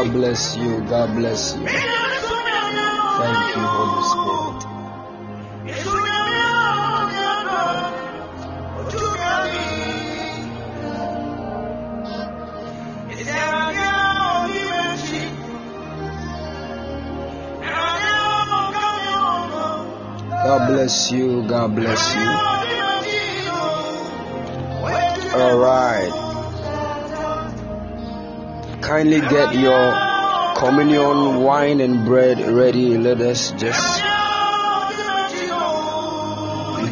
God bless you. God bless you. Thank you, Holy Spirit. God bless you. God bless you. Kindly get your communion wine and bread ready. Let us just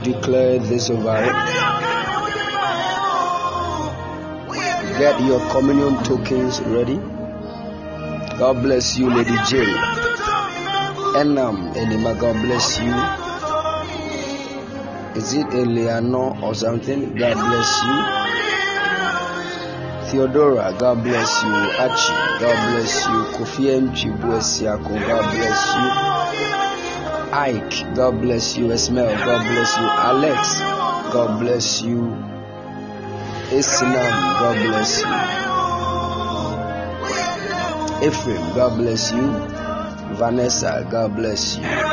declare this over it. Get your communion tokens ready. God bless you, Lady J. Enam Enima, God bless you. Is it Eliano or something? God bless you. Theodora, God bless you. Achi, God bless you. Kofi Mchibuesiako, God bless you. Ike, God bless you. Esmel, God bless you. Alex, God bless you. Isinam, God bless you. Ephraim, God bless you. Vanessa, God bless you.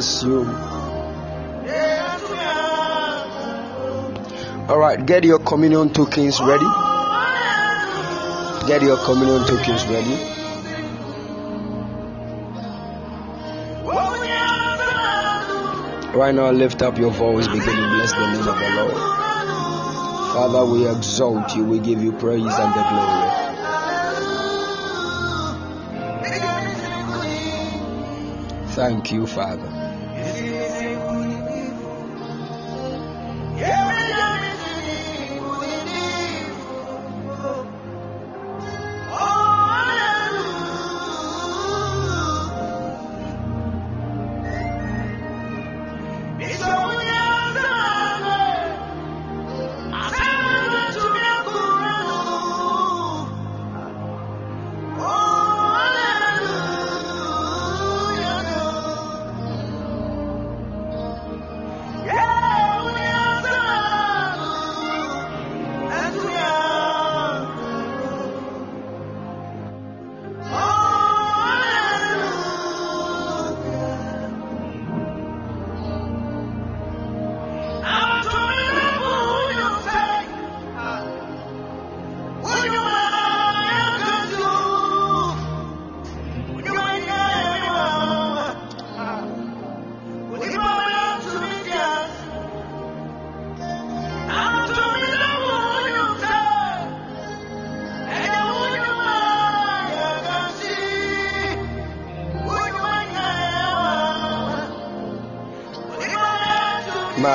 Bless you. All right, get your communion tokens ready. Get your communion tokens ready. Right now, lift up your voice, begin to bless the name of the Lord. Father, we exalt you, we give you praise and the glory. Thank you, Father.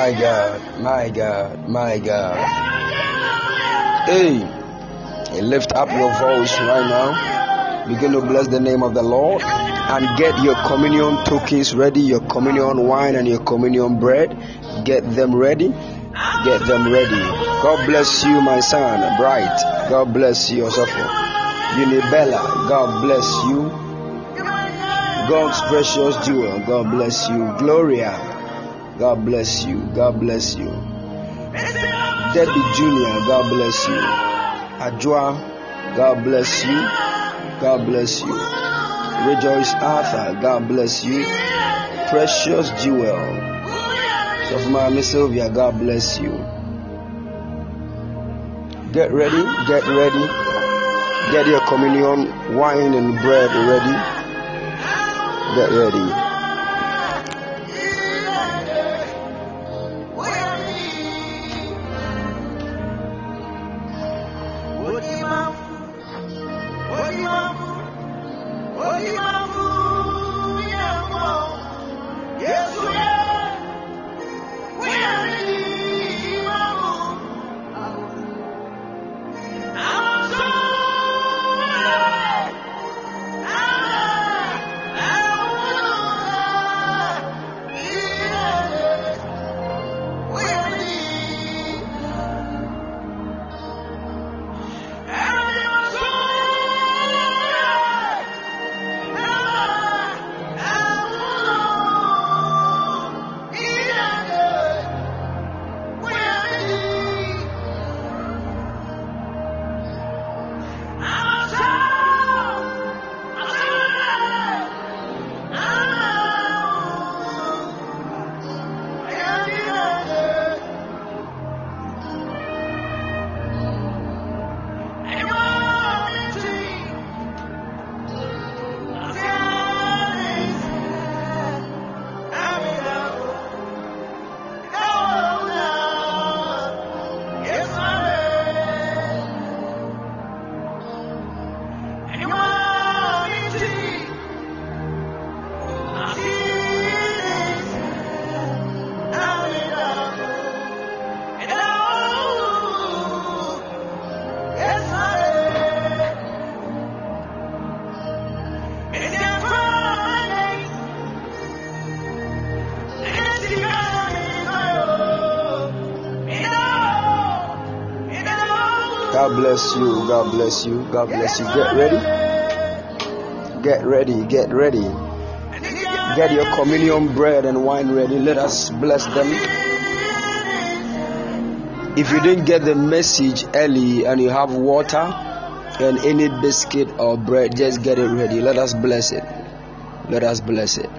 My God, my God, my God. Hey, lift up your voice right now. Begin to bless the name of the Lord and get your communion tokens ready, your communion wine and your communion bread. Get them ready. Get them ready. God bless you, my son, Bright. God bless you, Osofo. Unibella, God bless you. God's precious jewel, God bless you. Gloria, God bless you. God bless you. Debbie Jr., God bless you. Ajua, God bless you. God bless you. Rejoice Arthur, God bless you. Precious Jewel, my Miss Sylvia, God bless you. Get ready, get ready. Get your communion wine and bread ready. Get ready. Bless you. God bless you. God bless you. Get ready. Get ready. Get ready. Get your communion bread and wine ready. Let us bless them. If you didn't get the message early and you have water and any biscuit or bread, just get it ready. Let us bless it. Let us bless it.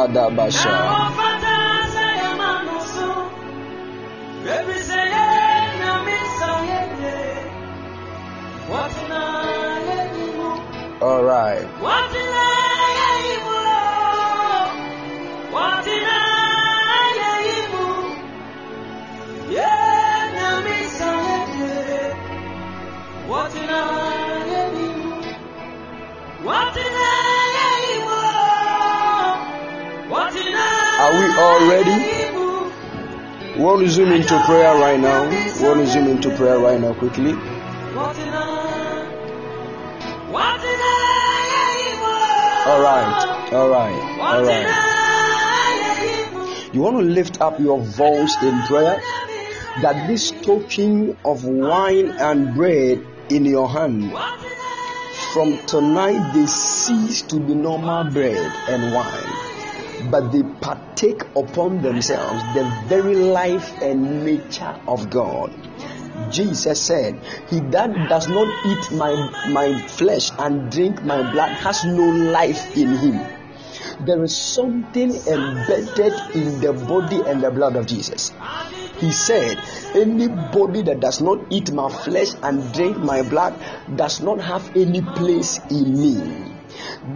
Tabadabasha. All We want to zoom into prayer right now. We want to zoom into prayer right now quickly. All right, all right, all right. You want to lift up your voice in prayer that this token of wine and bread in your hand from tonight they cease to be normal bread and wine but they partake upon themselves the very life and nature of God. Jesus said, He that does not eat my, my flesh and drink my blood has no life in him. There is something embedded in the body and the blood of Jesus. He said, Anybody that does not eat my flesh and drink my blood does not have any place in me.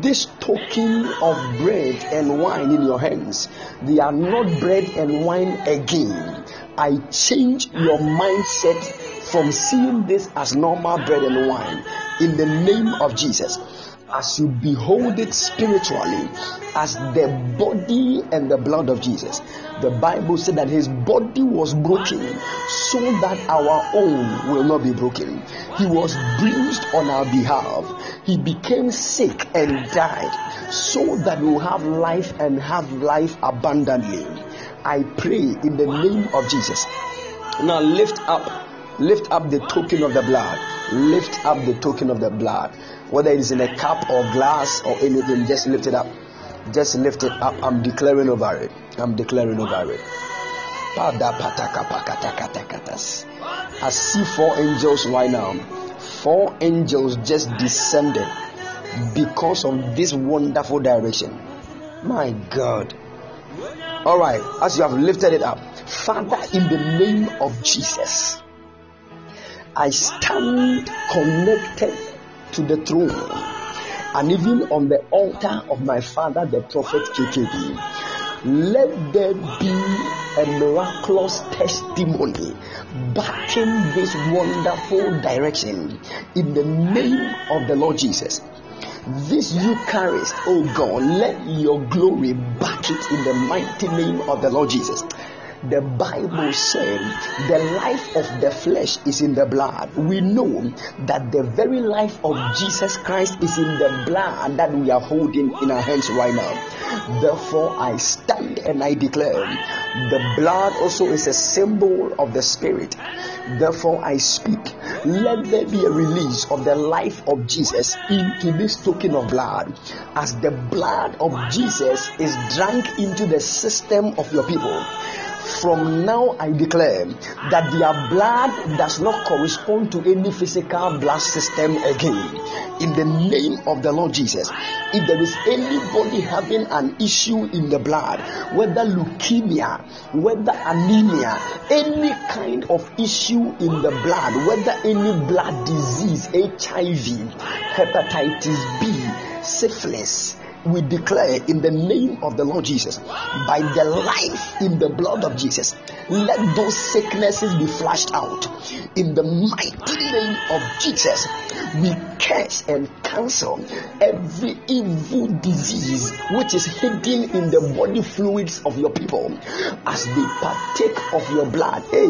This token of bread and wine in your hands, they are not bread and wine again. I change your mindset from seeing this as normal bread and wine in the name of Jesus as you behold it spiritually as the body and the blood of Jesus. The Bible said that his body was broken so that our own will not be broken. He was bruised on our behalf. He became sick and died so that we will have life and have life abundantly. I pray in the name of Jesus. Now lift up, lift up the token of the blood. Lift up the token of the blood whether it is in a cup or glass or anything, just lift it up. Just lift it up. I'm declaring over it. I'm declaring over it. I see four angels right now. Four angels just descended because of this wonderful direction. My God. All right, as you have lifted it up, Father, in the name of Jesus, I stand connected to the throne and even on the altar of my father, the prophet KKB. Let there be a miraculous testimony backing this wonderful direction in the name of the Lord Jesus. This Eucharist, oh God, let your glory back it in the mighty name of the Lord Jesus the Bible said the life of the flesh is in the blood. We know that the very life of Jesus Christ is in the blood that we are holding in our hands right now. Therefore, I stand and I declare the blood also is a symbol of the Spirit. Therefore, I speak. Let there be a release of the life of Jesus into this token of blood, as the blood of Jesus is drank into the system of your people from now I declare that their blood does not correspond to any physical blood system again. In the name of the Lord Jesus, if there is anybody having an issue in the blood, whether leukemia, whether anemia, any kind of issue in the blood, whether any blood disease, HIV, hepatitis B, syphilis, we declare in the name of the Lord Jesus, by the life in the blood of Jesus, let those sicknesses be flushed out. In the mighty name of Jesus, we curse and cancel every evil disease which is hidden in the body fluids of your people as they partake of your blood. Eh, hey,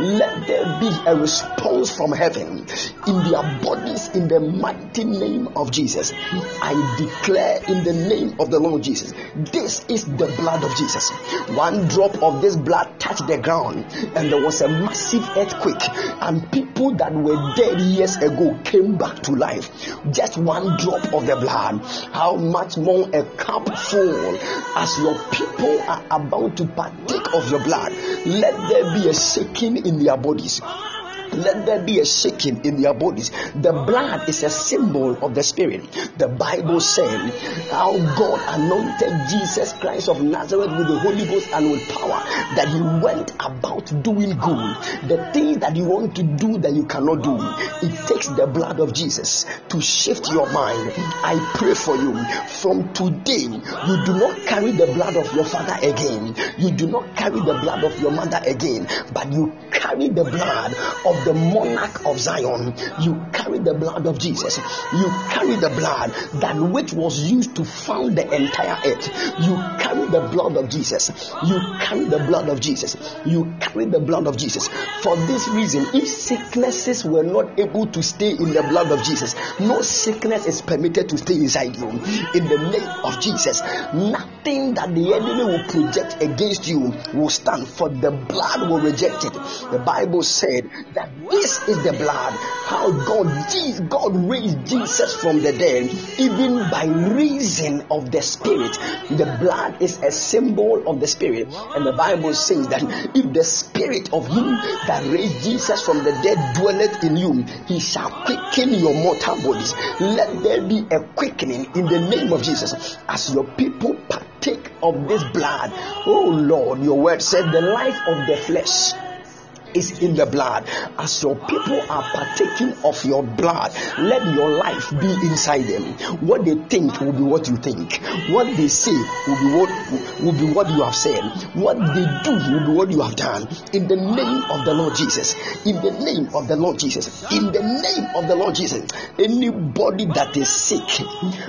let there be a response from heaven in their bodies in the mighty name of Jesus. I declare in the name of the Lord Jesus, this is the blood of Jesus. One drop of this blood touched the ground, and there was a massive earthquake, and people that were dead years ago came back to life. Just one drop of the blood. How much more a cup full as your people are about to partake of your blood? Let there be a shaking in their bodies let there be a shaking in your bodies. The blood is a symbol of the spirit. The Bible said how God anointed Jesus Christ of Nazareth with the Holy Ghost and with power, that he went about doing good. The things that you want to do that you cannot do, it takes the blood of Jesus to shift your mind. I pray for you from today, you do not carry the blood of your father again, you do not carry the blood of your mother again, but you carry the blood of the monarch of Zion. You carry the blood of Jesus. You carry the blood that which was used to found the entire earth. You carry the blood of Jesus. You carry the blood of Jesus. You carry the blood of Jesus. For this reason, if sicknesses were not able to stay in the blood of Jesus, no sickness is permitted to stay inside you. In the name of Jesus, nothing that the enemy will project against you will stand, for the blood will reject it. The Bible said that this is the blood. How God, God raised Jesus from the dead, even by reason of the Spirit. The blood is a symbol of the Spirit, and the Bible says that if the Spirit of Him that raised Jesus from the dead dwelleth in you, He shall quicken your mortal bodies. Let there be a quickening in the name of Jesus as your people partake of this blood. Oh Lord, your word said the life of the flesh is in the blood. As your people are partaking of your blood, let your life be inside them. What they think will be what you think. What they say will be what will be what you have said. What they do will be what you have done. In the name of the Lord Jesus. In the name of the Lord Jesus. In the name of the Lord Jesus. Anybody that is sick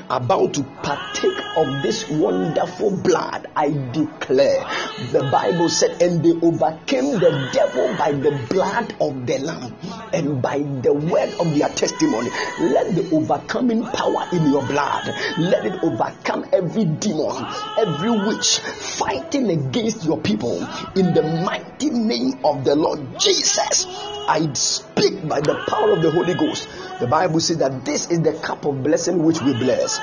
about to partake of this wonderful blood, I declare. The Bible said, and they overcame the devil by by the blood of the Lamb and by the word of their testimony. Let the overcoming power in your blood, let it overcome every demon, every witch fighting against your people in the mighty name of the Lord Jesus. I speak by the power of the Holy Ghost. The Bible says that this is the cup of blessing which we bless.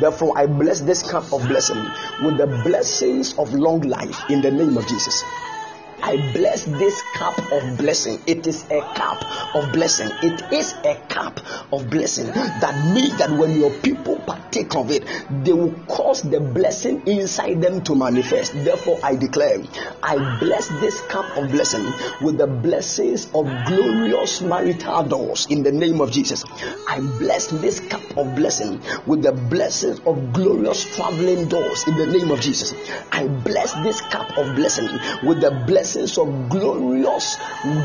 Therefore, I bless this cup of blessing with the blessings of long life in the name of Jesus. I bless this cup of blessing. It is a cup of blessing. It is a cup of blessing. That means that when your people partake of it, they will cause the blessing inside them to manifest. Therefore, I declare, I bless this cup of blessing with the blessings of glorious marital doors in the name of Jesus. I bless this cup of blessing with the blessings of glorious traveling doors in the name of Jesus. I bless this cup of blessing with the blessings blessings of glorious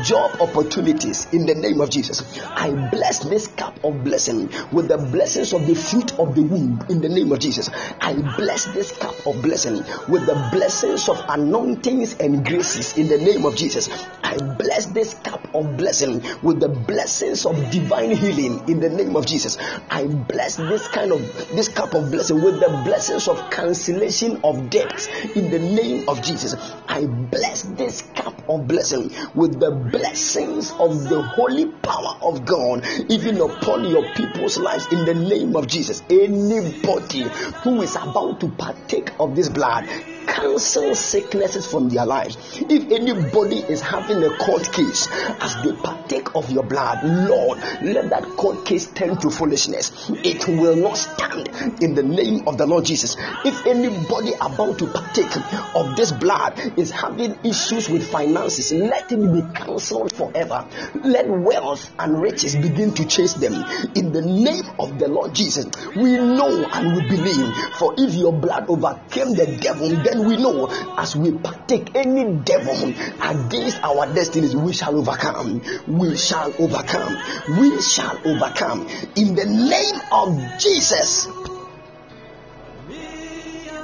job opportunities in the name of Jesus. I bless this cup of blessing with the blessings of the fruit of the womb in the name of Jesus. I bless this cup of blessing with the blessings of anointings and graces in the name of Jesus. I bless this cup of blessing with the blessings of divine healing in the name of Jesus. I bless this kind of this cup of blessing with the blessings of cancellation of debts in the name of Jesus. I bless this this cup of blessing with the blessings of the holy power of God, even upon your people's lives in the name of Jesus. Anybody who is about to partake of this blood, cancel sicknesses from their lives. If anybody is having a court case as they partake of your blood, Lord, let that court case turn to foolishness. It will not stand in the name of the Lord Jesus. If anybody about to partake of this blood is having issues with finances, let him be cancelled forever. Let wealth and riches begin to chase them in the name of the Lord Jesus. We know and we believe, for if your blood overcame the devil, then we know as we partake any devil against our destinies, we shall overcome. We shall overcome. We shall overcome. In the name of Jesus.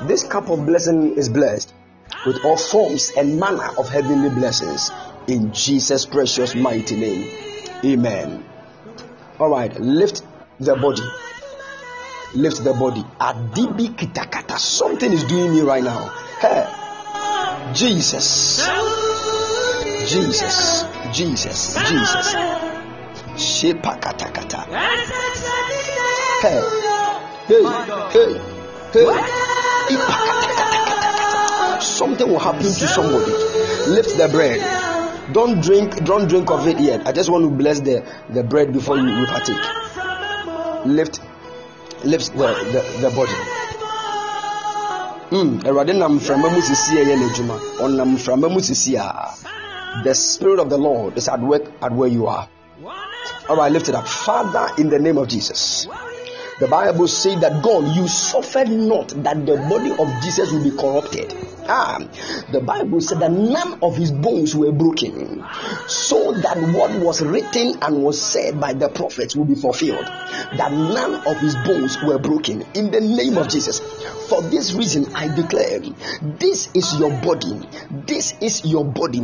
This cup of blessing is blessed with all forms and manner of heavenly blessings in Jesus' precious mighty name. Amen. All right, lift the body. Lift the body. Adibi kitakata. Something is doing me right now. Hey, Jesus, Jesus, Jesus, Jesus. Shepakatakata. Hey, hey, hey, hey. Something will happen to somebody. Lift the bread. Don't drink, don't drink of it yet. I just want to bless the, the bread before you, you partake. Lift, lift the, the, the body. Mm, awurade nam mframa mu sisi ɛyɛ n'adwuma. Ɔnam mframa mu sisi a the spirit of the lord is at work at where you are. All right lift it up. Father in the name of jesus the bible says that god you suffered not that the body of jesus will be corrupted ah the bible said that none of his bones were broken so that what was written and was said by the prophets will be fulfilled that none of his bones were broken in the name of jesus for this reason, I declare this is your body. This is your body.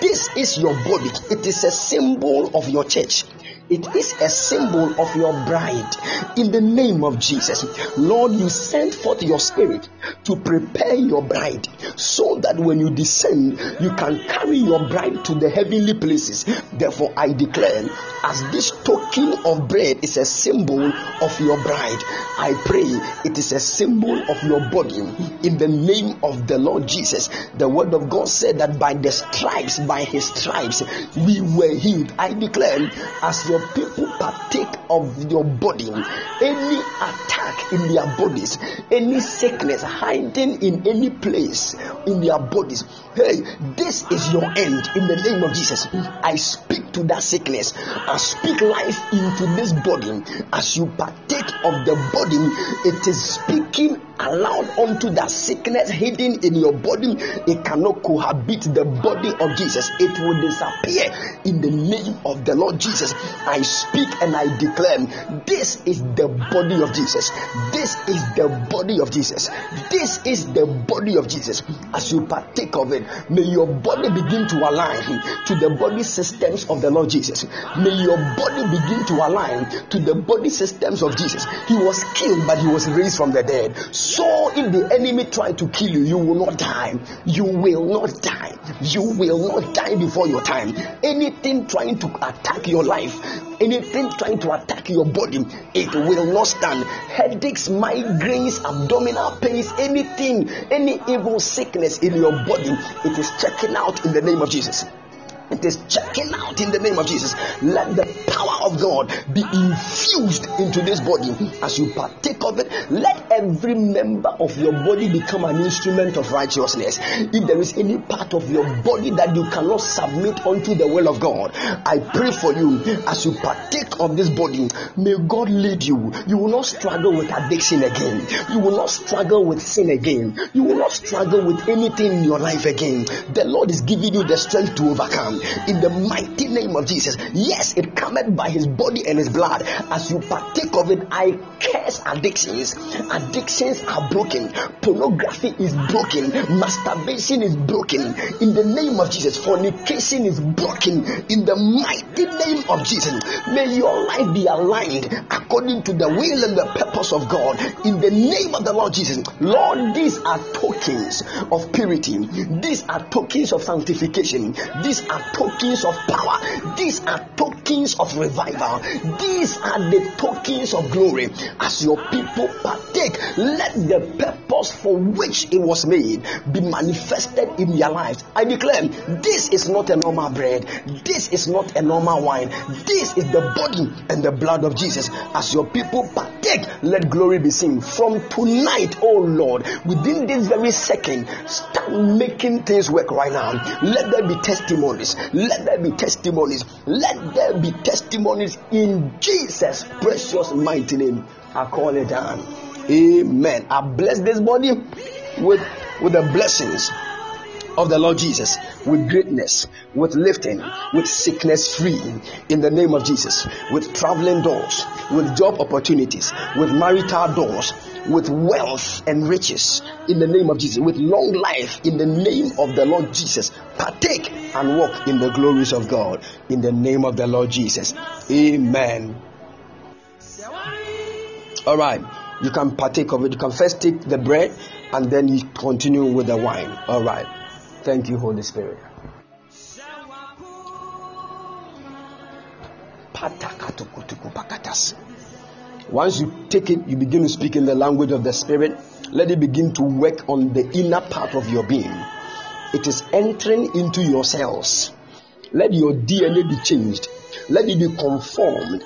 This is your body. It is a symbol of your church. It is a symbol of your bride. In the name of Jesus, Lord, you send forth your spirit to prepare your bride so that when you descend, you can carry your bride to the heavenly places. Therefore, I declare, as this token of bread is a symbol of your bride, I pray it is a symbol of your body. In the name of the Lord Jesus, the word of God said that by the stripes, by his stripes, we were healed. I declare, as your people partake of your body, any attack in their bodies, any sickness hiding in any place in their bodies, hey, this is your end in the name of Jesus. I speak to that sickness, I speak life into this body as you partake of the body, it is speaking aloud unto that sickness hidden in your body. It cannot cohabit the body of Jesus, it will disappear in the name of the Lord Jesus. I speak and I declare this is the body of Jesus. This is the body of Jesus. This is the body of Jesus. As you partake of it, may your body begin to align to the body systems of the Lord Jesus. May your body begin to align to the body systems of Jesus. He was killed, but he was raised from the dead. So if the enemy try to kill you, you will not die. You will not die. You will not die before your time. Anything trying to attack your life, anything trying to attack your body, it will not stand. Headaches, migraines, abdominal pains, anything, any evil sickness in your body, it is checking out in the name of Jesus. It is checking out in the name of Jesus. Let the power of God be infused into this body as you partake of it. Let every member of your body become an instrument of righteousness. If there is any part of your body that you cannot submit unto the will of God, I pray for you as you partake of this body. May God lead you. You will not struggle with addiction again. You will not struggle with sin again. You will not struggle with anything in your life again. The Lord is giving you the strength to overcome in the mighty name of Jesus. Yes, it cometh by his body and his blood. As you partake of it, I curse addictions. Addictions are broken. Pornography is broken. Masturbation is broken. In the name of Jesus, fornication is broken. In the mighty name of Jesus, may your life be aligned according to the will and the purpose of God. In the name of the Lord Jesus, Lord, these are tokens of purity. These are tokens of sanctification. These are tokens of power. These are tokens of revival. These are the tokens of glory. As your people partake, let the purpose for which it was made be manifested in their lives. I declare this is not a normal bread, this is not a normal wine, this is the body and the blood of Jesus. As your people partake, let glory be seen. From tonight, oh Lord, within this very second, start making things work right now. Let there be testimonies. Let there be testimonies. Let there be testimonies in Jesus' precious mighty name. I call it down. Amen. I bless this body with, with the blessings of the Lord Jesus with greatness, with lifting, with sickness free in the name of Jesus, with traveling doors, with job opportunities, with marital doors, with wealth and riches in the name of Jesus, with long life in the name of the Lord Jesus. Partake and walk in the glories of God in the name of the Lord Jesus. Amen. All right, you can partake of it. You can first take the bread and then you continue with the wine. All right. Thank you, Holy Spirit. Once you take it, you begin to speak in the language of the Spirit. Let it begin to work on the inner part of your being. It is entering into your cells. Let your DNA be changed. Let it be conformed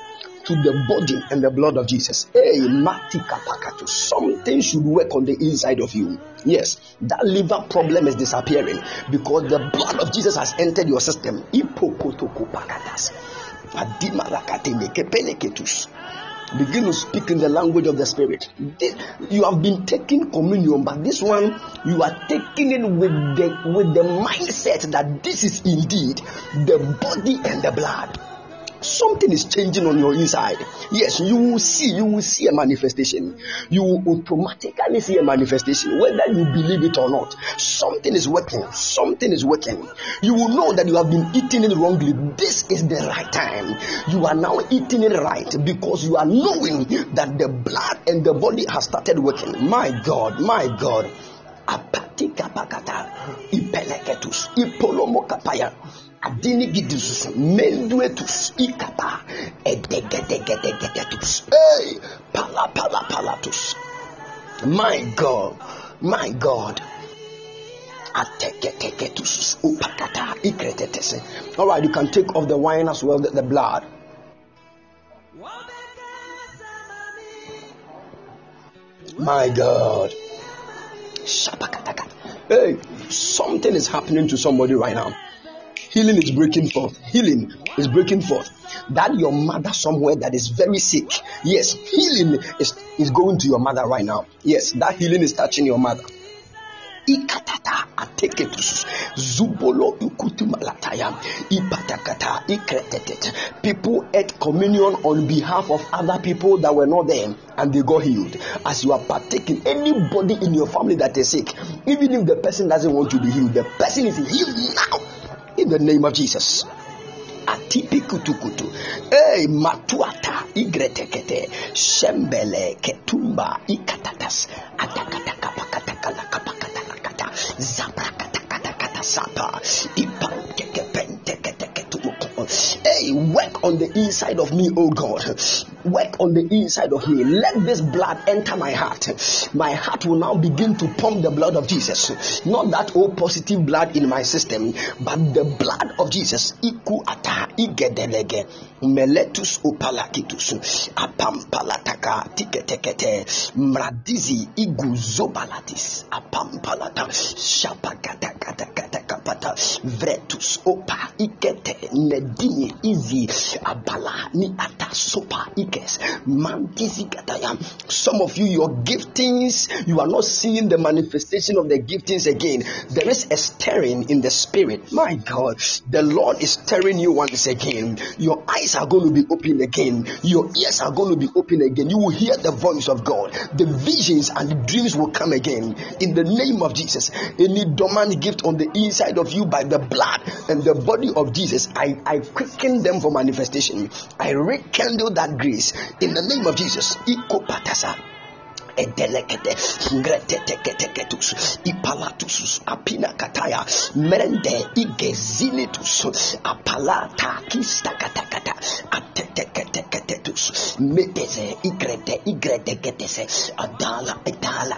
to the body and the blood of Jesus. Hey, something should work on the inside of you. Yes, that liver problem is disappearing because the blood of Jesus has entered your system. Begin to speak in the language of the spirit. You have been taking communion, but this one you are taking it with the with the mindset that this is indeed the body and the blood something is changing on your inside. Yes, you will see, you will see a manifestation. You will automatically see a manifestation, whether you believe it or not. Something is working, something is working. You will know that you have been eating it wrongly. This is the right time. You are now eating it right because you are knowing that the blood and the body has started working. My God, my God. Apatika pakata, ipeleketus, ipolomokapaya adini gidus menduetus ikapa edegedegedegedetus hey pala pala palatus my god my god. Ateketeketus upakata ikretetese. All right you can take off the wine as well the, the blood. My god. Hey something is happening to somebody right now Healing is breaking forth. Healing is breaking forth. That your mother somewhere that is very sick. Yes, healing is, is going to your mother right now. Yes, that healing is touching your mother. People ate communion on behalf of other people that were not there and they got healed. As you are partaking, anybody in your family that is sick, even if the person doesn't want to be healed, the person is healed now in the name of Jesus. Atipi kutukutu. Hey, matuata igretekete. Shembele ketumba ikatatas. Atakataka pakataka kapakata kata. Zabra katakata kata sapa. Ipanteke pentekete tumuko. Hey, work on the inside of me, oh God. Work on the inside of me. Let this blood enter my heart. My heart will now begin to pump the blood of Jesus. Not that old positive blood in my system, but the blood of Jesus. Meletus. Apampalataka tiketekete. Mradizi iguzobalatis. Vretus opa ikete. Nedini izi. Abala ni ata sopa. Mantisikataya. Some of you, your giftings, you are not seeing the manifestation of the giftings again. There is a stirring in the spirit. My God, the Lord is stirring you once again. Your eyes are going to be open again. Your ears are going to be open again. You will hear the voice of God. The visions and the dreams will come again. In the name of Jesus, any dormant gift on the inside of you by the blood and the body of Jesus, I, I quicken them for manifestation. I rekindle that grace in the name of Jesus. Ikopatasa edelekete ngreteteketeketus ipalatus apina kataya merende igezinitus apalata kistakatakata ateteketeketetus meteze igrete adala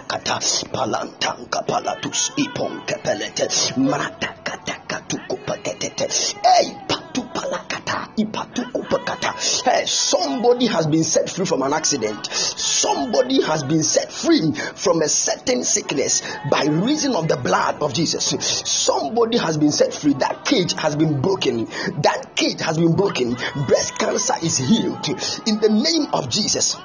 kata palantanka palatus iponkepelete mratakatakatukupaketete ei patupalakata ipatukupakata hey, eh, somebody has been set free from an accident somebody has been set free from a certain sickness by reason of the blood of Jesus. Somebody has been set free. That cage has been broken. That cage has been broken. Breast cancer is healed in the name of Jesus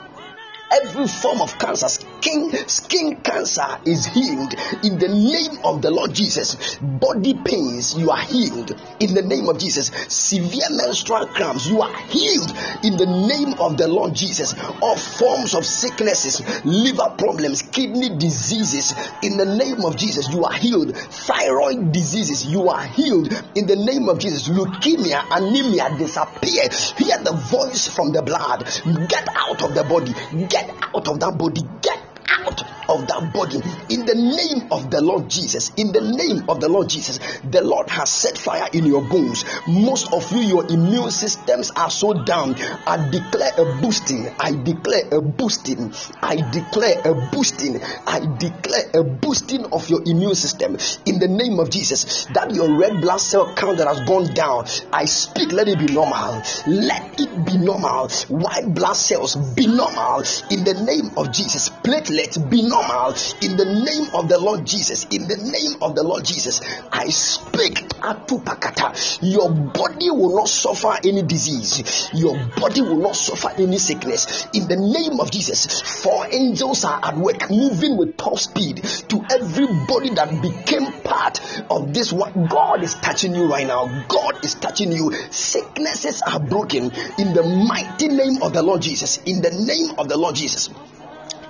every form of cancer, skin, skin cancer is healed in the name of the Lord Jesus. Body pains, you are healed in the name of Jesus. Severe menstrual cramps, you are healed in the name of the Lord Jesus. All forms of sicknesses, liver problems, kidney diseases, in the name of Jesus, you are healed. Thyroid diseases, you are healed in the name of Jesus. Leukemia, anemia disappear. Hear the voice from the blood. Get out of the body. Get out of that body. Get out of that body in the name of the Lord Jesus. In the name of the Lord Jesus, the Lord has set fire in your bones. Most of you, your immune systems are so down. I declare a boosting. I declare a boosting. I declare a boosting. I declare a boosting of your immune system in the name of Jesus. That your red blood cell count that has gone down, I speak, let it be normal. Let it be normal. White blood cells be normal in the name of Jesus. Platelets be normal normal in the name of the Lord Jesus. In the name of the Lord Jesus, I speak atupakata. Your body will not suffer any disease. Your body will not suffer any sickness. In the name of Jesus, four angels are at work, moving with top speed to everybody that became part of this. What God is touching you right now. God is touching you. Sicknesses are broken in the mighty name of the Lord Jesus. In the name of the Lord Jesus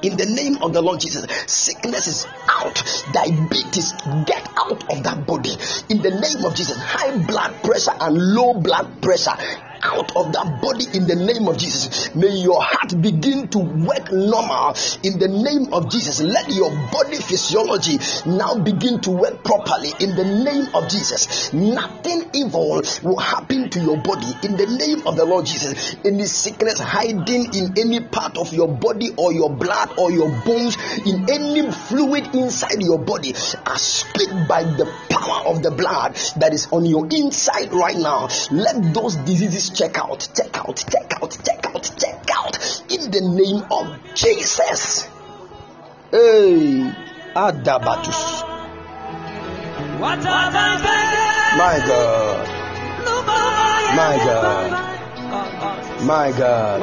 in the name of the Lord Jesus. Sickness is out, diabetes, get out of that body in the name of Jesus. High blood pressure and low blood pressure out of that body in the name of Jesus. May your heart begin to work normal in the name of Jesus. Let your body physiology now begin to work properly in the name of Jesus. Nothing evil will happen to your body in the name of the Lord Jesus. Any sickness hiding in any part of your body or your blood or your bones, in any fluid inside your body, I speak by the power of the blood that is on your inside right now. Let those diseases check out, check out, check out, check out, check out in the name of Jesus. Hey, Adabatus. My God. My God. My God.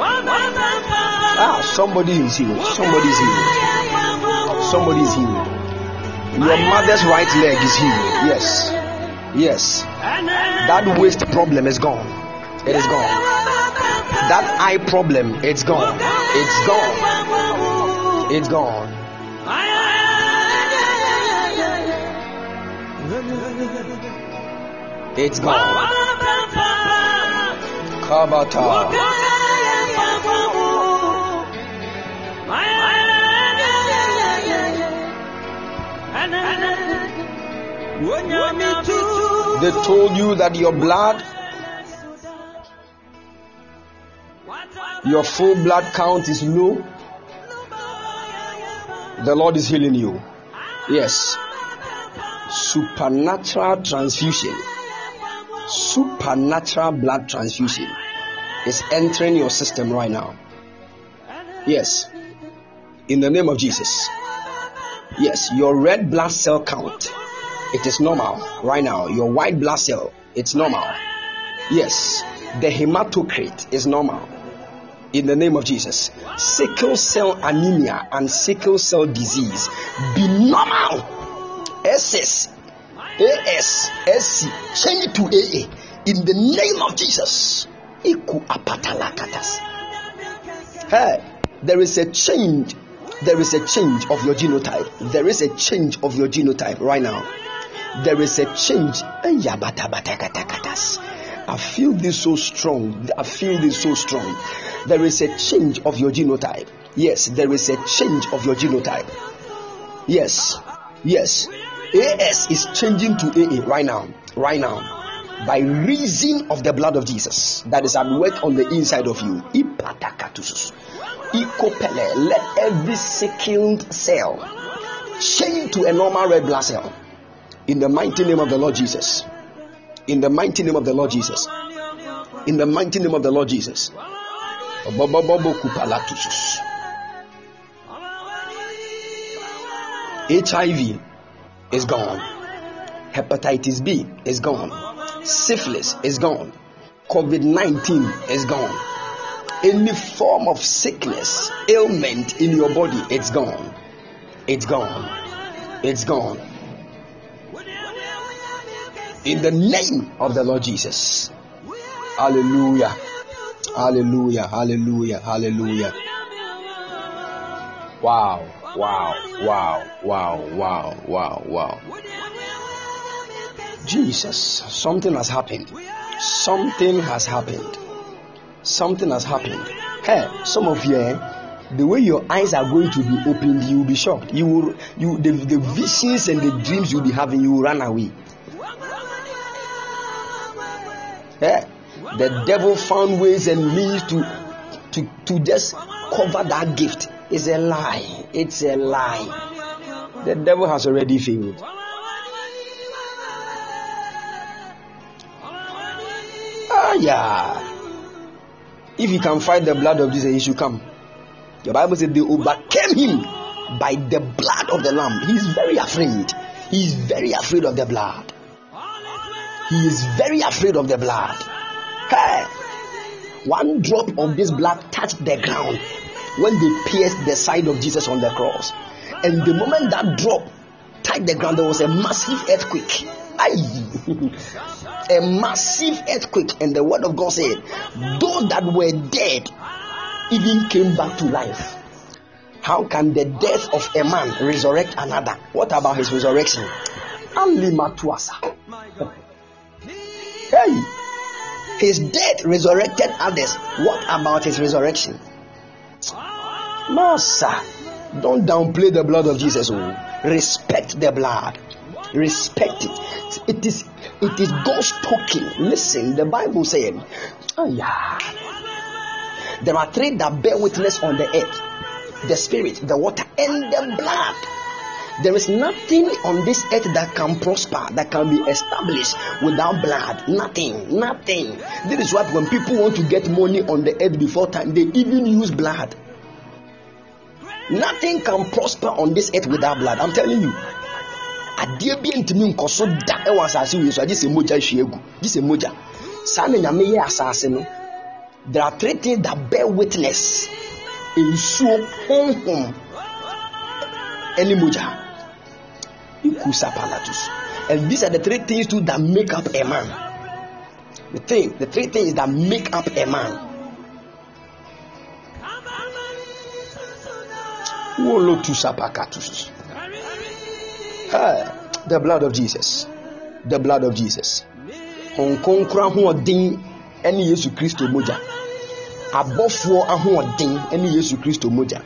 Ah, somebody is healed. Somebody is healed. Somebody is healed. Your mother's right leg is healed. Yes. Yes. That waist problem is gone. It is gone. That eye problem, it's gone. It's gone. It's gone. It's gone. Kabata. They told you that your blood, your full blood count is low. The Lord is healing you. Yes. Supernatural transfusion. Supernatural blood transfusion is entering your system right now. Yes. In the name of Jesus. Yes, your red blood cell count it is normal right now. Your white blood cell, it's normal. Yes, the hematocrit is normal. In the name of Jesus, sickle cell anemia and sickle cell disease be normal. SS, AS, SC, change it to AA. In the name of Jesus. Iku apatalakatas. Hey, there is a change. There is a change of your genotype. There is a change of your genotype right now there is a change. I feel this so strong. I feel this so strong. There is a change of your genotype. Yes, there is a change of your genotype. Yes, yes. AS is changing to AA right now. Right now. By reason of the blood of Jesus that is at work on the inside of you. Let every sickened cell change to a normal red blood cell in the mighty name of the Lord Jesus. In the mighty name of the Lord Jesus. In the mighty name of the Lord Jesus. HIV is gone. Hepatitis B is gone. Syphilis is gone. COVID 19 is gone. Any form of sickness, ailment in your body, it's gone. It's gone. It's gone in the name of the Lord Jesus. Hallelujah. Hallelujah. Hallelujah. Hallelujah. Wow. Wow. Wow. Wow. Wow. Wow. Wow. Jesus, something has happened. Something has happened. Something has happened. Hey, some of you, eh, the way your eyes are going to be opened, you will be shocked. You will, you, the, the visions and the dreams you'll be having, you will run away. Eh? The devil found ways and means to, to, to just cover that gift. It's a lie. It's a lie. The devil has already failed. Ah, yeah. If he can fight the blood of Jesus, he should come. The Bible said they overcame him by the blood of the lamb. He is very afraid. He is very afraid of the blood. He is very afraid of the blood. Hey, one drop of this blood touched the ground when they pierced the side of Jesus on the cross. And the moment that drop touched the ground, there was a massive earthquake. a massive earthquake, and the word of God said, Those that were dead even came back to life. How can the death of a man resurrect another? What about his resurrection? Hey, his death resurrected others. What about his resurrection? Master, don't downplay the blood of Jesus. Oh. Respect the blood. Respect it. It is it is God's talking. Listen, the Bible saying, oh yeah. There are three that bear witness on the earth the spirit, the water, and the blood. There is nothing on this earth that can prosper, that can be established without blood. Nothing, nothing. This is what when people want to get money on the earth before time, they even use blood. Nothing can prosper on this earth without blood. I'm telling you. adeɛ bi ntumi nkɔ da ɛwɔ asase wei so agye sɛ mogya hwie egu gye mogya saa na nyame yɛ asase no there are three things that bear witness nsuo honhom ɛne mogya and these are the three things too that make up a man the thing the three things that make up a man sapakatus the blood of Jesus. The blood of Jesus. Honkonkora ahoɔden ɛne Yesu Kristo mogya. Abɔfoɔ ahoɔden ɛne Yesu Kristo mogya.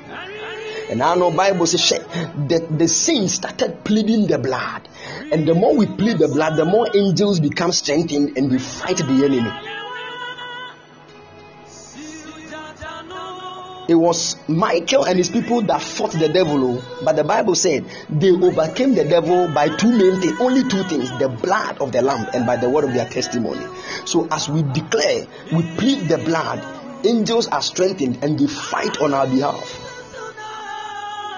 And I know Bible says that the saints started pleading the blood. And the more we plead the blood, the more angels become strengthened and we fight the enemy. it was Michael and his people that fought the devil. Oh. But the Bible said they overcame the devil by two main things, only two things the blood of the lamb and by the word of their testimony. So, as we declare, we plead the blood, angels are strengthened and they fight on our behalf.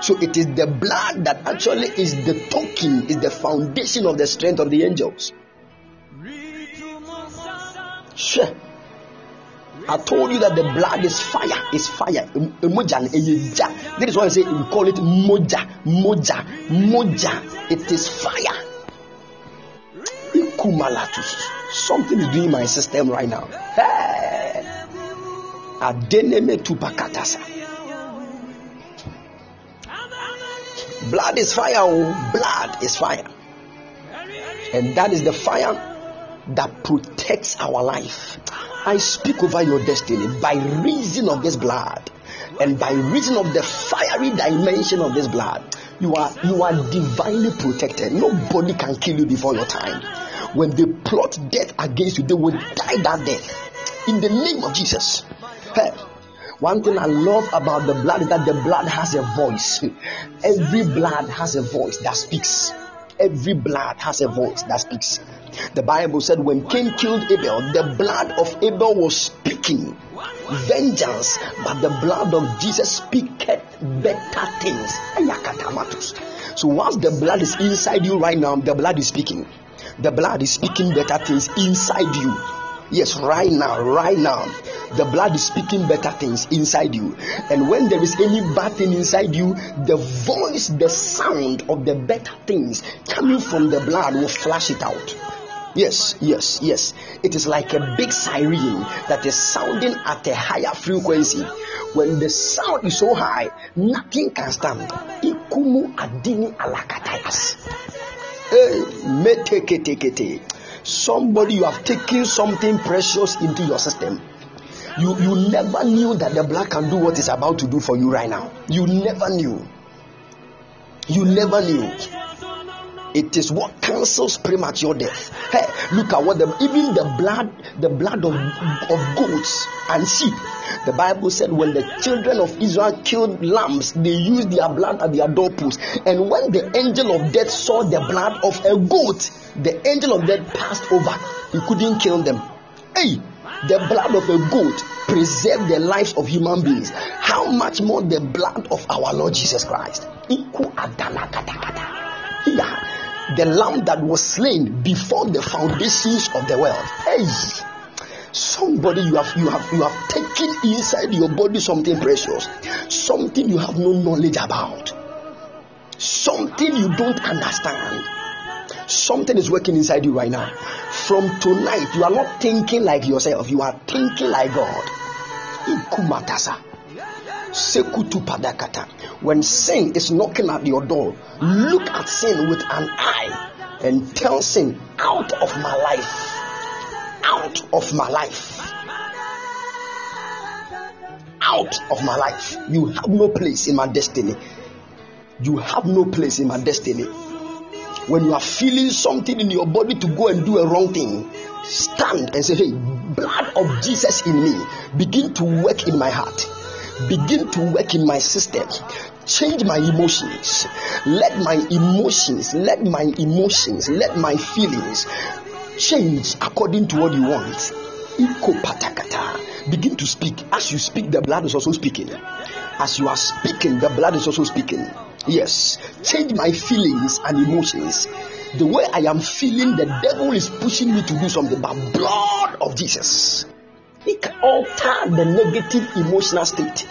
So, it is the blood that actually is the token, is the foundation of the strength of the angels. Sure. I told you that the blood is fire, is fire. That is why I say we call it moja, moja, moja. It is fire. Something is doing my system right now. Hey. Blood is fire. Oh. Blood is fire. And that is the fire that protects our life. I speak over your destiny by reason of this blood and by reason of the fiery dimension of this blood. You are you are divinely protected. Nobody can kill you before your time. When they plot death against you, they will die that death. In the name of Jesus. Hey, one thing I love about the blood is that the blood has a voice. Every blood has a voice that speaks. Every blood has a voice that speaks. The Bible said when Cain killed Abel, the blood of Abel was speaking vengeance, but the blood of Jesus speaketh better things. So once the blood is inside you right now, the blood is speaking. The blood is speaking better things inside you. Yes, right now, right now, the blood is speaking better things inside you. And when there is any bad thing inside you, the voice, the sound of the better things coming from the blood will flash it out. Yes, yes, yes. It is like a big siren that is sounding at a higher frequency. When the sound is so high, nothing can stand. Ikumu adini alakatayas. Hey, Somebody you have taken something precious into your system. You you never knew that the blood can do what it's about to do for you right now. You never knew. You never knew. It is what cancels premature death. Hey, look at what even the blood, the blood of, of goats and sheep. The Bible said when the children of Israel killed lambs, they used their blood at their doorpost. And when the angel of death saw the blood of a goat, the angel of death passed over. He couldn't kill them. Hey, the blood of a goat preserved the lives of human beings, how much more the blood of our Lord Jesus Christ? Yeah. The lamb that was slain before the foundations of the world. Hey, somebody you have you have you have taken inside your body something precious, something you have no knowledge about, something you don't understand. Something is working inside you right now. From tonight, you are not thinking like yourself, you are thinking like God. Ikumatasa. When sin is knocking at your door, look at sin with an eye and tell sin, out of my life. Out of my life. Out of my life. You have no place in my destiny. You have no place in my destiny. When you are feeling something in your body to go and do a wrong thing, stand and say, Hey, blood of Jesus in me, begin to work in my heart, begin to work in my system, change my emotions. Let my emotions, let my emotions, let my feelings change according to what you want. Begin to speak. As you speak, the blood is also speaking. As you are speaking, the blood is also speaking. Yes, change my feelings and emotions. The way I am feeling, the devil is pushing me to do something, but blood of Jesus. It can alter the negative emotional state.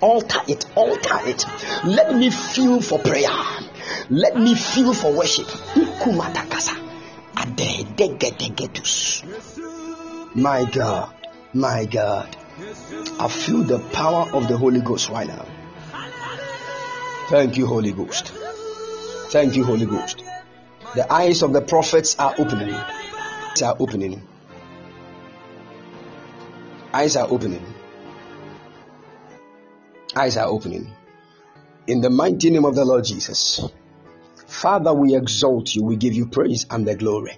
Alter it, alter it. Let me feel for prayer. Let me feel for worship. My God, my God. I feel the power of the Holy Ghost right now. Thank you, Holy Ghost. Thank you, Holy Ghost. The eyes of the prophets are opening. Are opening. Eyes are opening. Eyes are opening. In the mighty name of the Lord Jesus. Father, we exalt you. We give you praise and the glory.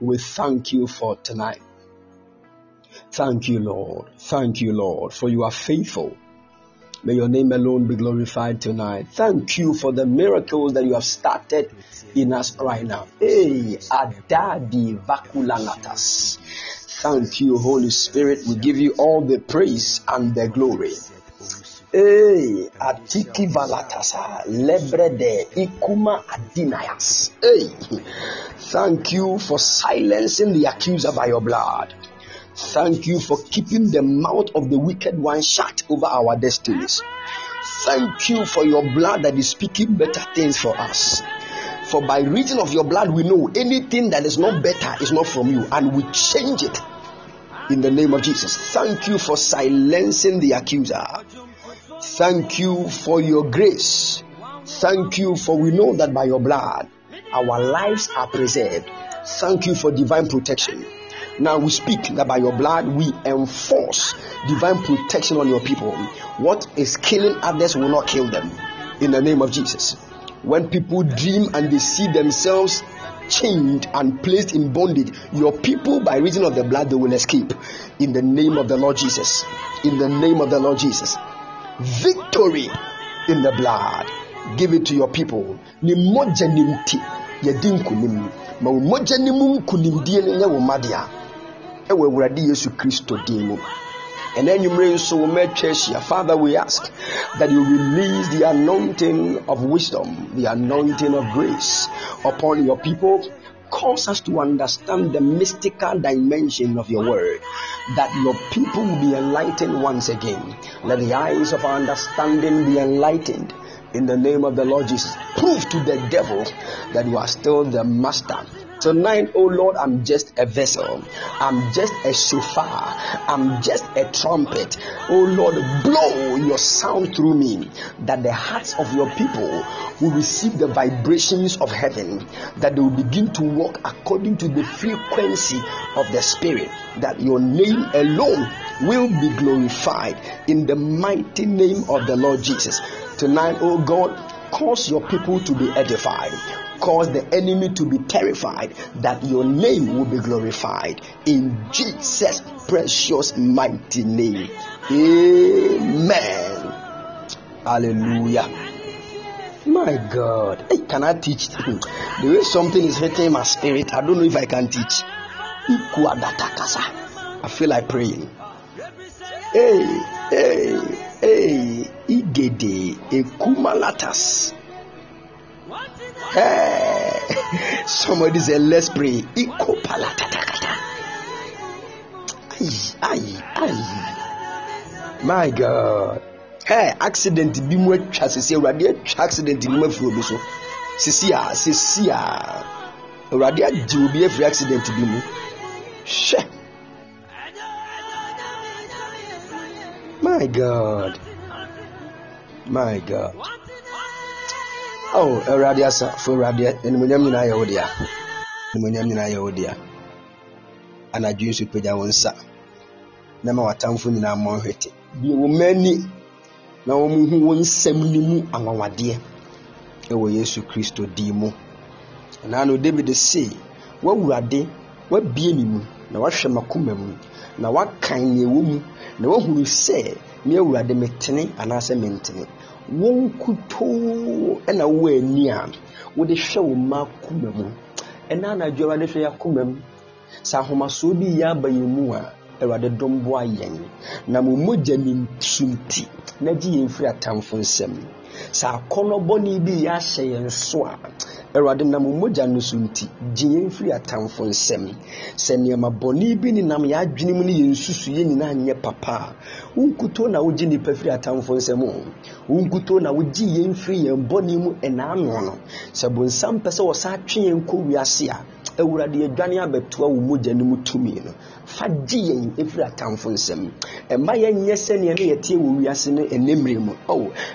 We thank you for tonight. Thank you, Lord. Thank you, Lord, for you are faithful. May your name alone be glorified tonight. Thank you for the miracles that you have started in us right now. Hey, Adadi Vakulanatas. Thank you, Holy Spirit. We give you all the praise and the glory. Hey, Atiki Valatasa, Lebrede, Ikuma Adinayas. Hey, thank you for silencing the accuser by your blood. Thank you for keeping the mouth of the wicked one shut over our destinies. Thank you for your blood that is speaking better things for us. For by reason of your blood, we know anything that is not better is not from you, and we change it in the name of Jesus. Thank you for silencing the accuser. Thank you for your grace. Thank you for we know that by your blood, our lives are preserved. Thank you for divine protection. Now we speak that by your blood we enforce divine protection on your people. What is killing others will not kill them. In the name of Jesus. When people dream and they see themselves chained and placed in bondage, your people, by reason of the blood, they will escape. In the name of the Lord Jesus. In the name of the Lord Jesus. Victory in the blood. Give it to your people. Ni moja ni mti yɛdi nkunim ma wo mogya no mu nkunimdie no nyɛ wo mmade ɛwɔ awurade yesu kristo din mu ɛna anwummere nso wo mɛtwa ahyia father we ask that you release the anointing of wisdom the anointing of grace upon your people cause us to understand the mystical dimension of your word, that your people will be enlightened once again. Let the eyes of our understanding be enlightened. In the name of the Lord Jesus, prove to the devil that you are still the master Tonight, oh Lord, I'm just a vessel. I'm just a shofar. I'm just a trumpet. Oh Lord, blow your sound through me that the hearts of your people will receive the vibrations of heaven, that they will begin to walk according to the frequency of the Spirit, that your name alone will be glorified in the mighty name of the Lord Jesus. Tonight, oh God, cause your people to be edified cause the enemy to be terrified that your name will be glorified in Jesus' precious mighty name. Amen. Hallelujah. My God. Hey, can I teach? the way something is hitting my spirit, I don't know if I can teach. I feel like praying. Hey, hey, hey, igede ekumalatas. Hey, somebody say, let's pray. My God. Hey, accident bi mu atwa sisi awurade atwa accident bi mu afiri obi so. Sisi a sisi a. Awurade agye obi afiri accident bi mu. Hwɛ. My god. My god oh awurade asa fo awurade animonyam nyinaa yɛ wo dea. Animonyam nyinaa yɛ wo dea. Anadwo nso pagya wo nsa. Na ma watamfo nyinaa mmɔ nhwete. Bie wo m'ani na wɔn hu wɔn nsɛm no mu anwanwadeɛ ɛwɔ yesu kristo din mu. Ɛnaa david se wawurade wabie ne mu na wahwɛ m'akoma mu na wakan nea ɛwɔ mu na wahunu sɛ me awurade metene anaasɛ mentene wɔn kutoo ɛna wowɔ ani a wode hwɛ wo mma akoma mu ɛna anadwo awurade hwɛ yɛ akoma mu. Sɛ ahomasoɔ bi yɛ aba yɛn mu a awurade dɔm boa yɛn na mo mogya ne nsunti na gye yɛn firi atamfo nsɛm sɛ akɔnɔbɔne bi yɛ ahyɛ yɛn so a awurade nam mogya no so nti gye yɛn firi atamfo nsɛm. Sɛ nneɛma bɔne bi ne nam yɛ adwene mu ne yɛn susu yɛn nyinaa nyɛ papa. A wonkutoo na wogye nnipa firi atamfo nsɛm o. Wonkutoo na wogye yɛn firi yɛn bɔne mu ɛnaano no sɛ bonsam pɛ sɛ wɔsa atwe yɛn kɔ wiase a awurade yɛdwane abɛtoa wo mogya no mu tumi no. Fa gye yɛn ɛfiri atamfo nsɛm. Ɛma yɛnyɛ sɛneɛ ne yɛteɛ wɔ wiase no ɛnɛmmerɛ mu.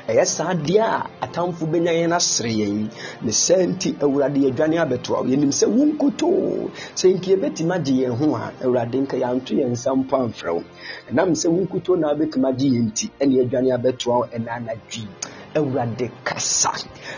Ɛyɛ saa deɛ a atamfo bɛnya yɛn asere yɛn. Ne sɛ nti awurade yɛdwane abɛtoa yɛnim sɛ wonkotoo sɛ nka yɛbɛtumi agye yɛn ho a awurade nka yɛanto yɛn nsa mpo amfrɛ wo. Ɛnam sɛ wonkotoo na wobɛtumi agye yɛn nti ɛne yɛdwane abɛtoa wo ɛna anadwi awurade kasa.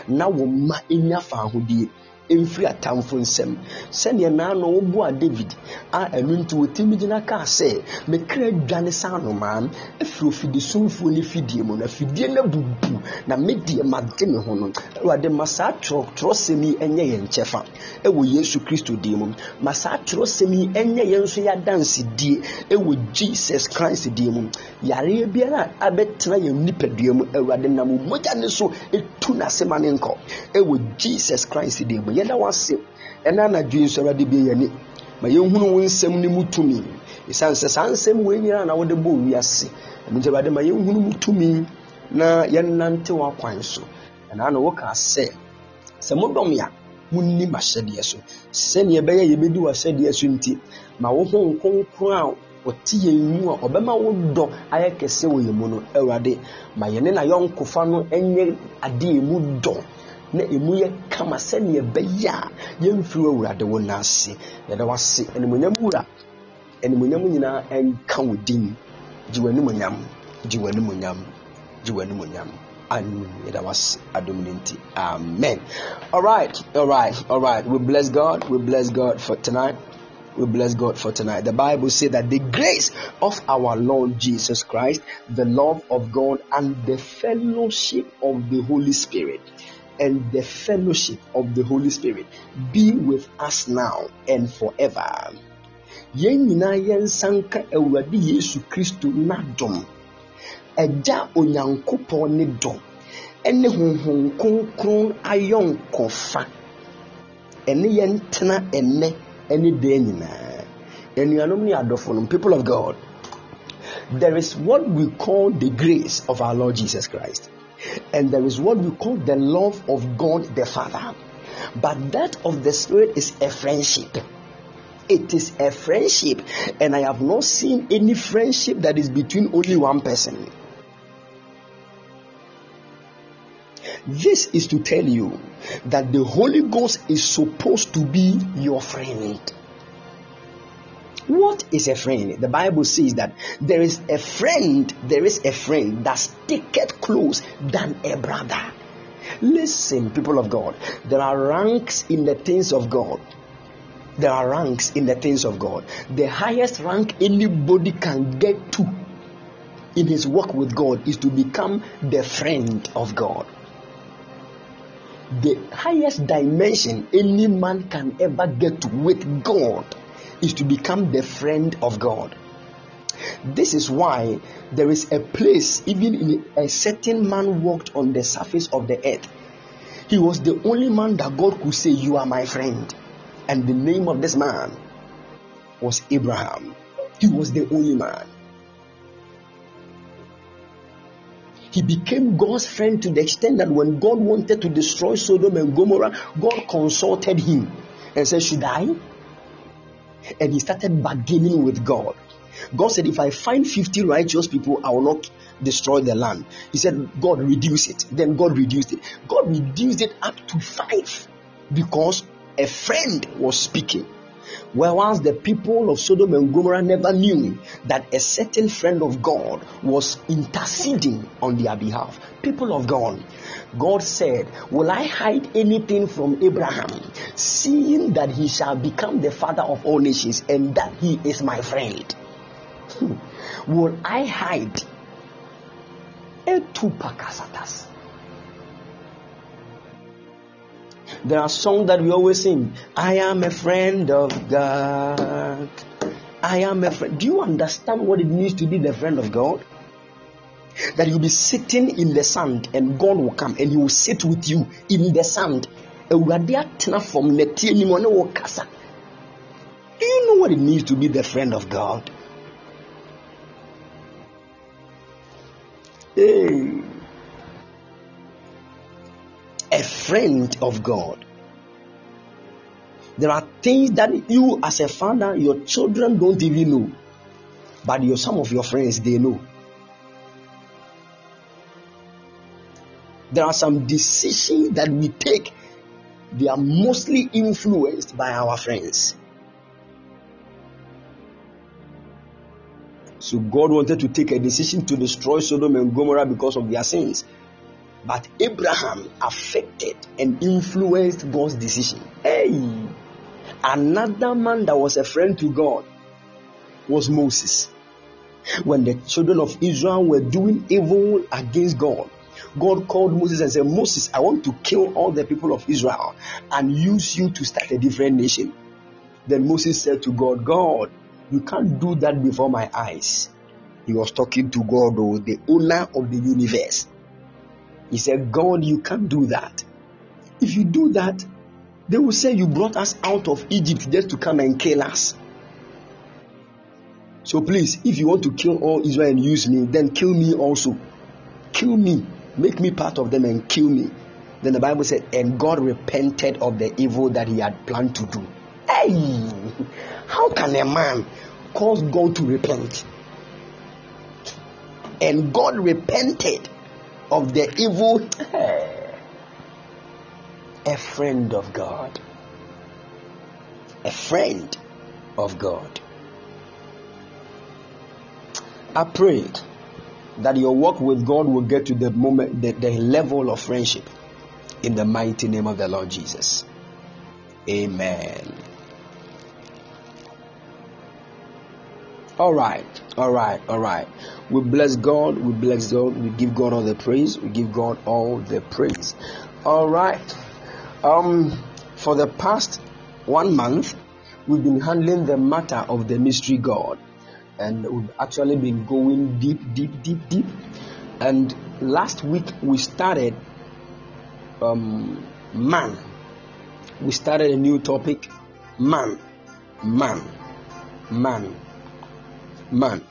Na wo mma ɛnya fa ahodie mfiri atamfo nsɛm. Sɛdeɛ naano woboa david a ɛno nti wɔtumi gyina kaa sɛ mekra dwane sa anomaa afiri ofidisomfoɔ no fidie mu na fidie no abubu na medeɛ magye me ho no. Awurade ma saa twerɛsɛm yi ɛnyɛ yɛn kyɛfa ɛwɔ yesu kristo din mu. Ma saa twerɛsɛm yi ɛnyɛ yɛn nso yɛadansedie ɛwɔ jesus christ din mu. Yareɛ biara a abɛtena yɛn nipadua mu awurade nam mogya ne so ɛtu n'asɛma ne nkɔ ɛwɔ jesus christ din mu yɛda wase ɛna anadwo nso awurade bie yɛni ma yɛnhunu wo nsɛm no mu tumi. Ɛsiane sɛ saa nsɛm wei nyinaa na wode bɔɔ wiase ɛno nti awurade ma yɛnhunu mu tumi na yɛnnante w'akwan so. Ɛnaa na wokaa sɛ sɛ modɔm a munni m'ahyɛdeɛ so. Sɛneɛ ɛbɛyɛ yɛbɛdi w'ahyɛdeɛ so nti ma wo ho nkronkron a ɔte yɛn mu a ɔbɛma wo dɔ ayɛ kɛseɛ wɔ yɛn mu no awurade ma yɛne na yɔnkofa no nyɛ adeɛ mu dɔ. Na emu yɛ kama sɛnea ɛbɛyɛ a yɛmfiri wɔ awurade wo n'ase. Yɛda wase animonyam wura. Animonyam nyinaa ɛnka wo din. Gye w'animonyam. Gye w'animonyam. Gye w'animonyam. And yɛda wase adom no nti. Amen. All right. All right. All right. We bless god. We bless god for tonight. We bless God for tonight. The Bible says that the grace of our Lord Jesus Christ, the love of God, and the fellowship of the Holy Spirit and the fellowship of the Holy Spirit be with us now and forever. Yɛn nyinaa yɛnsa nka Awurade Yesu Kristo n'adom. Agya Onyankopɔn ne dɔ ɛne Honhom Kronkron ayɔnkofa. Ɛne yɛn tena ɛnɛ ɛne dan nyinaa. Anuanom ne adɔfo no, people of God, there is what we call the grace of our Lord Jesus Christ. And there is what we call the love of God the Father. But that of the Spirit is a friendship. It is a friendship, and I have not seen any friendship that is between only one person. This is to tell you that the Holy Ghost is supposed to be your friend. What is a friend? The Bible says that there is a friend, there is a friend that sticketh close than a brother. Listen, people of God, there are ranks in the things of God. There are ranks in the things of God. The highest rank anybody can get to in his work with God is to become the friend of God. The highest dimension any man can ever get to with God is to become the friend of God. This is why there is a place, even in a certain man walked on the surface of the earth. He was the only man that God could say, You are my friend. And the name of this man was Abraham. He was the only man. He became God's friend to the extent that when God wanted to destroy Sodom and Gomorrah, God consulted him and said, Should I? And he started bargaining with God. God said, If I find 50 righteous people, I will not destroy the land. He said, God, reduce it. Then God reduced it. God reduced it up to five because a friend was speaking. Whereas the people of Sodom and Gomorrah never knew that a certain friend of God was interceding on their behalf. People of God, God said, Will I hide anything from Abraham, seeing that he shall become the father of all nations and that he is my friend? Hmm. Will I hide? Etupakasatas. There are songs that we always sing. I am a friend of God. I am a friend. Do you understand what it means to be the friend of God? That you'll be sitting in the sand and God will come and He will sit with you in the sand. Do you know what it means to be the friend of God? Hey a friend of God. There are things that you, as a father, your children don't even know, but your, some of your friends they know. There are some decisions that we take, they are mostly influenced by our friends. So God wanted to take a decision to destroy Sodom and Gomorrah because of their sins. But Abraham affected and influenced God's decision. Hey, another man that was a friend to God was Moses. When the children of Israel were doing evil against God, God called Moses and said, Moses, I want to kill all the people of Israel and use you to start a different nation. Then Moses said to God, God, you can't do that before my eyes. He was talking to God, the owner of the universe. He said, God, you can't do that. If you do that, they will say you brought us out of Egypt just to come and kill us. So please, if you want to kill all Israel and use me, then kill me also. Kill me. Make me part of them and kill me. Then the Bible said, and God repented of the evil that he had planned to do. Hey, how can a man cause God to repent? And God repented of the evil, a friend of God. A friend of God. I pray that your work with God will get to the moment, the, the level of friendship in the mighty name of the Lord Jesus. Amen. All right, all right, all right. We bless God, we bless God, we give God all the praise, we give God all the praise. All right. Um, for the past one month, we've been handling the matter of the mystery God, and we've actually been going deep, deep, deep, deep. And last week we started um, man. We started a new topic, man, man, man man.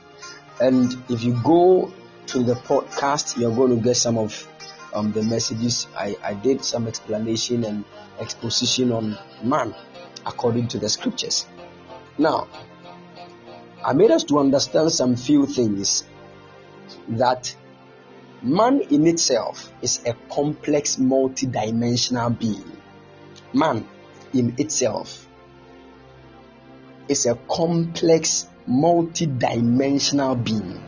And if you go to the podcast, you're going to get some of um, the messages. I, I did some explanation and exposition on man according to the scriptures. Now, I made us to understand some few things that man in itself is a complex, multi-dimensional being. Man in itself is a complex, multi-dimensional being.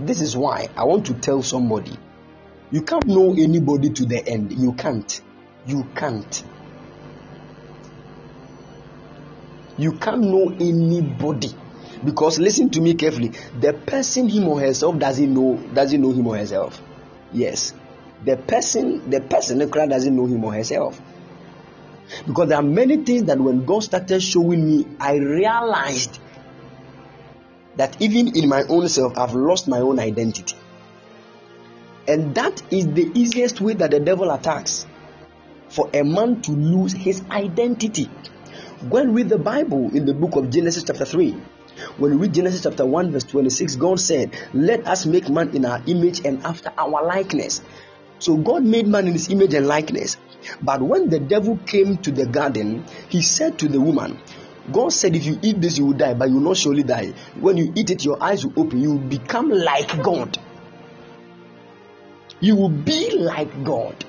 This is why I want to tell somebody you can't know anybody to the end. You can't. You can't. You can't know anybody because listen to me carefully. The person him or herself doesn't know doesn't know him or herself. Yes, the person the person doesn't know him or herself. Because there are many things that when God started showing me, I realized that even in my own self, I've lost my own identity. And that is the easiest way that the devil attacks for a man to lose his identity. When we read the Bible in the book of Genesis, chapter 3, when we read Genesis chapter 1, verse 26, God said, Let us make man in our image and after our likeness. So God made man in his image and likeness. But when the devil came to the garden, he said to the woman, God said, If you eat this, you will die, but you will not surely die. When you eat it, your eyes will open, you will become like God. You will be like God.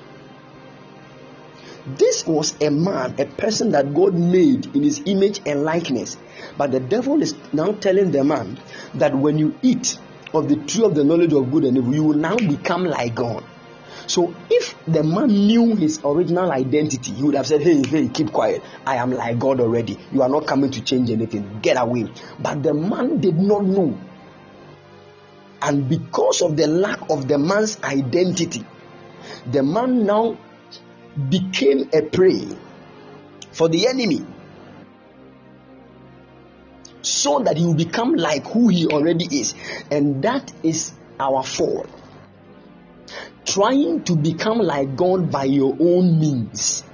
This was a man, a person that God made in his image and likeness. But the devil is now telling the man that when you eat of the tree of the knowledge of good and evil, you will now become like God. So if the man knew his original identity, he would have said, Hey, hey, keep quiet. I am like God already. You are not coming to change anything. Get away. But the man did not know. And because of the lack of the man's identity, the man now became a prey for the enemy so that he will become like who he already is. And that is our fall trying to become like God by your own means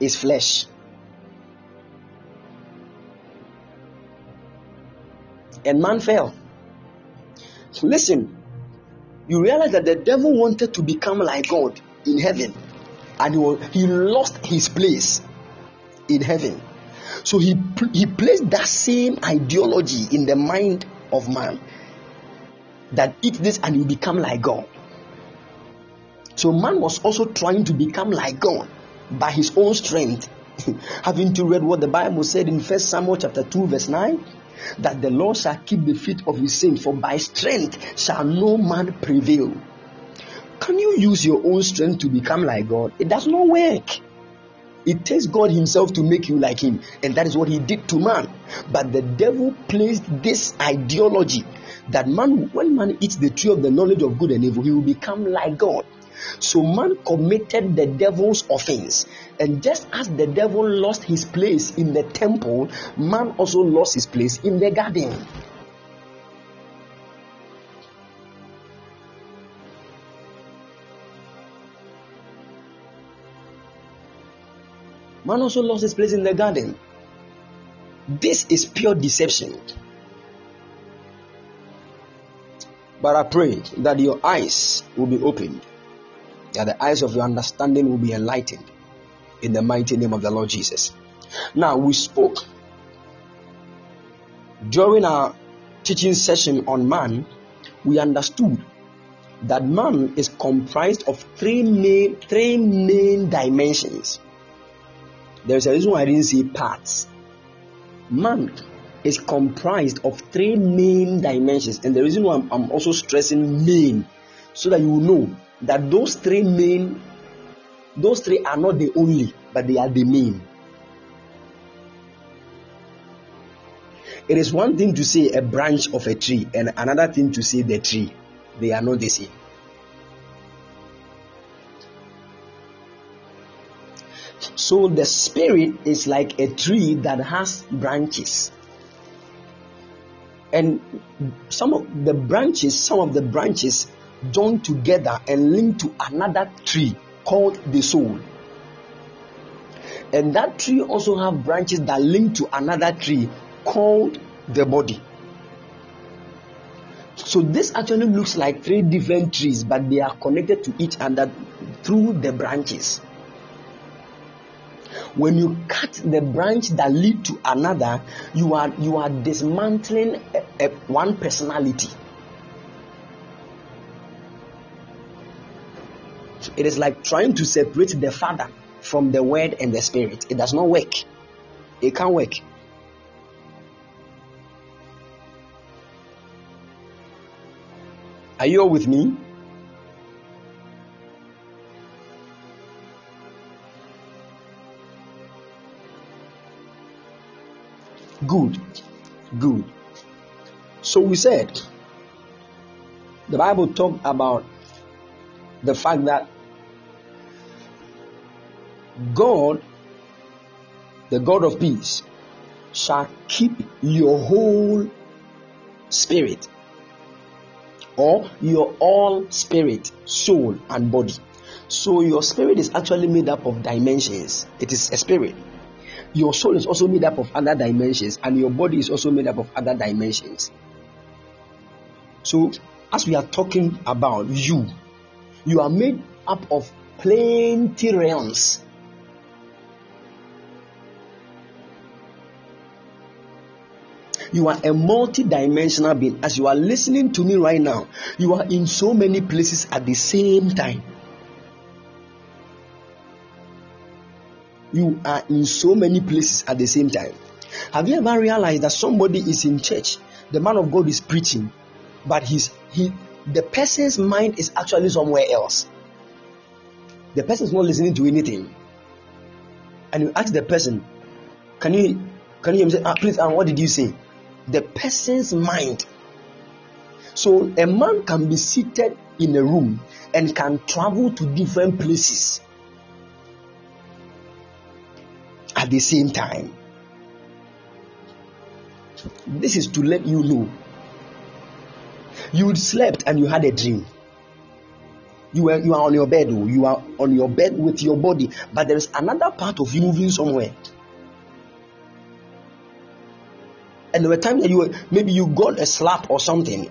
is flesh. And man fell. Listen, you realize that the devil wanted to become like God in heaven, and he, was, he lost his place in heaven. So he, he placed that same ideology in the mind of man that eat this and you become like God. So man was also trying to become like God by his own strength. Having to read what the Bible said in First Samuel chapter 2, verse 9, that the Lord shall keep the feet of his saints, for by strength shall no man prevail. Can you use your own strength to become like God? It does not work. It takes God Himself to make you like Him, and that is what He did to man. But the devil placed this ideology that man, when man eats the tree of the knowledge of good and evil, he will become like God. So man committed the devil's offense. And just as the devil lost his place in the temple, man also lost his place in the garden. Man also lost his place in the garden. This is pure deception. But I pray that your eyes will be opened, that the eyes of your understanding will be enlightened in the mighty name of the Lord Jesus. Now, we spoke during our teaching session on man, we understood that man is comprised of three main three main dimensions. There is a reason why I didn't say parts. Man is comprised of three main dimensions. And the reason why I'm, I'm also stressing main, so that you know that those three main, those three are not the only, but they are the main. It is one thing to say a branch of a tree, and another thing to say the tree. They are not the same. So the spirit is like a tree that has branches and some of the branches, some of the branches join together and link to another tree called the soul. And that tree also have branches that link to another tree called the body. So this actually looks like three different trees, but they are connected to each other through the branches when you cut the branch that lead to another you are you are dismantling a, a, one personality. It is like trying to separate the father from the word and the spirit. It does not work. It can't work. Are you all with me Good. Good. So we said the Bible talked about the fact that God, the God of peace, shall keep your whole spirit or your all spirit, soul, and body. So your spirit is actually made up of dimensions. It is a spirit. Your soul is also made up of other dimensions, and your body is also made up of other dimensions. So, as we are talking about you, you are made up of plenty realms. You are a multi-dimensional being. As you are listening to me right now, you are in so many places at the same time. You are in so many places at the same time. Have you ever realized that somebody is in church, the man of God is preaching, but he's he the person's mind is actually somewhere else. The person is not listening to anything. And you ask the person, Can you can you hear me say, ah, please, ah, what did you say? The person's mind. So a man can be seated in a room and can travel to different places at the same time. This is to let you know. You slept and you had a dream. You were, you are on your bed, oh. you are on your bed with your body, but there is another part of you moving somewhere. And there were times that you were, maybe you got a slap or something,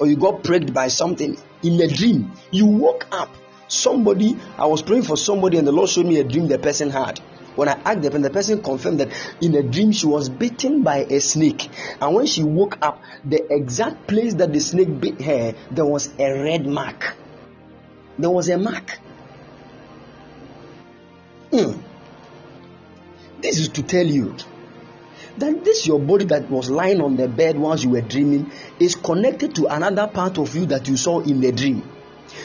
or you got pricked by something in a dream. You woke up. Somebody, I was praying for somebody, and the Lord showed me a dream the person had. When I asked them, the person confirmed that in a dream she was bitten by a snake. And when she woke up, the exact place that the snake bit her, there was a red mark. There was a mark. Mm. This is to tell you that this your body that was lying on the bed once you were dreaming is connected to another part of you that you saw in the dream.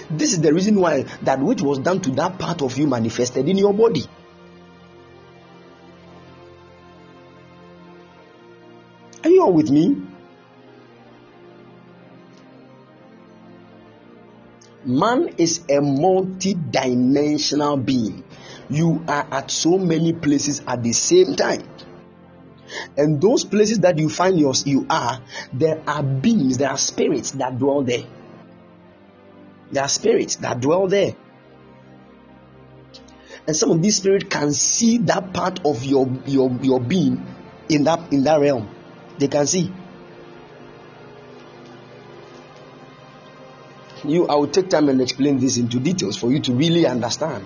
This is the reason why that which was done to that part of you manifested in your body. With me? Man is a multi dimensional being. You are at so many places at the same time. And those places that you find yours, you are, there are beings, there are spirits that dwell there. There are spirits that dwell there. And some of these spirits can see that part of your, your, your being in that in that realm. They can see. You, I will take time and explain this into details for you to really understand.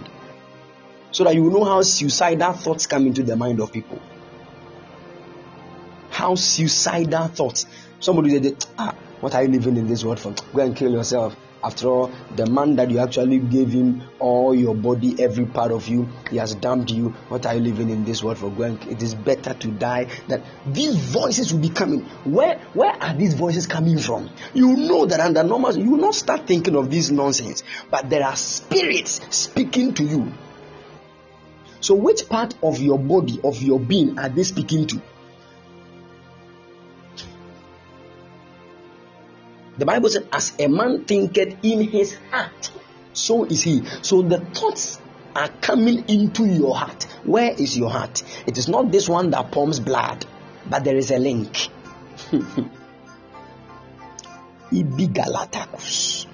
So that you know how suicidal thoughts come into the mind of people. How suicidal thoughts. Somebody said, ah, what are you living in this world for? Go and kill yourself. After all, the man that you actually gave him all your body, every part of you, he has damned you. What are you living in this world for? Going, it is better to die. That these voices will be coming. Where where are these voices coming from? You know that under normal, you will not start thinking of this nonsense. But there are spirits speaking to you. So, which part of your body, of your being, are they speaking to? The Bible said, As a man thinketh in his heart, so is he. So the thoughts are coming into your heart. Where is your heart? It is not this one that pumps blood, but there is a link. Ibigalatakus.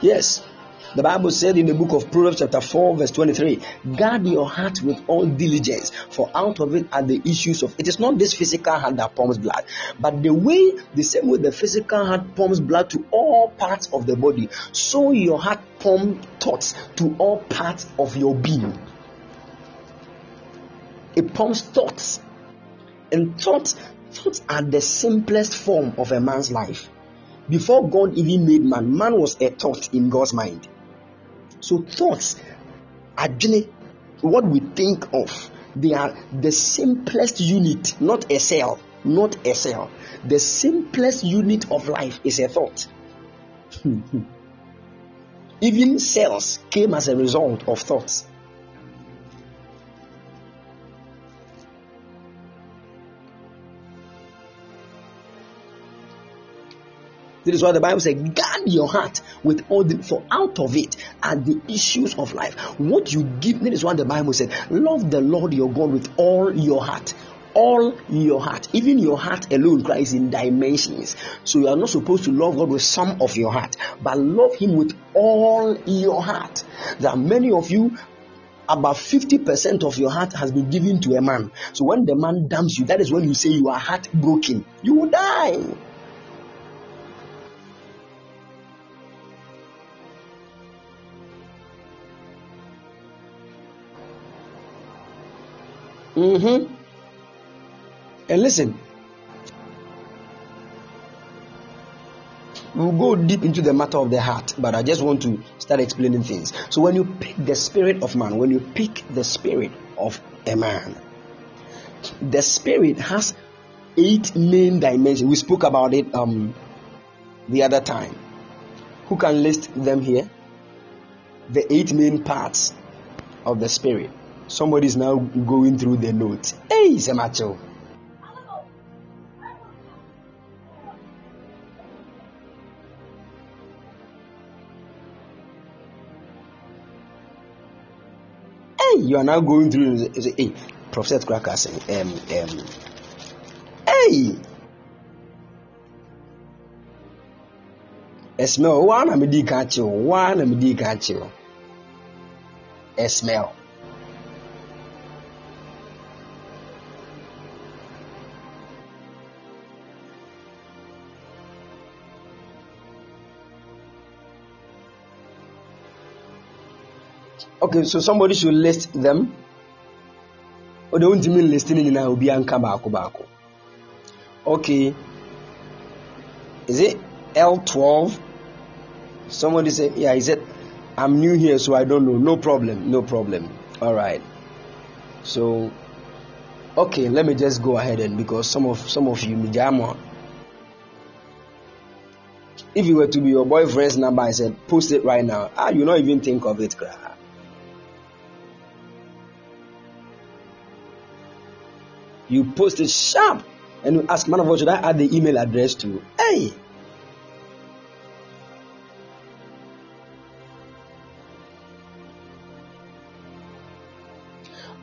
Yes. The Bible said in the book of Proverbs, chapter 4, verse 23, guard your heart with all diligence, for out of it are the issues of it is not this physical heart that pumps blood, but the way, the same way the physical heart pumps blood to all parts of the body, so your heart pumps thoughts to all parts of your being. It pumps thoughts, and thoughts, thoughts are the simplest form of a man's life. Before God even made man, man was a thought in God's mind. So thoughts, adwene, what we think of, they are the simplest unit, not a cell, not a cell. The simplest unit of life is a thought. Even cells came as a result of thoughts. This is why the Bible says, guard your heart with all the, for out of it are the issues of life. What you give, this is why the Bible said, love the Lord your God with all your heart. All your heart, even your heart alone cries in dimensions. So you are not supposed to love God with some of your heart, but love Him with all your heart. There are many of you about 50% of your heart has been given to a man. So when the man damns you, that is when you say you are heartbroken. You will die. Mm-hmm. And listen, we'll go deep into the matter of the heart, but I just want to start explaining things. So, when you pick the spirit of man, when you pick the spirit of a man, the spirit has eight main dimensions. We spoke about it um the other time. Who can list them here? The eight main parts of the spirit. Somebody is now going through the notes. Hey, Semacho. Hey, you are now going through you say, hey, Prophet Cracker saying, um, um, hey, Esmel, wa na medi ka kye wo, wa na medi ka kye wo. Esmel. Okay, so somebody should list them. Won't even listing in will be anka baako baako. Okay. Is it L12? Somebody said, yeah, he said, I'm new here, so I don't know. No problem, no problem. All right. So, okay, let me just go ahead and because some of some of you, Mijama, if you were to be your boyfriend's number, I said, post it right now. Ah, you not even think of it, You post it sharp and you ask, man of God, should I add the email address to? Hey!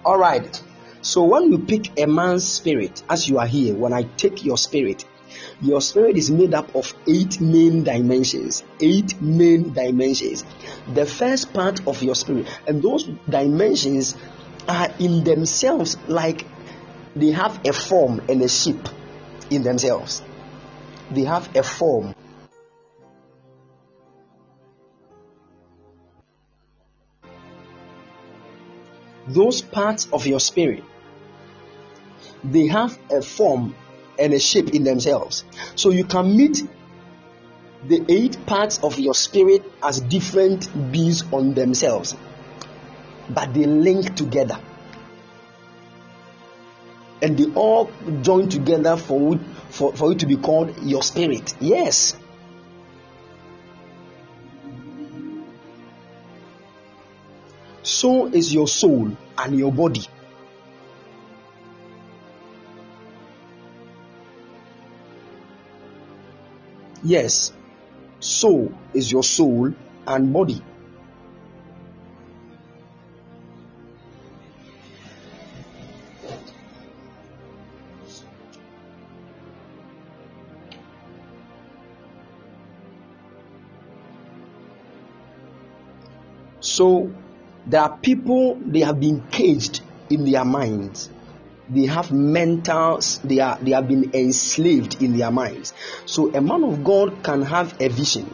All right. So when you pick a man's spirit, as you are here, when I take your spirit, your spirit is made up of eight main dimensions. Eight main dimensions. The first part of your spirit, and those dimensions are in themselves like they have a form and a shape in themselves. They have a form. Those parts of your spirit, they have a form and a shape in themselves. So you can meet the eight parts of your spirit as different beings on themselves, but they link together and they all join together for, for, for it to be called your spirit. Yes. So is your soul and your body. Yes, so is your soul and body. So there are people they have been caged in their minds. They have mentals, they are they have been enslaved in their minds. So a man of God can have a vision,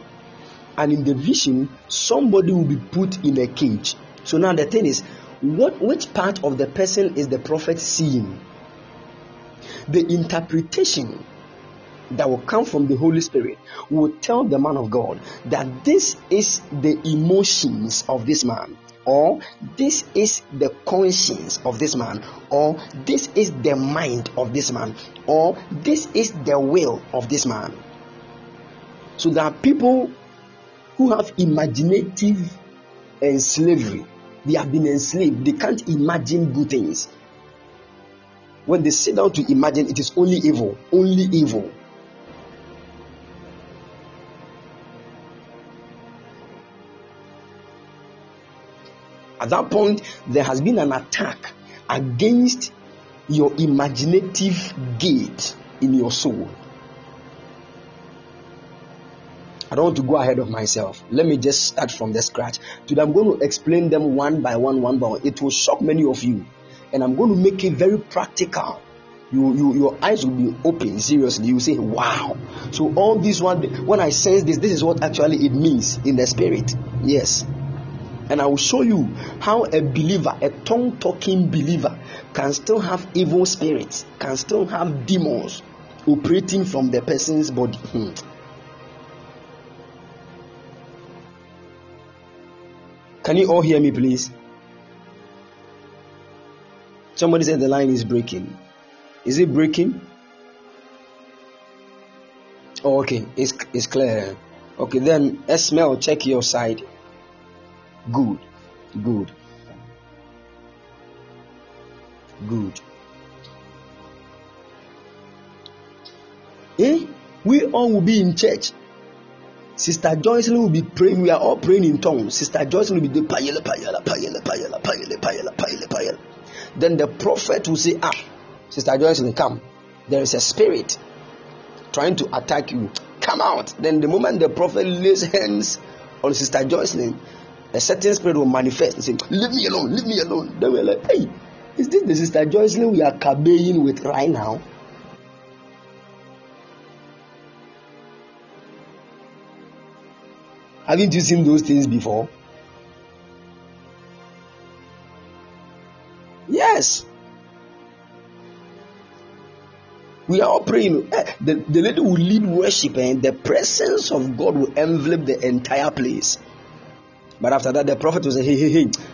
and in the vision, somebody will be put in a cage. So now the thing is, what which part of the person is the prophet seeing? The interpretation that will come from the Holy Spirit will tell the man of God that this is the emotions of this man, or this is the conscience of this man, or this is the mind of this man, or this is the will of this man. So there are people who have imaginative slavery. They have been enslaved. They can't imagine good things. When they sit down to imagine, it is only evil, only evil. At that point, there has been an attack against your imaginative gate in your soul. I don't want to go ahead of myself. Let me just start from the scratch. Today I'm going to explain them one by one, one by one. It will shock many of you. And I'm going to make it very practical. You, you, your eyes will be open. Seriously, you say, "Wow!" So all this one, when I sense this, this is what actually it means in the spirit. Yes, and I will show you how a believer, a tongue-talking believer, can still have evil spirits, can still have demons operating from the person's body. Hmm. Can you all hear me, please? Somebody said the line is breaking. Is it breaking? Oh, okay, it's, it's clear. Okay, then smell, check your side. Good, good, good. Eh? We all will be in church. Sister Joycelyn will be praying. We are all praying in tongues. Sister Joycelyn will be doing payela, payela, payela, payela, payela, payela, payela, payela. Then the prophet will say, Ah, Sister Joycelyn, come. There is a spirit trying to attack you. Come out. Then the moment the prophet lays hands on Sister Joycelyn, a certain spirit will manifest and say, Leave me alone, leave me alone. Then we're like, Hey, is this the Sister Joycelyn we are cabaying with right now? Haven't you seen those things before? Yes. We are all praying. Eh, the, the lady will lead worship and the presence of God will envelop the entire place. But after that, the prophet will say, Hey, hey,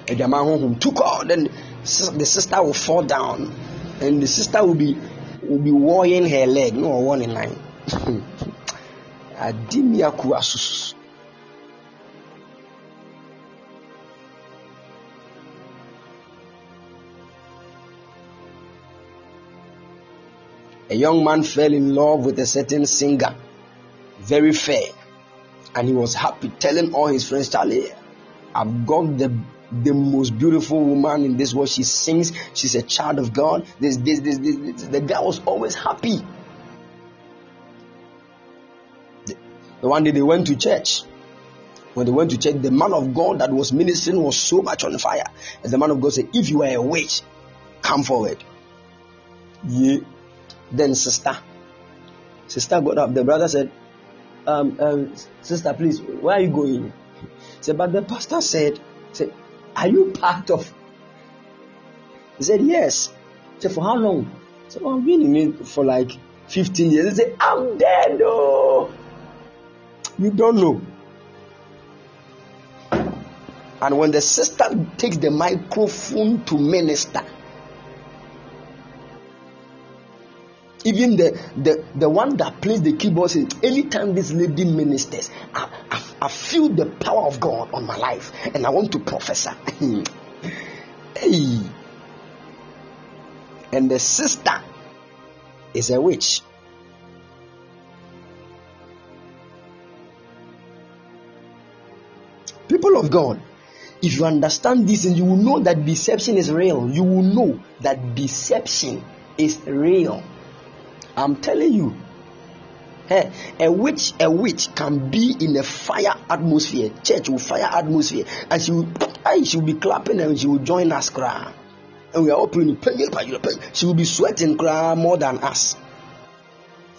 hey, The man who took all. Then the sister will fall down and the sister will be will be warring her leg. No, one in asusus. a young man fell in love with a certain singer, very fair, and he was happy, telling all his friends, Charlie, I've got the the most beautiful woman in this world. She sings, she's a child of God. This, this, this, this, this. The guy was always happy. The, the one day they went to church. When they went to church, the man of God that was ministering was so much on fire. As the man of God said, If you are a witch, come forward. Yeah. Then sister, sister got up. The brother said, um, um, "Sister, please, where are you going?" Said, "But the pastor said, said, are you part of?" He said, "Yes." He said, "For how long?" He said, well, "I've been in it for like 15 years." He said, "I'm dead, oh." You don't know. And when the sister takes the microphone to minister, even the, the, the one that plays the keyboard says, anytime this lady ministers, I, I, feel the power of God on my life and I want to prophesy. hey. And the sister is a witch. People of God, if you understand this and you will know that deception is real, you will know that deception is real. I'm telling you. Hey, a witch, a witch can be in a fire atmosphere, church with fire atmosphere, and she will, she will be clapping and she will join us cry. And we are praying, she will be sweating cry more than us.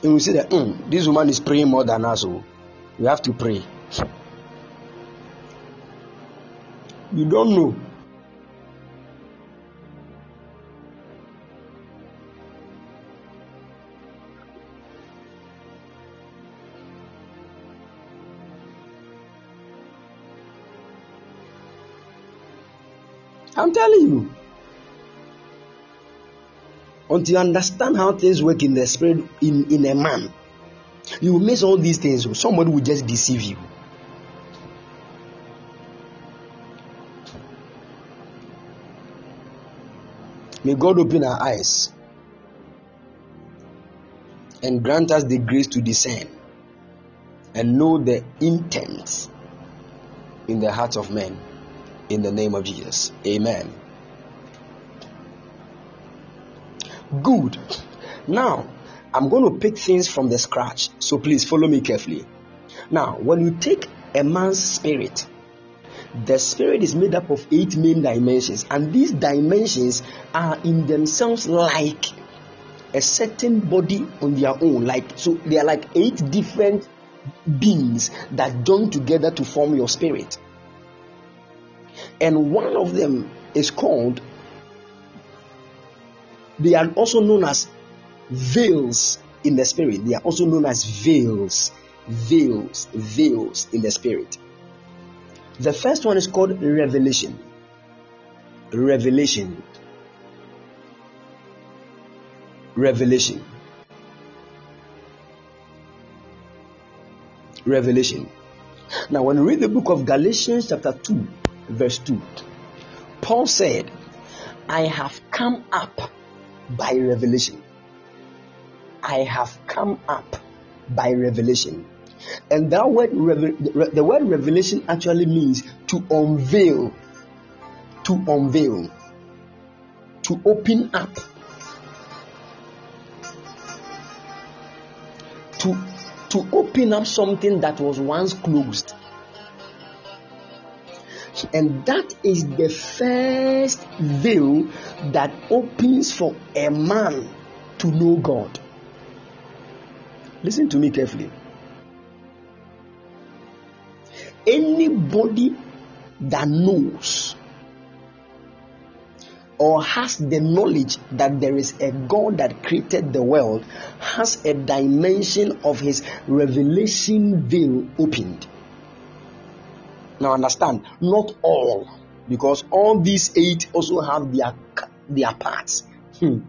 And we see that mm, this woman is praying more than us, so we have to pray. You don't know. I'm telling you. Until you understand how things work in the spirit in, in a man, you will miss all these things. Somebody will just deceive you. May God open our eyes and grant us the grace to discern and know the intent in the hearts of men. In the name of Jesus. Amen. Good. Now, I'm going to pick things from the scratch. So please follow me carefully. Now, when you take a man's spirit, the spirit is made up of eight main dimensions, and these dimensions are in themselves like a certain body on their own. Like so, they are like eight different beings that join together to form your spirit. And one of them is called, they are also known as veils in the spirit. They are also known as veils, veils, veils in the spirit. The first one is called revelation. Revelation. Revelation. Revelation. Now, when you read the book of Galatians, chapter 2, verse 2, Paul said, I have come up by revelation. I have come up by revelation. And that word, the word revelation actually means to unveil, to unveil, to open up, to, to open up something that was once closed. And that is the first veil that opens for a man to know God. Listen to me carefully. Anybody that knows or has the knowledge that there is a God that created the world has a dimension of his revelation veil opened. Now understand, not all, because all these eight also have their their parts. Hmm.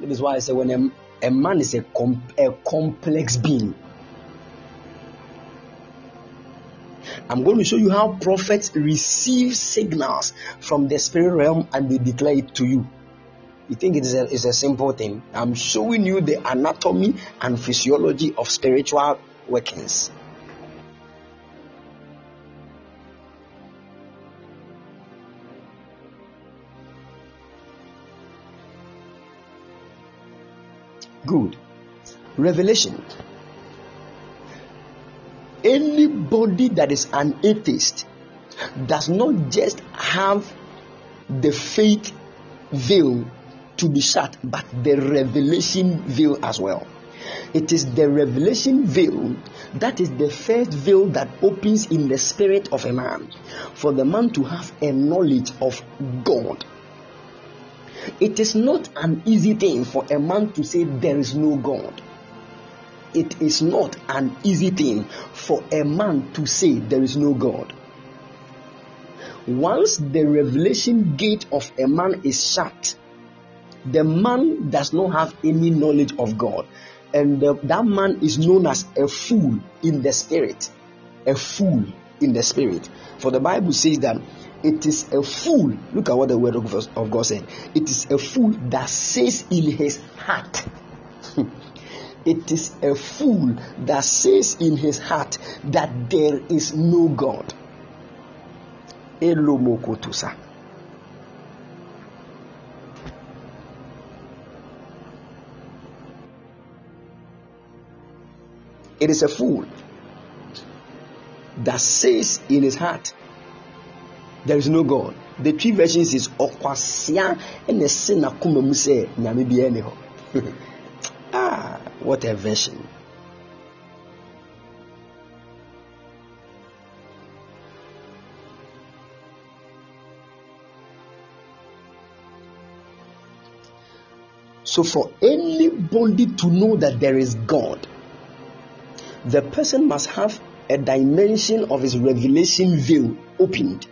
That is why I say when a, a man is a, com- a complex being, I'm going to show you how prophets receive signals from the spirit realm and they declare it to you. You think it is a, it's a simple thing? I'm showing you the anatomy and physiology of spiritual workings. Good. Revelation anybody that is an atheist does not just have the faith veil to be shut, but the revelation veil as well. It is the revelation veil that is the first veil that opens in the spirit of a man for the man to have a knowledge of God. It is not an easy thing for a man to say there is no God it is not an easy thing for a man to say there is no God. Once the revelation gate of a man is shut, the man does not have any knowledge of God. And the, that man is known as a fool in the spirit. A fool in the spirit. For the Bible says that it is a fool. Look at what the word of God said. It is a fool that says in his heart. It is a fool that says in his heart that there is no God. Elomokotusa. It is a fool that says in his heart there is no God. The three versions is okwasia and the sin akuma mu sɛ nyame bi ah what a version. So, for anybody to know that there is God, the person must have a dimension of his revelation veil opened.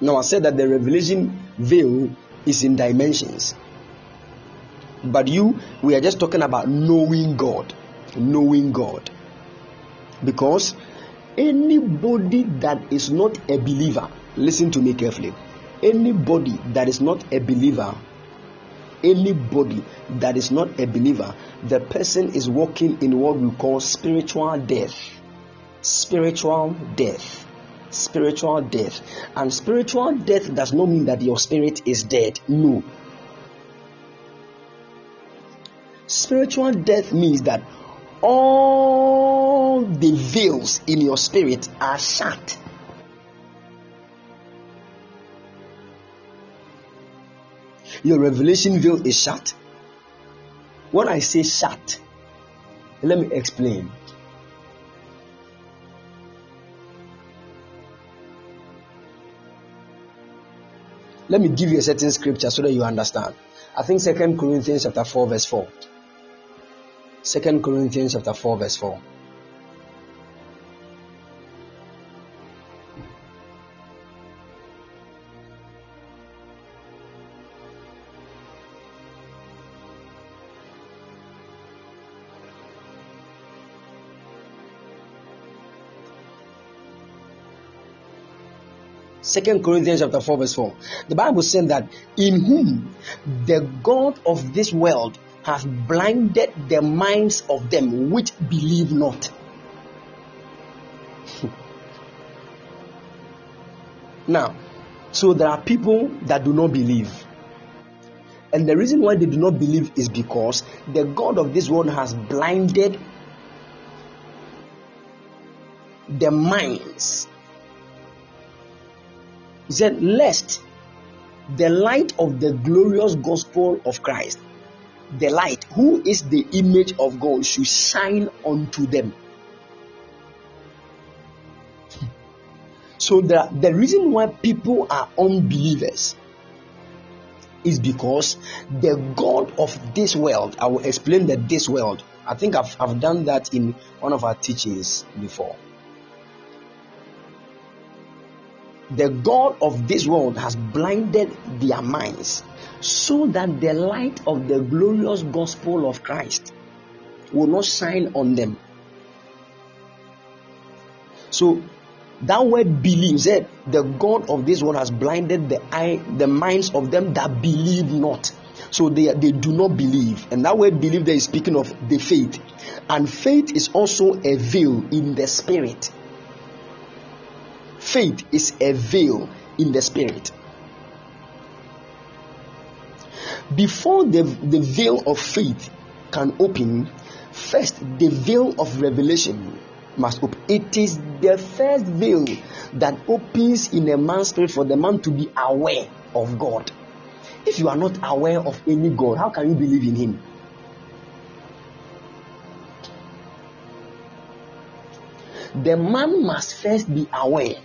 Now, I said that the revelation veil is in dimensions. But you, we are just talking about knowing God. Knowing God. Because anybody that is not a believer, listen to me carefully. Anybody that is not a believer anybody that is not a believer, the person is walking in what we call spiritual death. Spiritual death. Spiritual death. And spiritual death does not mean that your spirit is dead. No. Spiritual death means that all the veils in your spirit are shut. Your revelation veil is shut. When I say shut, let me explain. Let me give you a certain scripture so that you understand. I think Second Corinthians chapter 4, verse 4. Second Corinthians chapter 4, verse 4. Second Corinthians chapter 4, verse 4. The Bible says that in whom the God of this world has blinded the minds of them which believe not. now, so there are people that do not believe. And the reason why they do not believe is because the God of this world has blinded the minds he said, Lest the light of the glorious gospel of Christ, the light, who is the image of God, should shine unto them. So the, the reason why people are unbelievers is because the God of this world, I will explain that this world, I think I've, I've done that in one of our teachings before. The God of this world has blinded their minds so that the light of the glorious gospel of Christ will not shine on them. So that word believes that the God of this world has blinded the eye, the minds of them that believe not. So they, they do not believe. And that word believe there is speaking of the faith. And faith is also a veil in the spirit. Faith is a veil in the spirit. Before the, the veil of faith can open, first the veil of revelation must open. It is the first veil that opens in a man's spirit for the man to be aware of God. If you are not aware of any God, how can you believe in Him? The man must first be aware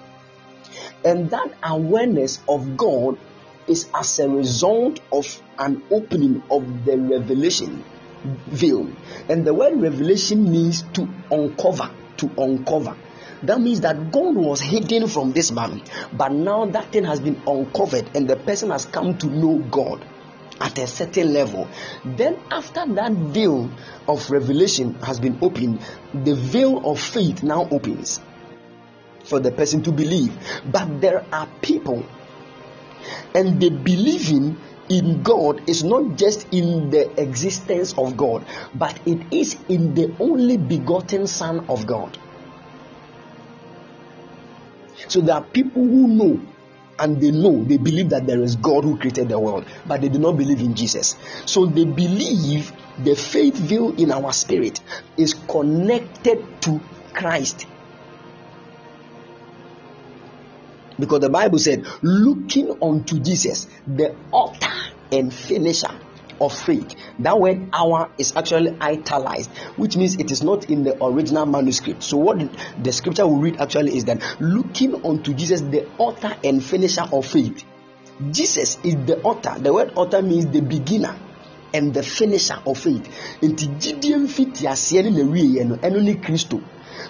and that awareness of God is as a result of an opening of the revelation veil. And the word revelation means to uncover, to uncover. That means that God was hidden from this man, but now that thing has been uncovered and the person has come to know God at a certain level. Then, after that veil of revelation has been opened, the veil of faith now opens for the person to believe. But there are people, and the believing in God is not just in the existence of God, but it is in the only begotten Son of God. So there are people who know and they know they believe that there is God who created the world, but they do not believe in Jesus. So they believe the faith veil in our spirit is connected to Christ Because the Bible said, looking unto Jesus, the author and finisher of faith. That word our is actually italicized, which means it is not in the original manuscript. So, what the scripture will read actually is that looking unto Jesus, the author and finisher of faith. Jesus is the author. The word author means the beginner and the finisher of faith.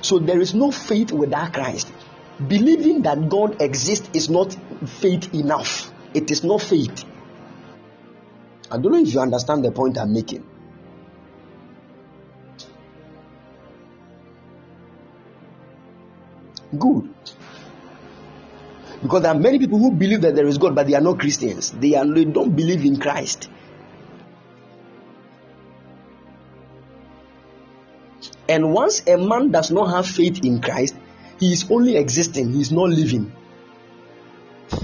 So there is no faith without Christ. Believing that God exists is not faith enough. It is not faith. I don't know if you understand the point I'm making. Good. Because there are many people who believe that there is God, but they are not Christians. They, are, they don't believe in Christ. And once a man does not have faith in Christ, he is only existing, he is not living.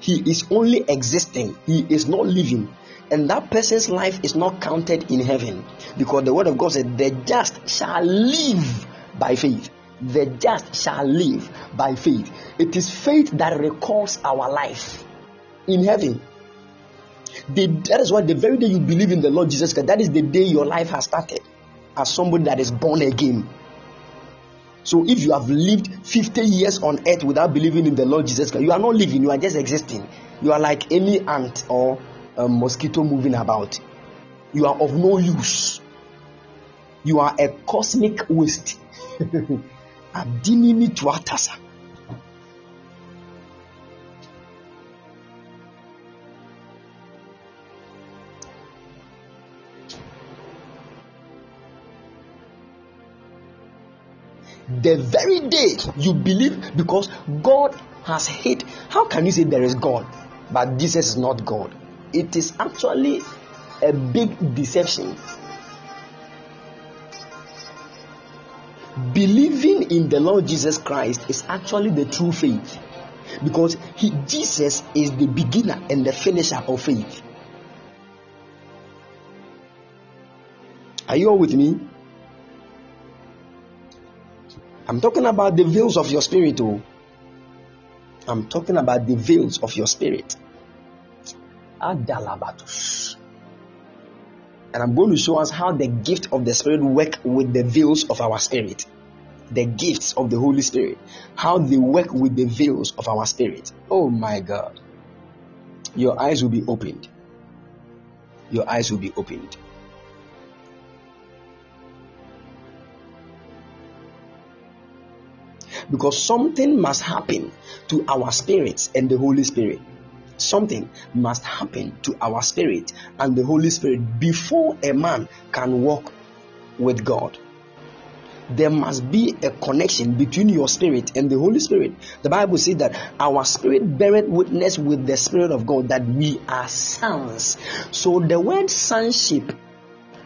he is only existing, he is not living. And that person's life is not counted in heaven because the word of God said, The just shall live by faith. The just shall live by faith. It is faith that records our life in heaven. The, that is why the very day you believe in the Lord Jesus Christ, that is the day your life has started as somebody that is born again. So if you have lived 50 years on earth without believing in the Lord Jesus Christ, you are not living, you are just existing. You are like any ant or a mosquito moving about. You are of no use. You are a cosmic waste. Adinimi tuatasa. The very day you believe because God has hid. How can you say there is God, but Jesus is not God? It is actually a big deception. Believing in the Lord Jesus Christ is actually the true faith because he, Jesus is the beginner and the finisher of faith. Are you all with me? I'm talking about the veils of your spirit. Oh, I'm talking about the veils of your spirit. Adalabatus. And I'm going to show us how the gift of the Spirit work with the veils of our spirit. The gifts of the Holy Spirit. How they work with the veils of our spirit. Oh my God. Your eyes will be opened. Your eyes will be opened. Because something must happen to our spirits and the Holy Spirit. Something must happen to our spirit and the Holy Spirit before a man can walk with God. There must be a connection between your spirit and the Holy Spirit. The Bible says that our spirit beareth witness with the Spirit of God that we are sons. So the word sonship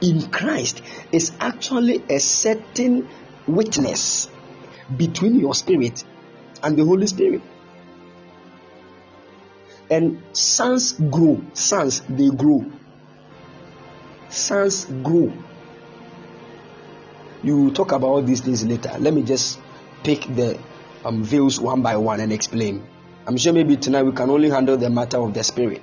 in Christ is actually a certain witness between your spirit and the Holy Spirit. And sons grow, sons they grow, sons grow. You talk about these things later. Let me just pick the um, veils one by one and explain. I'm sure maybe tonight we can only handle the matter of the spirit.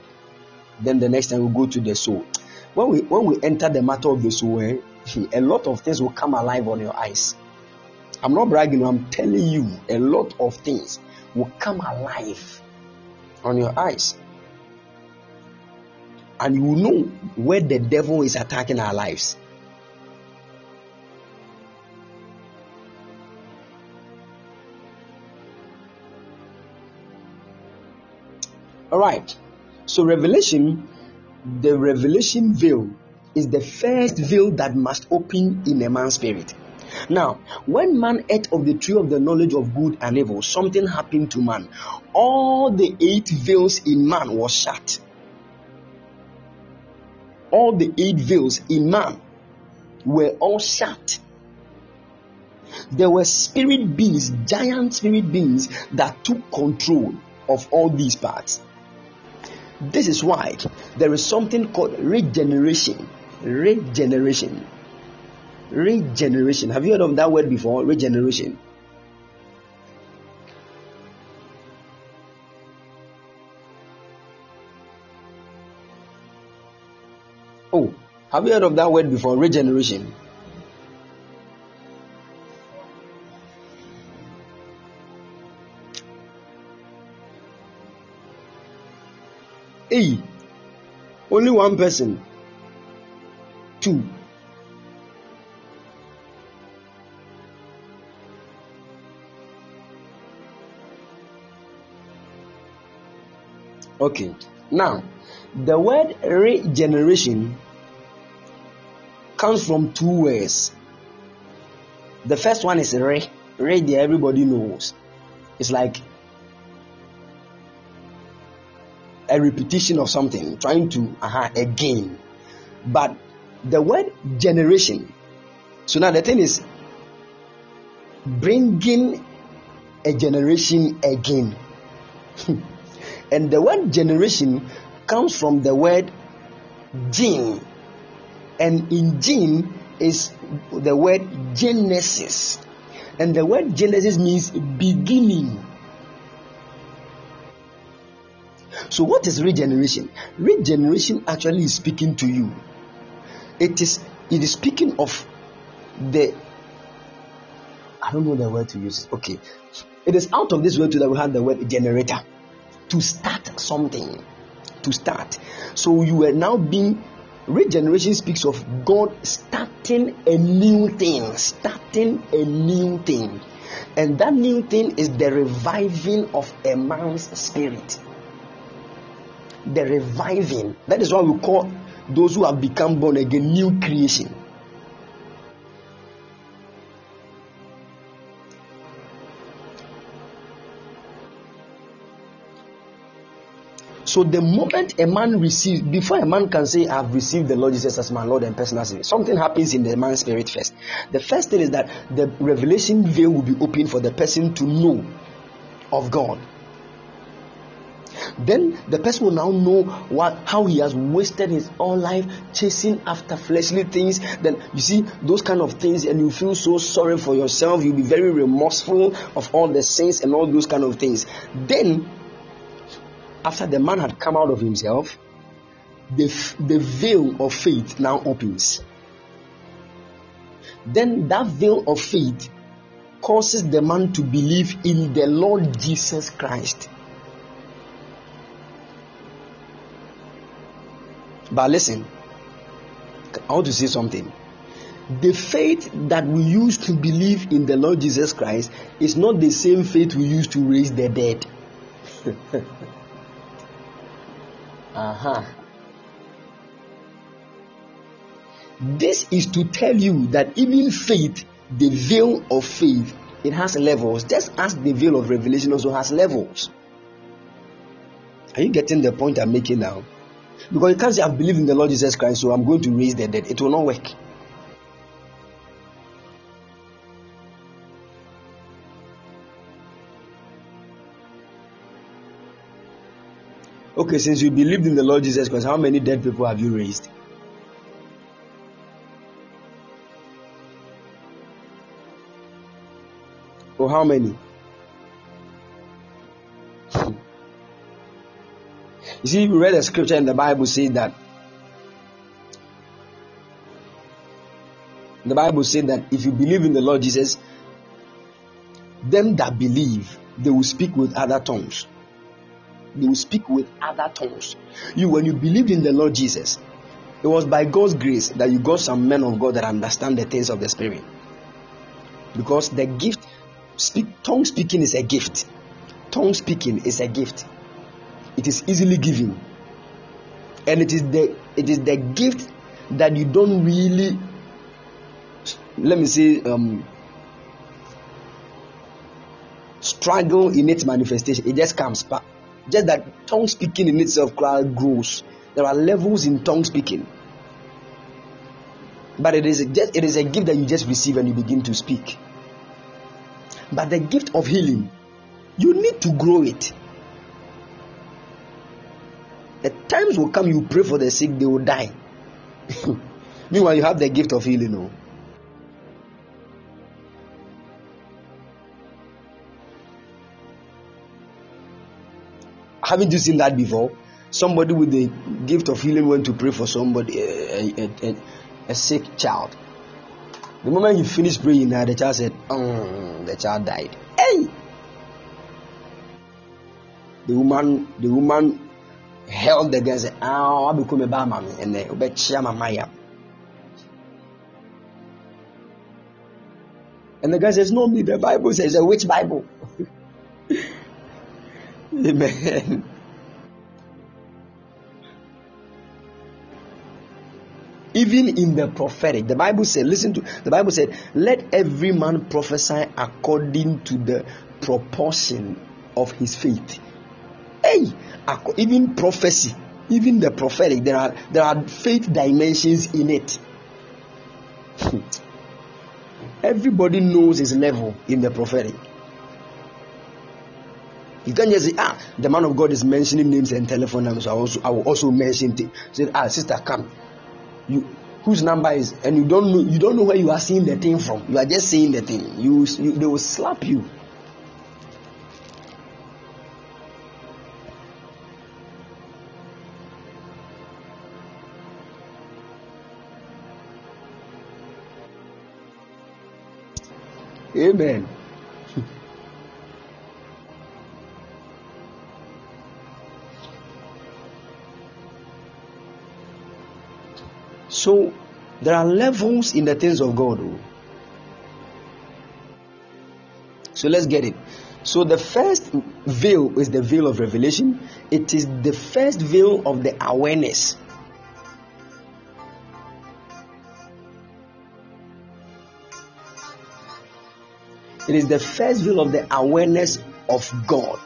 Then the next time we we'll go to the soul. When we when we enter the matter of the soul, eh, a lot of things will come alive on your eyes. I'm not bragging, I'm telling you, a lot of things will come alive on your eyes. And you will know where the devil is attacking our lives. All right. So, revelation, the revelation veil is the first veil that must open in a man's spirit. Now, when man ate of the tree of the knowledge of good and evil, something happened to man. All the eight veils in man was shut. All the eight veils in man were all shut. There were spirit beings, giant spirit beings that took control of all these parts. This is why there is something called regeneration. Regeneration Regeneration. Have you heard of that word before? Regeneration. Oh, have you heard of that word before? Regeneration. Hey, only one person. Two. Okay. Now, the word regeneration comes from two words. The first one is re. Re, everybody knows. It's like a repetition of something, trying to uh again. But the word generation. So now the thing is, bringing a generation again. and the word generation comes from the word gene, and in gene is the word genesis, and the word genesis means beginning. So, what is regeneration? Regeneration actually is speaking to you. It is it is speaking of the I don't know the word to use. Okay, it is out of this word too that we have the word generator to start something. To start. So you are now being regeneration speaks of God starting a new thing, starting a new thing. And that new thing is the reviving of a man's spirit. The reviving. That is why we call those who have become born again new creation. So the moment a man receives, before a man can say, I've received the Lord Jesus as my Lord and personal Savior, something happens in the man's spirit first. The first thing is that the revelation veil will be open for the person to know of God. Then the person will now know what how he has wasted his whole life chasing after fleshly things. Then you see those kind of things, and you feel so sorry for yourself. You'll be very remorseful of all the sins and all those kind of things. Then after the man had come out of himself, the, the veil of faith now opens. Then that veil of faith causes the man to believe in the Lord Jesus Christ. But listen, I want to say something. The faith that we use to believe in the Lord Jesus Christ is not the same faith we use to raise the dead. Uh-huh. This is to tell you that even faith, the veil of faith, it has levels, just as the veil of revelation also has levels. Are you getting the point I'm making now? Because you can't say, I believe in the Lord Jesus Christ, so I'm going to raise the dead. It will not work. Okay, since you believed in the Lord Jesus Christ, how many dead people have you raised? Or how many? you see, we read a scripture in the Bible saying that the Bible said that if you believe in the Lord Jesus, them that believe, they will speak with other tongues they will speak with other tongues. You, when you believed in the Lord Jesus, it was by God's grace that you got some men of God that understand the things of the Spirit. Because the gift, speak, tongue speaking is a gift. Tongue speaking is a gift. It is easily given, and it is the it is the gift that you don't really. Let me say, um, struggle in its manifestation. It just comes. But just that tongue speaking in itself grows. There are levels in tongue speaking. But it is, just, it is a gift that you just receive and you begin to speak. But the gift of healing, you need to grow it. The times will come you pray for the sick, they will die. Meanwhile, you have the gift of healing. No? Haven't you seen that before? Somebody with the gift of healing went to pray for somebody, a, a, a, a sick child. The moment he finished praying, the child said, mm, the child died. Hey! The woman, the woman held the guy and said, "Ah, I become a mommy, and then Maya." And the guy says, "No, me. The Bible says, a which Bible?" Amen. Even in the prophetic, the Bible said, listen to the Bible said, let every man prophesy according to the proportion of his faith. Hey, even prophecy, even the prophetic, there are there are faith dimensions in it. Hmm. Everybody knows his level in the prophetic. You can't just say, ah, the man of God is mentioning names and telephone numbers. I, also, I will also mention things. Say, ah, sister, come. You whose number is, and you don't know, you don't know where you are seeing the thing from. You are just seeing the thing. You, you they will slap you. Amen. So there are levels in the things of God. Oh. So let's get it. So the first veil is the veil of revelation. It is the first veil of the awareness. It is the first veil of the awareness of God.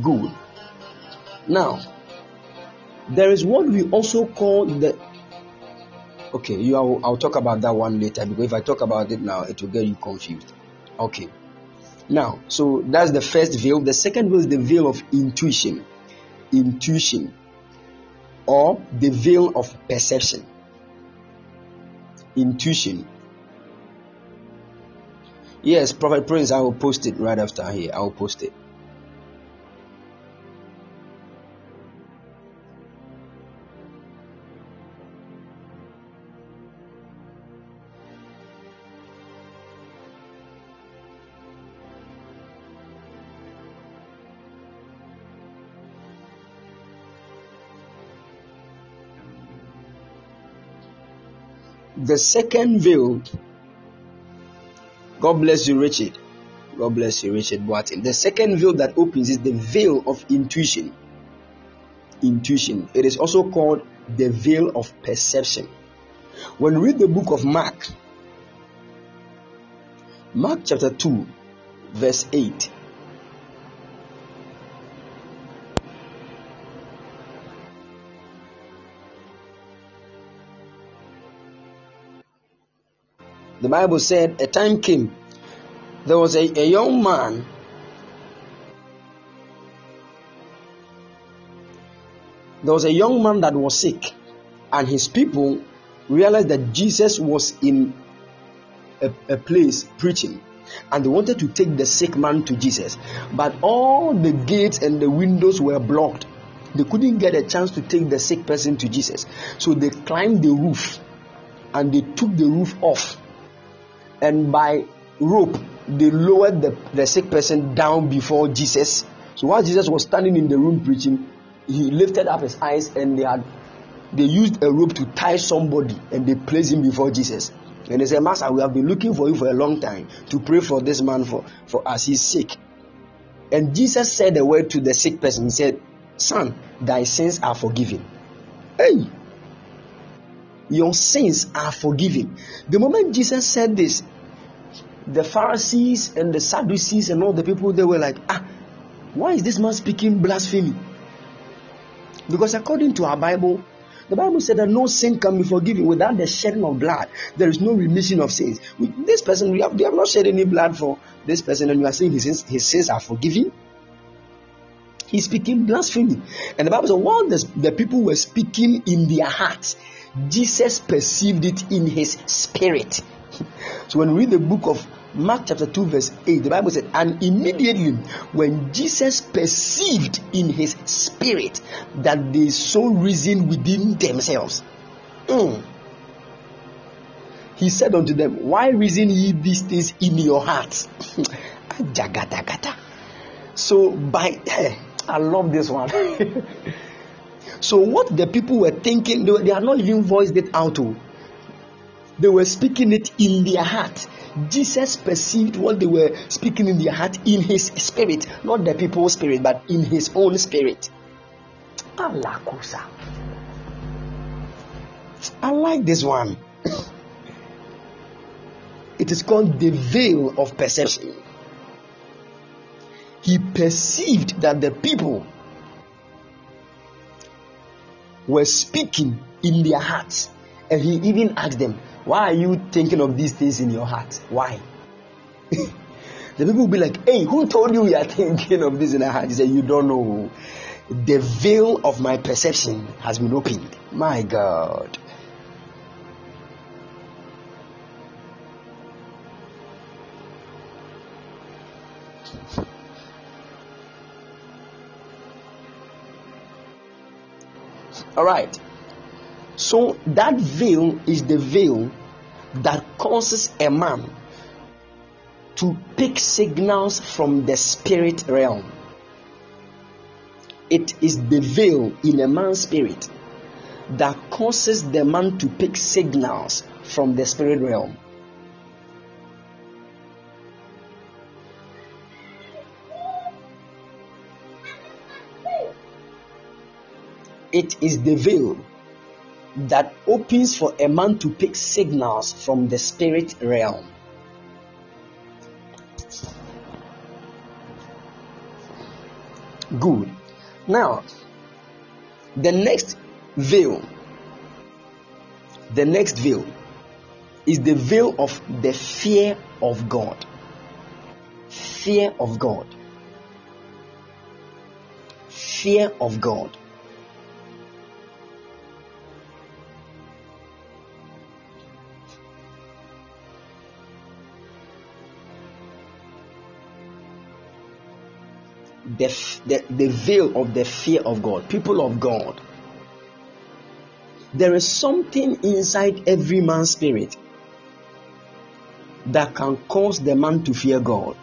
Good. Now, there is what we also call the okay you I'll, I'll talk about that one later because if i talk about it now it will get you confused. Okay. Now so that's the first veil. The second veil is the veil of intuition. Intuition. Or the veil of perception. Intuition. Yes prophet prince i will post it right after here. I will post it The second veil, God bless you, Richard. God bless you, Richard Boateng. The second veil that opens is the veil of intuition. Intuition. It is also called the veil of perception. When we read the book of Mark, Mark chapter 2, verse 8, The Bible said a time came, there was a, a young man there was a young man that was sick, and his people realized that Jesus was in a, a, place preaching, and they wanted to take the sick man to Jesus, but all the gates and the windows were blocked. They couldn't get a chance to take the sick person to Jesus, so they climbed the roof and they took the roof off and by rope they lowered the, the sick person down before Jesus. So while Jesus was standing in the room preaching, he lifted up his eyes and they had they used a rope to tie somebody and they placed him before Jesus. And they said, Master, we have been looking for you for a long time to pray for this man for, for us. He's sick. And Jesus said a word to the sick person. He said, Son, thy sins are forgiven. Hey, your sins are forgiven. The moment Jesus said this, the Pharisees and the Sadducees and all the people they were like, ah, why is this man speaking blasphemy? Because according to our Bible, the Bible said that no sin can be forgiven without the shedding of blood. There is no remission of sins. With this person, we have, they have not shed any blood for this person, and you are saying his sins, his sins are forgiven. He's speaking blasphemy. And the Bible said, while the, the people were speaking in their hearts, Jesus perceived it in his spirit. So when we read the book of Mark chapter 2, verse 8, the Bible said, And immediately when Jesus perceived in his spirit that they so reason within themselves, mm, he said unto them, Why reason ye these things in your hearts? so by I love this one. so what the people were thinking, they, they are not even voiced it out to. They were speaking it in their heart. Jesus perceived what they were speaking in their heart in his spirit, not the people's spirit, but in his own spirit. I like this one. it is called the veil of perception. He perceived that the people were speaking in their hearts, and he even asked them, Why are you thinking of these things in your heart? Why? the people will be like, hey, who told you you are thinking of this in your heart? He said, you don't know. The veil of my perception has been opened. My God. All right. So that veil is the veil that causes a man to pick signals from the spirit realm. It is the veil in a man's spirit that causes the man to pick signals from the spirit realm. It is the veil that opens for a man to pick signals from the spirit realm. Good. Now, the next veil, the next veil is the veil of the fear of God. Fear of God. Fear of God. The, the, the veil of the fear of God, people of God. There is something inside every man's spirit that can cause the man to fear God.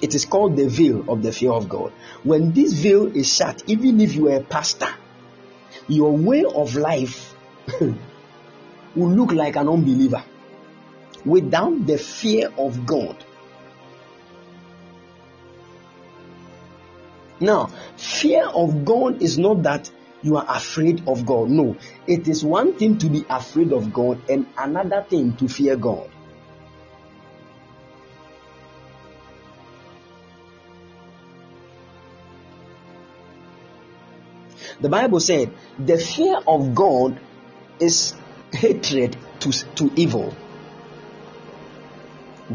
It is called the veil of the fear of God. When this veil is shut, even if you are a pastor, your way of life will look like an unbeliever. Without the fear of God, Now, fear of God is not that you are afraid of God. No, it is one thing to be afraid of God and another thing to fear God. The Bible said the fear of God is hatred to, to evil.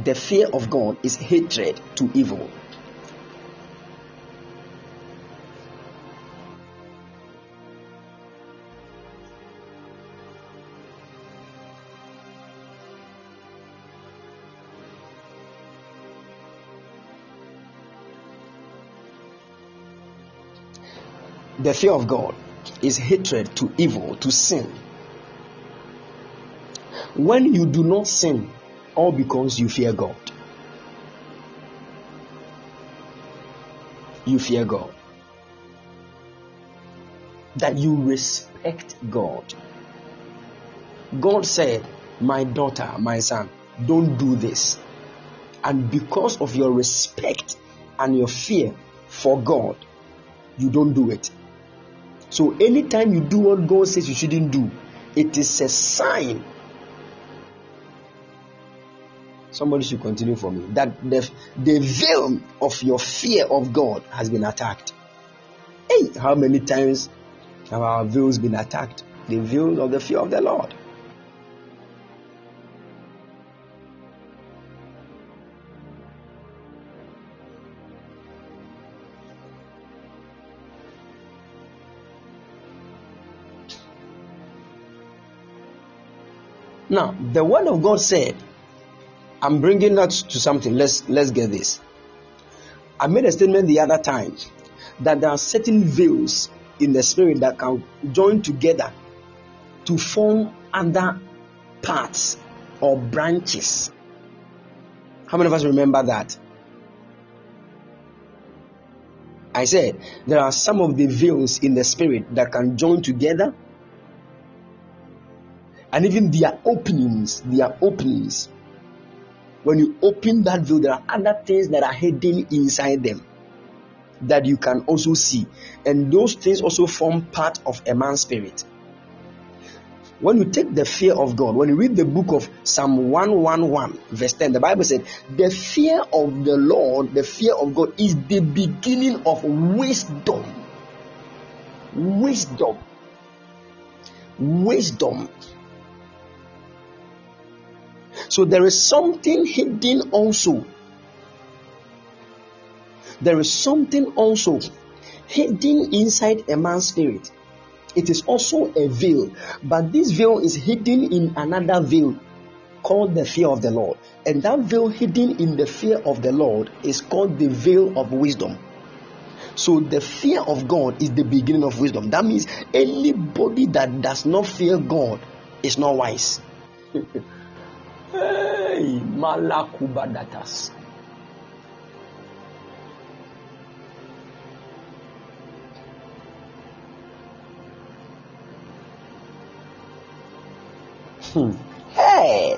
The fear of God is hatred to evil. The fear of God is hatred to evil, to sin. When you do not sin, all because you fear God. You fear God. That you respect God. God said, My daughter, my son, don't do this. And because of your respect and your fear for God, you don't do it. So anytime you do what God says you shouldn't do, it is a sign. Somebody should continue for me that the, the veil of your fear of God has been attacked. Hey, how many times have our veils been attacked? The veil of the fear of the Lord. Now, the word of God said, I'm bringing that to something. Let's let's get this. I made a statement the other time that there are certain veils in the spirit that can join together to form other parts or branches. How many of us remember that? I said there are some of the veils in the spirit that can join together and even their openings, their openings. When you open that veil, there are other things that are hidden inside them that you can also see, and those things also form part of a man's spirit. When you take the fear of God, when you read the book of Psalm 111, verse 10, the Bible said, The fear of the Lord, the fear of God, is the beginning of wisdom. Wisdom. Wisdom So there is something hidden also. There is something also hidden inside a man's spirit. It is also a veil, but this veil is hidden in another veil called the fear of the Lord. And that veil hidden in the fear of the Lord is called the veil of wisdom. So the fear of God is the beginning of wisdom. That means anybody that does not fear God is not wise. hey, malakubadatas. Hmm. Hey.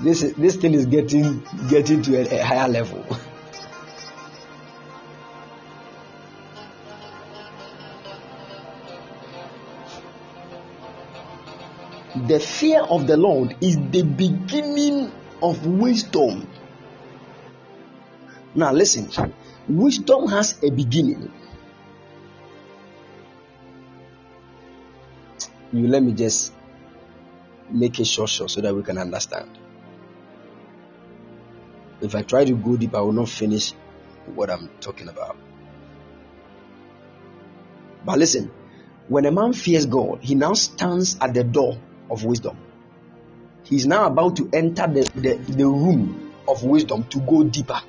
This this thing is getting getting to a, a higher level. the fear of the Lord is the beginning of wisdom. Now, listen wisdom has a beginning. You let me just make it short, short so that we can understand. If I try to go deep, I will not finish what I'm talking about. But listen, when a man fears God, he now stands at the door of wisdom. He's now about to enter the, the, the room of wisdom to go deeper.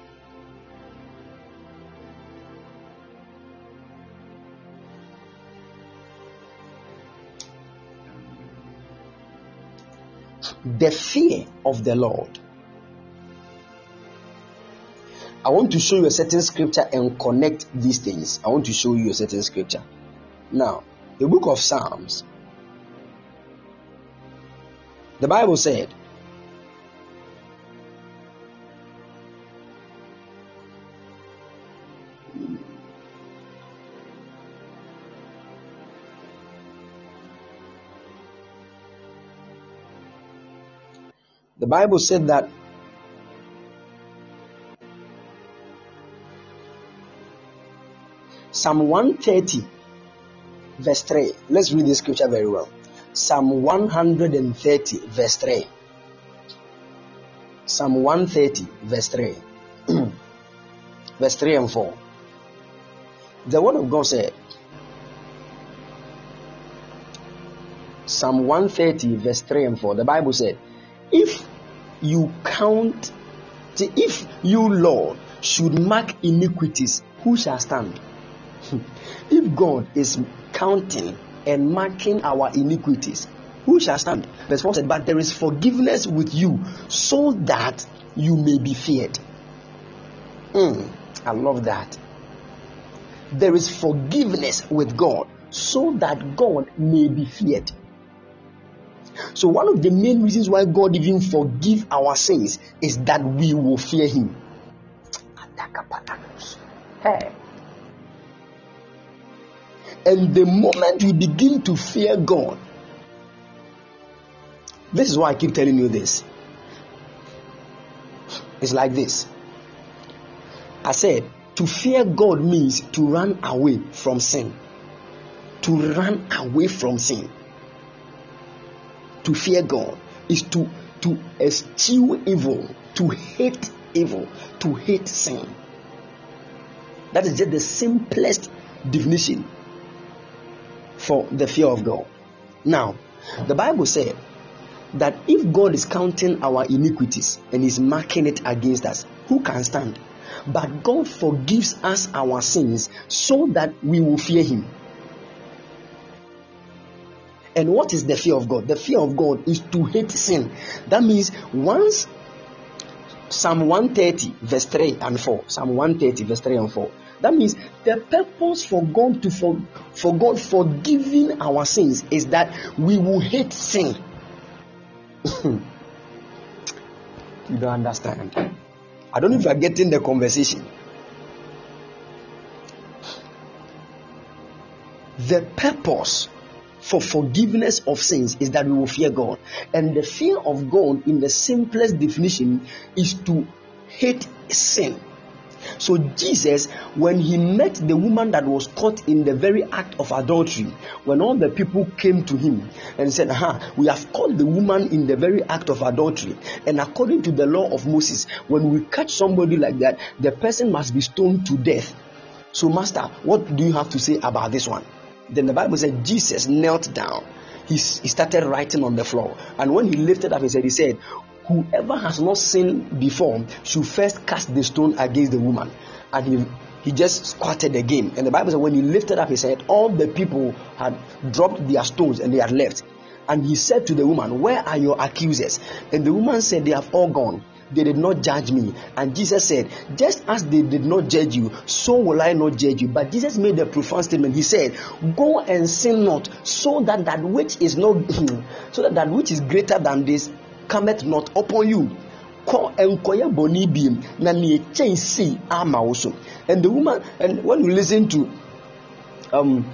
The fear of the Lord I want to show you a certain scripture and connect these things. I want to show you a certain scripture. Now, the book of Psalms, the Bible said, the Bible said that Psalm 130, verse 3. Let's read this scripture very well. Psalm 130, verse 3. Psalm 130, verse 3. verse 3 and 4. The word of God said, Psalm 130, verse 3 and 4. The Bible said, If you count, if you, Lord, should mark iniquities, who shall stand? if God is counting and marking our iniquities, who shall stand? Verse 4 said, But there is forgiveness with you so that you may be feared. Mm, I love that. There is forgiveness with God so that God may be feared. So, one of the main reasons why God even forgive our sins is that we will fear Him. Hey. And the moment you begin to fear God, this is why I keep telling you this. It's like this. I said, to fear God means to run away from sin. To run away from sin. To fear God is to, to eschew evil, to hate evil, to hate sin. That is just the simplest definition for the fear of God. Now, the Bible said that if God is counting our iniquities and is marking it against us, who can stand? But God forgives us our sins so that we will fear Him. And what is the fear of God? The fear of God is to hate sin. That means once Psalm 130, verse 3 and 4. Psalm 130, verse 3 and 4. That means the purpose for God to for, for God forgiving our sins is that we will hate sin. you don't understand. I don't know if you are getting the conversation. The purpose for forgiveness of sins is that we will fear God. And the fear of God, in the simplest definition, is to hate sin. So, Jesus, when he met the woman that was caught in the very act of adultery, when all the people came to him and said, Aha, we have caught the woman in the very act of adultery. And according to the law of Moses, when we catch somebody like that, the person must be stoned to death. So, Master, what do you have to say about this one? Then the Bible said Jesus knelt down. He, he started writing on the floor. And when he lifted up his head, he said, whoever has not sinned before should first cast the stone against the woman. And he he just squatted again. And the Bible says when he lifted up his head, all the people had dropped their stones and they had left. And he said to the woman, Where are your accusers? And the woman said, They have all gone. They did not judge me. And Jesus said, Just as they did not judge you, so will I not judge you. But Jesus made a profound statement. He said, Go and sin not, so that that which is not so that that which is greater than this cometh not upon you. kɔ nkɔyɛ bɔnne biem na nea kyɛn sei ama wo so. And the woman and when you listen to um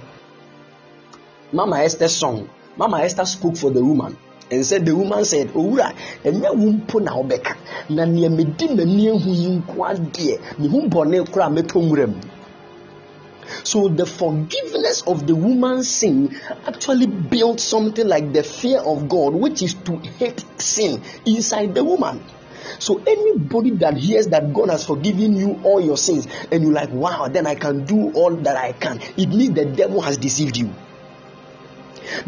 mama esther song mama esther spoke for the woman and said the woman said owura ɛnyɛ wo mpo na wobɛka. Na nea medi m'ani ehu yi nko adeɛ mehu bɔnne koraa mɛtɔ nwura mu so the forgiveness of the woman's sin actually built something like the fear of God, which is to hate sin inside the woman. So anybody that hears that God has forgiven you all your sins and you're like, wow, then I can do all that I can, it means the devil has deceived you.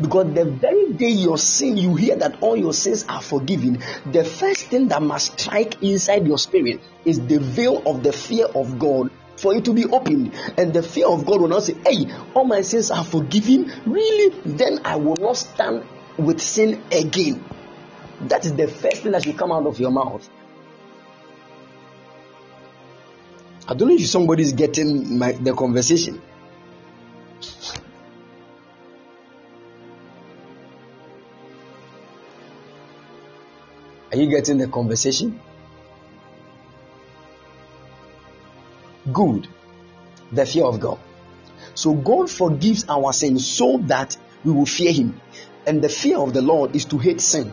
Because the very day your sin, you hear that all your sins are forgiven, the first thing that must strike inside your spirit is the veil of the fear of God for it to be opened. And the fear of God will not say, Hey, all my sins are forgiven. Really? Then I will not stand with sin again. That is the first thing that should come out of your mouth. I don't know if somebody is getting my, the conversation. Are you getting the conversation? Good. The fear of God. So God forgives our sins so that we will fear Him. And the fear of the Lord is to hate sin.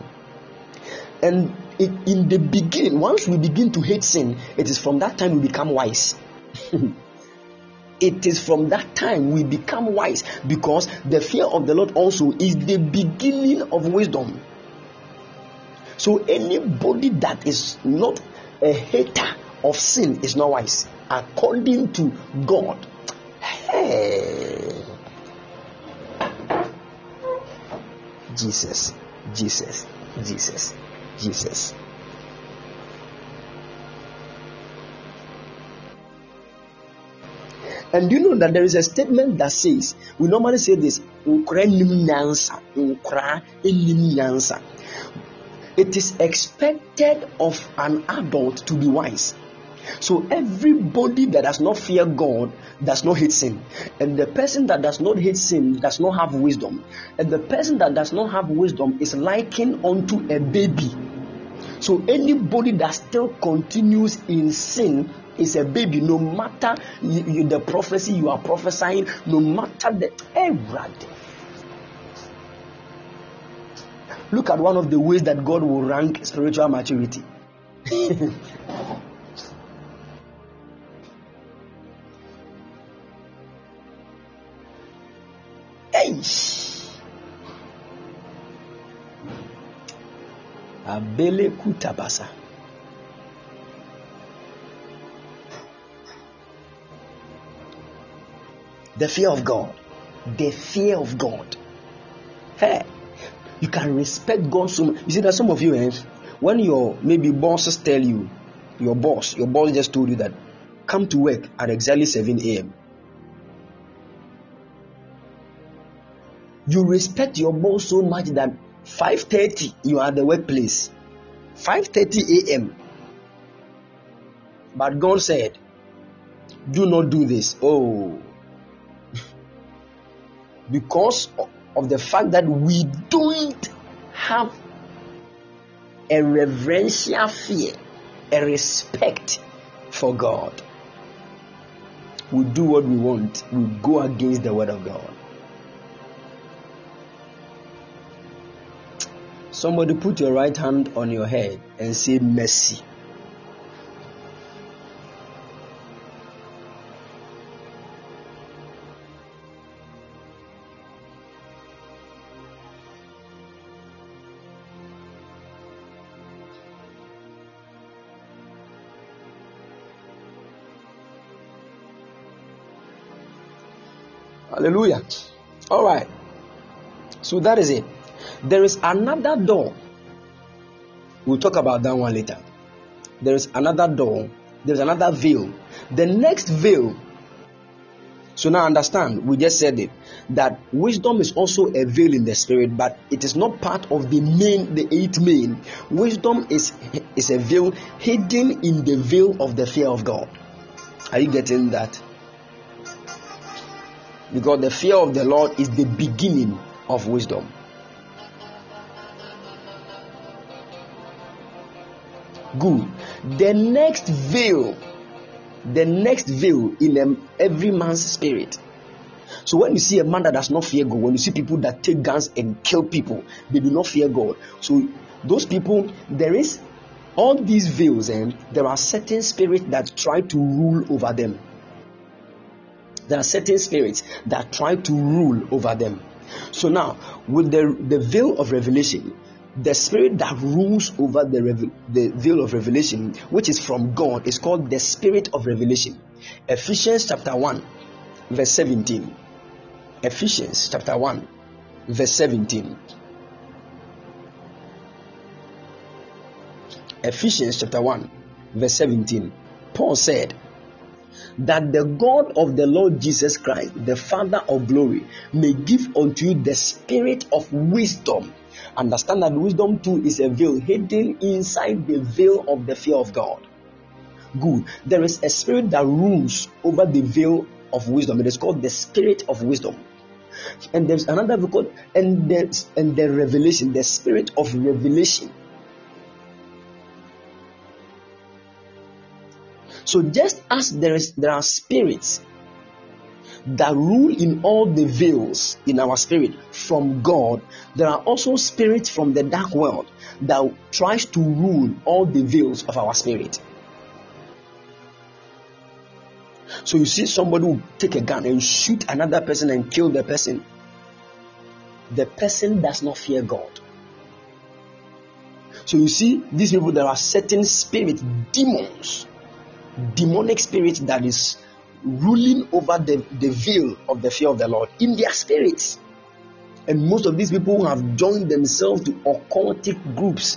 And in the beginning, once we begin to hate sin, it is from that time we become wise. it is from that time we become wise because the fear of the Lord also is the beginning of wisdom. So anybody that is not a hater of sin is not wise according to God. Hey. Jesus, Jesus, Jesus, Jesus. And do you know that there is a statement that says, we normally say this, it is expected of an adult to be wise. So everybody that does not fear God does not hate sin. And the person that does not hate sin does not have wisdom. And the person that does not have wisdom is likened unto a baby. So anybody that still continues in sin is a baby, no matter you, you, the prophecy you are prophesying, no matter the everything. Look at one of the ways that God will rank spiritual maturity. Abele kutabasa. The fear of God. The fear of God. Hey, you can respect God so much. You see, that some of you, eh, when your maybe bosses tell you, your boss, your boss just told you that come to work at exactly 7 a.m. You respect your boss so much that 5:30 you are at the workplace. 5:30 a.m. But God said, "Do not do this." Oh, because of the fact that we don't have a reverential fear, a respect for God. We do what we want. We go against the word of God. Somebody put your right hand on your head and say, Mercy. Hallelujah. All right. So that is it. There is another door. We'll talk about that one later. There is another door. There's another veil. The next veil. So now understand, we just said it that wisdom is also a veil in the spirit, but it is not part of the main, the eight main. Wisdom is is a veil hidden in the veil of the fear of God. Are you getting that? Because the fear of the Lord is the beginning of wisdom. Good. The next veil, the next veil in um, every man's spirit. So when you see a man that does not fear God, when you see people that take guns and kill people, they do not fear God. So those people, there is all these veils, and there are certain spirits that try to rule over them. There are certain spirits that try to rule over them. So now, with the, the veil of revelation, the spirit that rules over the, the veil of revelation, which is from God, is called the spirit of revelation. Ephesians chapter 1, verse 17. Ephesians chapter 1, verse 17. Ephesians chapter 1, verse 17. Paul said, That the God of the Lord Jesus Christ, the Father of glory, may give unto you the spirit of wisdom. Understand that wisdom too is a veil hidden inside the veil of the fear of God. Good. There is a spirit that rules over the veil of wisdom. It is called the spirit of wisdom. And there's another called and the, and the revelation, the spirit of revelation. So just as there is there are spirits that rule in all the veils in our spirit from God, there are also spirits from the dark world that tries to rule all the veils of our spirit. So you see somebody will take a gun and shoot another person and kill the person. The person does not fear God. So you see, these people, there are certain spirits, demons demonic spirits that is ruling over the, the veil of the fear of the Lord in their spirits. And most of these people have joined themselves to occultic groups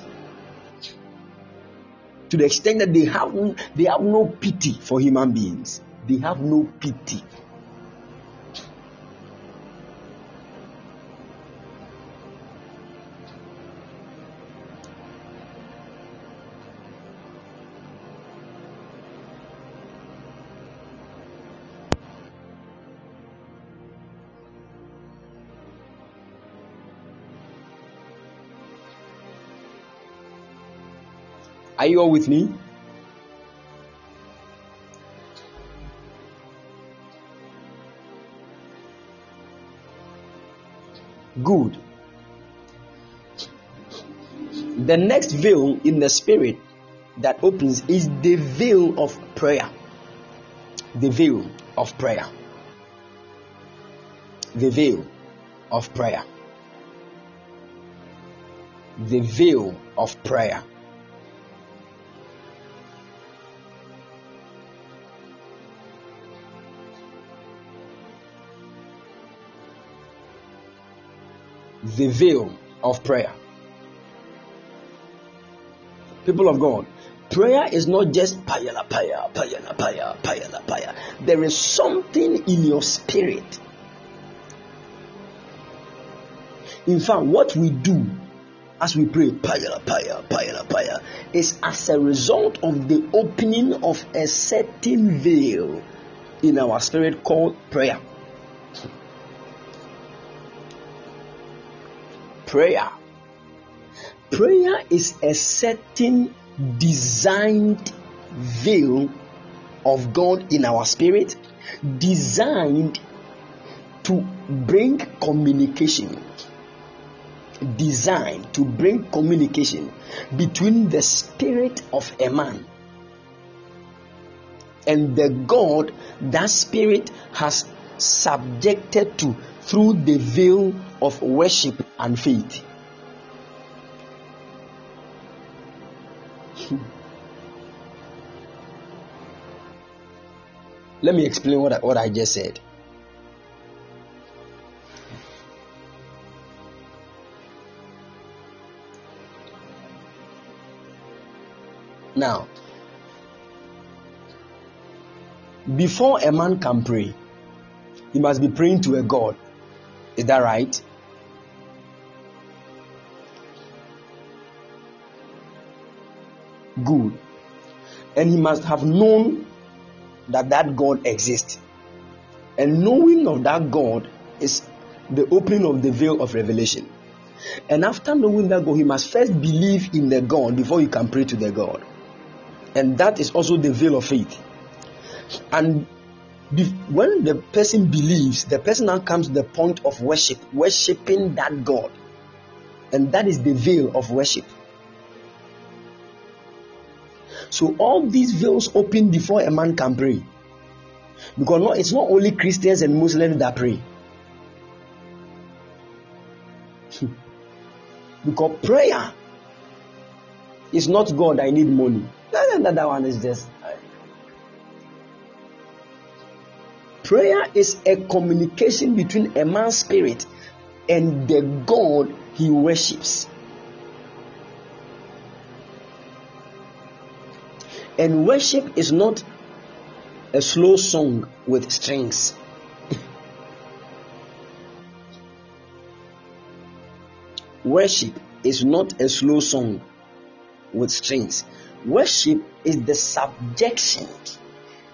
to the extent that they have they have no pity for human beings. They have no pity Are you all with me? Good. The next veil in the spirit that opens is the veil of prayer. The veil of prayer. The veil of prayer. The veil of prayer. The veil of prayer. People of God, prayer is not just payala paya, payala paya, payala paya. There is something in your spirit. In fact, what we do as we pray, payala paya, payala paya, is as a result of the opening of a certain veil in our spirit called prayer. Prayer. Prayer is a certain designed veil of God in our spirit, designed to bring communication. Designed to bring communication between the spirit of a man and the God that spirit has subjected to through the veil of worship and faith. Let me explain what I, what I just said. Now, before a man can pray, he must be praying to a God. Is that right? Good. And he must have known that that God exists. And knowing of that God is the opening of the veil of revelation. And after knowing that God, he must first believe in the God before he can pray to the God. And that is also the veil of faith. And when the person believes, the person now comes to the point of worship, worshiping that God. And that is the veil of worship. So all these veils open before a man can pray. Because it's not only Christians and Muslims that pray. because prayer is not God, I need money. That one is just. Prayer is a communication between a man's spirit and the God he worships. And worship is not a slow song with strings. worship is not a slow song with strings. Worship is the subjection,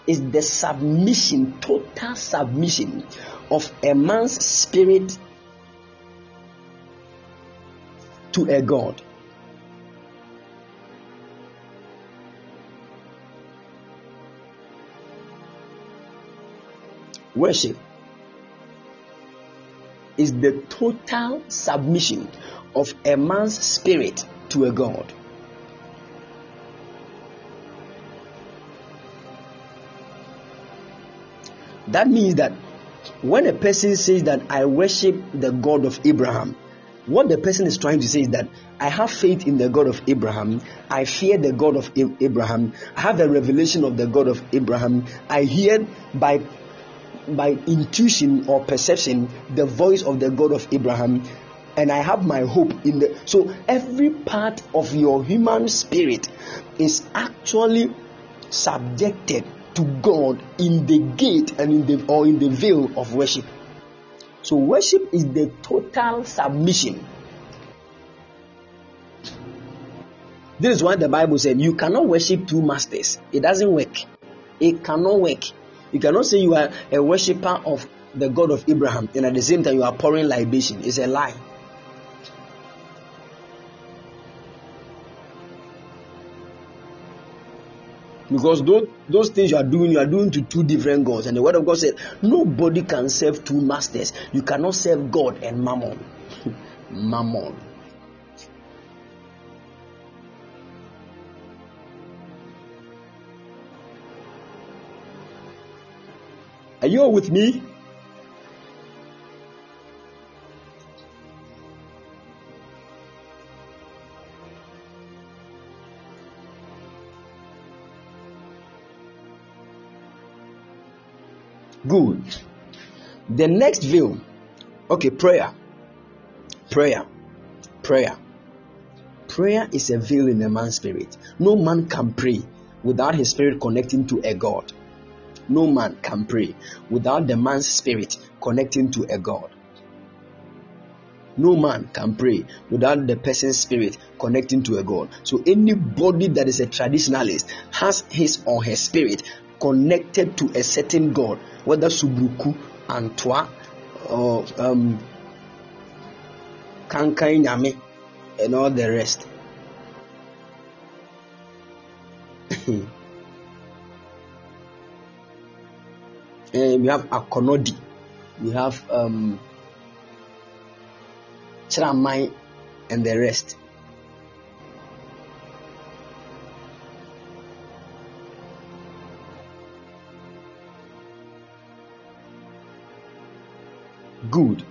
is the submission, total submission of a man's spirit to a God. Worship is the total submission of a man's spirit to a God. That means that when a person says that I worship the God of Abraham, what the person is trying to say is that I have faith in the God of Abraham. I fear the God of Abraham. I have a revelation of the God of Abraham. I hear by by intuition or perception the voice of the God of Abraham and I have my hope in the so every part of your human spirit is actually subjected to God in the gate and in the or in the veil of worship. So worship is the total submission. This is why the Bible said you cannot worship two masters. It doesn't work. It cannot work. You cannot say you are a worshiper of the God of Abraham and at the same time you are pouring libation. It's a lie. Because those, those things you are doing, you are doing to two different gods. And the word of God said, nobody can serve two masters. You cannot serve God and mammon. mammon. You with me? Good. The next veil. Okay, prayer. Prayer. Prayer. Prayer is a veil in a man's spirit. No man can pray without his spirit connecting to a God. No man can pray without the man's spirit connecting to a God. No man can pray without the person's spirit connecting to a God. So anybody that is a traditionalist has his or her spirit connected to a certain God, whether Subruku, Antwa, or um, Kankai Nyame, and all the rest. we have Akonodi, we have um, Chramai, and the rest. Good.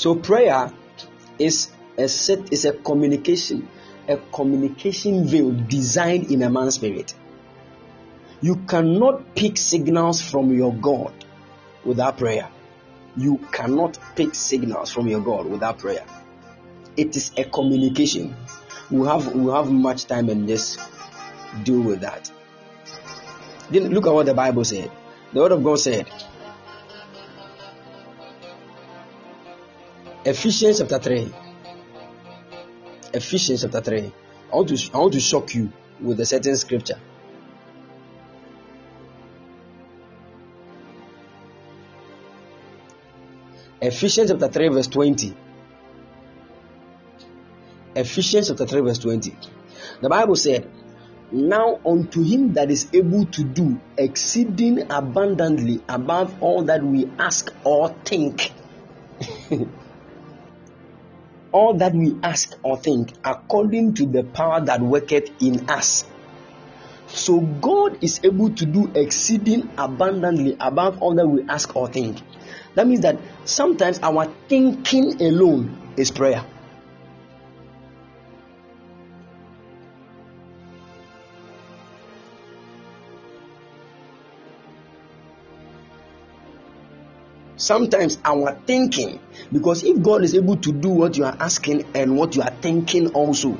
So prayer is a set is a communication, a communication veil designed in a man's spirit. You cannot pick signals from your God without prayer. You cannot pick signals from your God without prayer. It is a communication. We have we have much time in this deal with that. Then look at what the Bible said. The word of God said, Ephesians chapter 3. Ephesians chapter 3. I want to I want to shock you with a certain scripture. Ephesians chapter 3, verse 20. Ephesians chapter 3, verse 20. The Bible said, Now unto him that is able to do exceeding abundantly above all that we ask or think. all that we ask or think according to the power that worketh in us. So God is able to do exceeding abundantly above all that we ask or think. That means that sometimes our thinking alone is prayer. Sometimes our thinking, because if God is able to do what you are asking and what you are thinking also,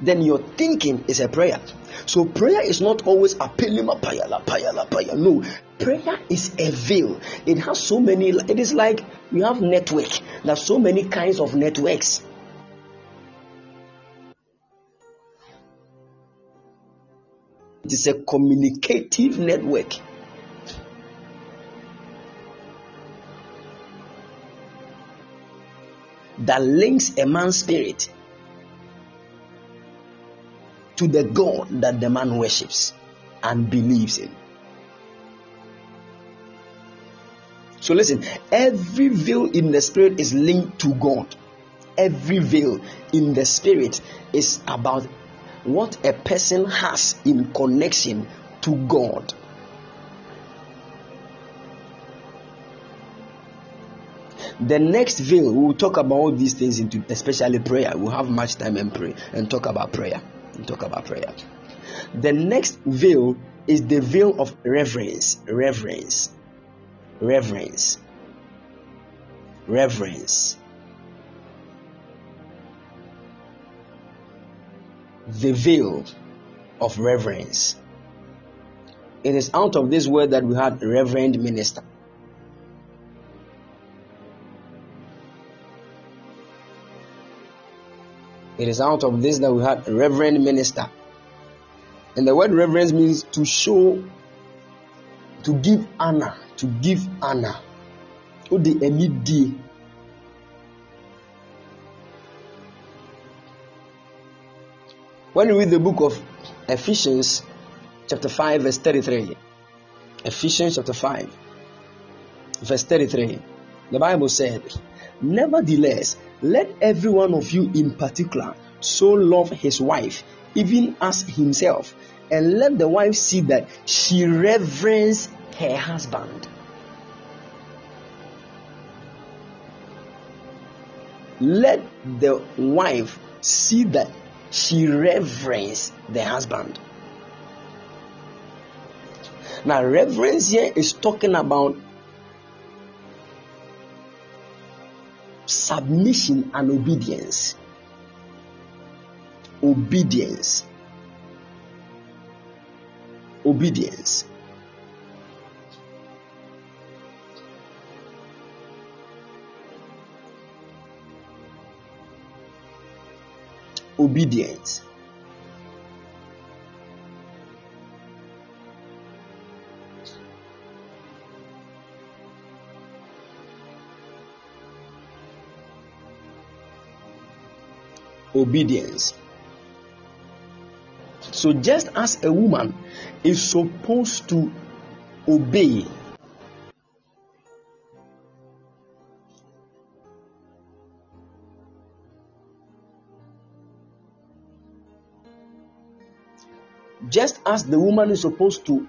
then your thinking is a prayer. So prayer is not always appealing paya la paya la paya. No, prayer is a veil. It has so many. It is like we have network. there are so many kinds of networks. It is a communicative network. That links a man's spirit to the God that the man worships and believes in. So listen, every veil in the spirit is linked to God. Every veil in the spirit is about what a person has in connection to God. The next veil, we will talk about all these things into especially prayer. We'll have much time and pray and talk about prayer talk about prayer. The next veil is the veil of reverence. Reverence. Reverence. Reverence. The veil of reverence. It is out of this word that we had reverend minister. It is out of this that we had reverend minister. And the word reverence means to show, to give honor, to give honor. When you read the book of Ephesians, chapter 5, verse 33, Ephesians chapter 5, verse 33, the Bible said, Nevertheless, let every one of you in particular so love his wife, even as himself, and let the wife see that she reverence her husband. Let the wife see that she reverence the husband. Now, reverence here is talking about submission and obedience. Obedience. Obedience. Obedience. Obedience. So, just as a woman is supposed to obey, just as the woman is supposed to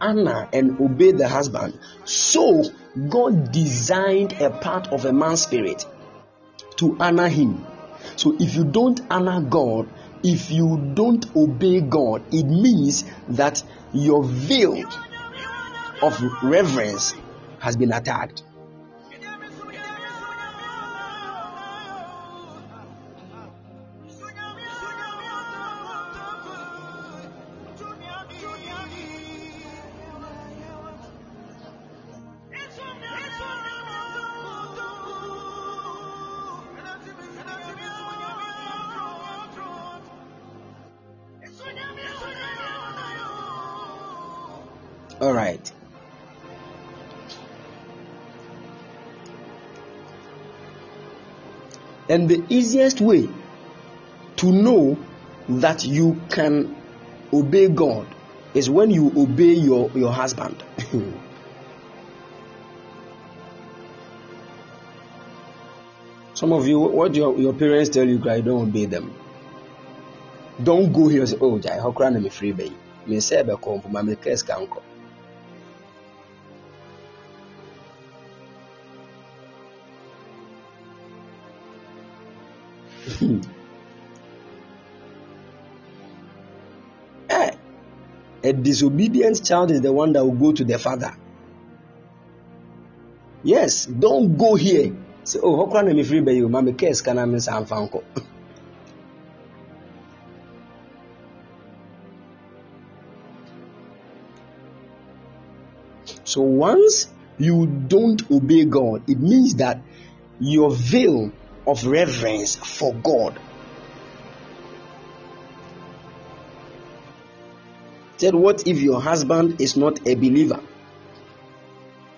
honor and obey the husband, so God designed a part of a man's spirit to honor him. So if you don't honor God, if you don't obey God, it means that your veil of reverence has been attacked. And the easiest way to know that you can obey God is when you obey your, your husband. Some of you, what your, your parents tell you, cry, don't obey them. Don't go here and say, oh, Jai, how can I free baby? Me say, be come my case come. Eh, a disobedient child is the one that will go to the father. Yes, don't go here. Say, oh, how can I free by you? Mama case can I miss? So once you don't obey God, it means that your veil of reverence for God. Said, what if your husband is not a believer?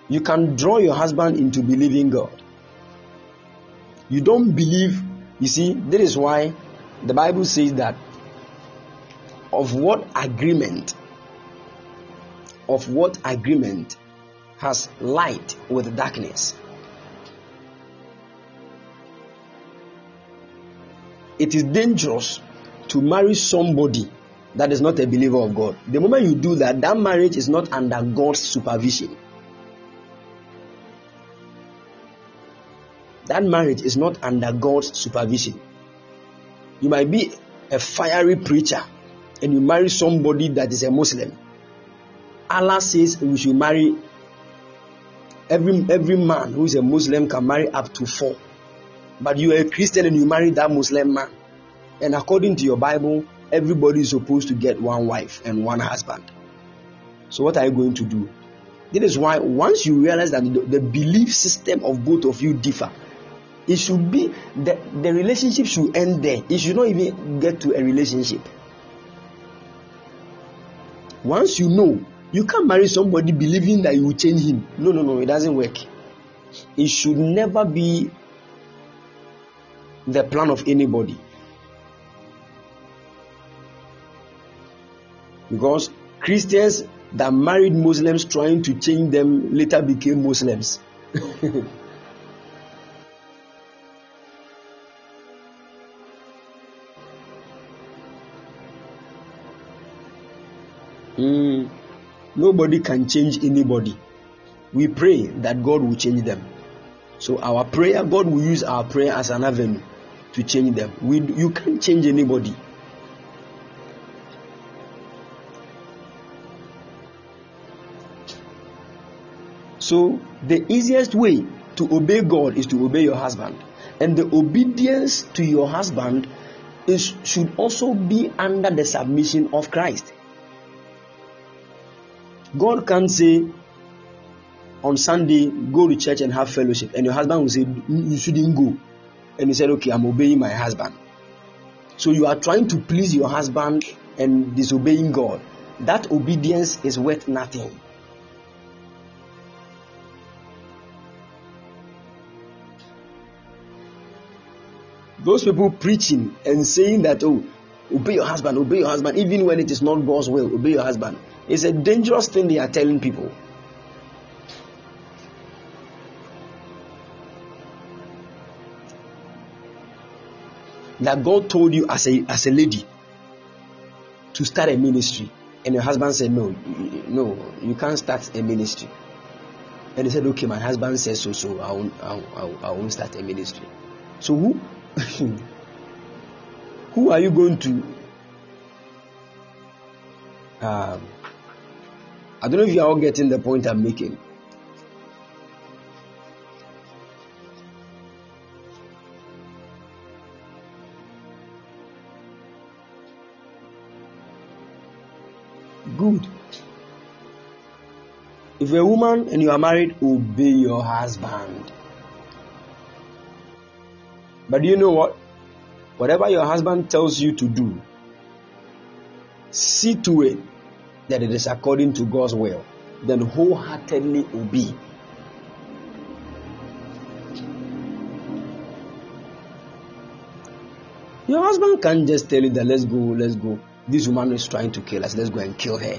You can draw your husband into believing God. You don't believe, you see, that is why the Bible says that of what agreement, of what agreement has light with darkness? It is dangerous to marry somebody that is not a believer of God. The moment you do that, that marriage is not under God's supervision. That marriage is not under God's supervision. You might be a fiery preacher and you marry somebody that is a Muslim. Allah says we should marry every every man who is a Muslim can marry up to four. But you are a Christian and you marry that Muslim man. And according to your Bible, everybody is supposed to get one wife and one husband. So, what are you going to do? That is why once you realize that the, the belief system of both of you differ, it should be the, the relationship should end there. It should not even get to a relationship. Once you know, you can't marry somebody believing that you will change him. No, no, no, it doesn't work. It should never be the plan of anybody. Because Christians that married Muslims trying to change them later became Muslims. mm, nobody can change anybody. We pray that God will change them. So our prayer, God will use our prayer as an avenue to change them. We, you can't change anybody. So, the easiest way to obey God is to obey your husband. And the obedience to your husband is, should also be under the submission of Christ. God can't say on Sunday, go to church and have fellowship, and your husband will say, You shouldn't go and he said, Okay, I'm obeying my husband. So you are trying to please your husband and disobeying God. That obedience is worth nothing. Those people preaching and saying that, oh, obey your husband, obey your husband, even when it is not God's will, obey your husband. It's a dangerous thing they are telling people. that God told you as a as a lady to start a ministry, and your husband said no, no, you can't start a ministry. And he said, okay, my husband says so, so I won't, I won't, I won't start a ministry. So who, who are you going to? Um, I don't know if you are all getting the point I'm making. If you're a woman and you are married, obey your husband. But do you know what? Whatever your husband tells you to do, see to it that it is according to God's will. Then wholeheartedly obey. Your husband can't just tell you that let's go, let's go. This woman is trying to kill us. Let's go and kill her.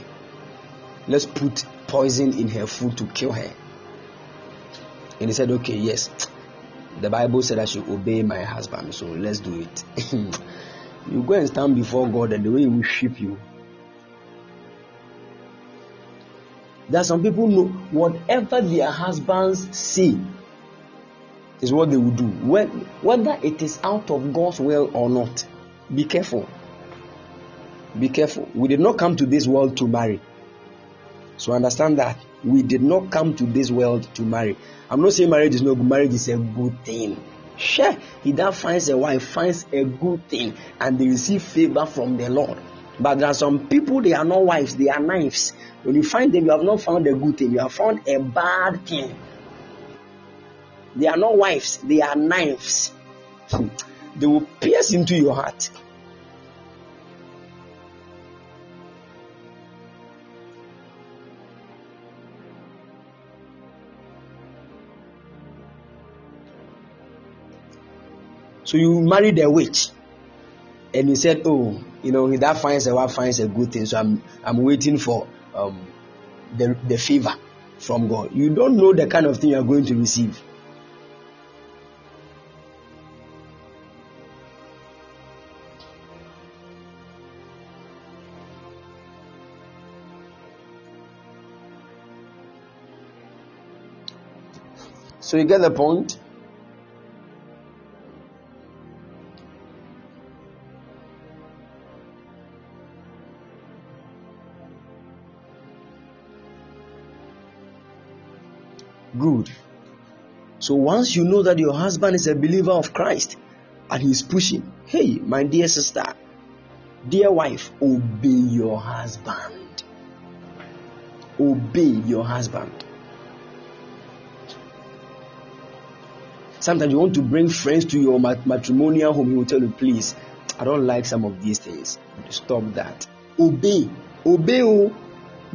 Let's put poison in her food to kill her. And he said, Okay, yes. The Bible said I should obey my husband, so let's do it. you go and stand before God, and the way He will ship you. There are some people know whatever their husbands say is what they will do, whether it is out of God's will or not. Be careful. Be careful. We did not come to this world to marry. So understand that we did not come to this world to marry. I'm not saying marriage is not good. Marriage is a good thing. Sure, he that finds a wife finds a good thing and they receive favor from the Lord. But there are some people, they are not wives, they are knives. When you find them, you have not found a good thing, you have found a bad thing. They are not wives, they are knives. they will pierce into your heart. So you married a witch, and you said, "Oh, you know, that finds a wife finds a good thing." So I'm I'm waiting for um, the the favor from God. You don't know the kind of thing you are going to receive. So you get the point. Good. So once you know that your husband is a believer of Christ and he's pushing, hey, my dear sister, dear wife, obey your husband. Obey your husband. Sometimes you want to bring friends to your matrimonial home, he will tell you, please, I don't like some of these things. Stop that. Obey. Obey. Oh.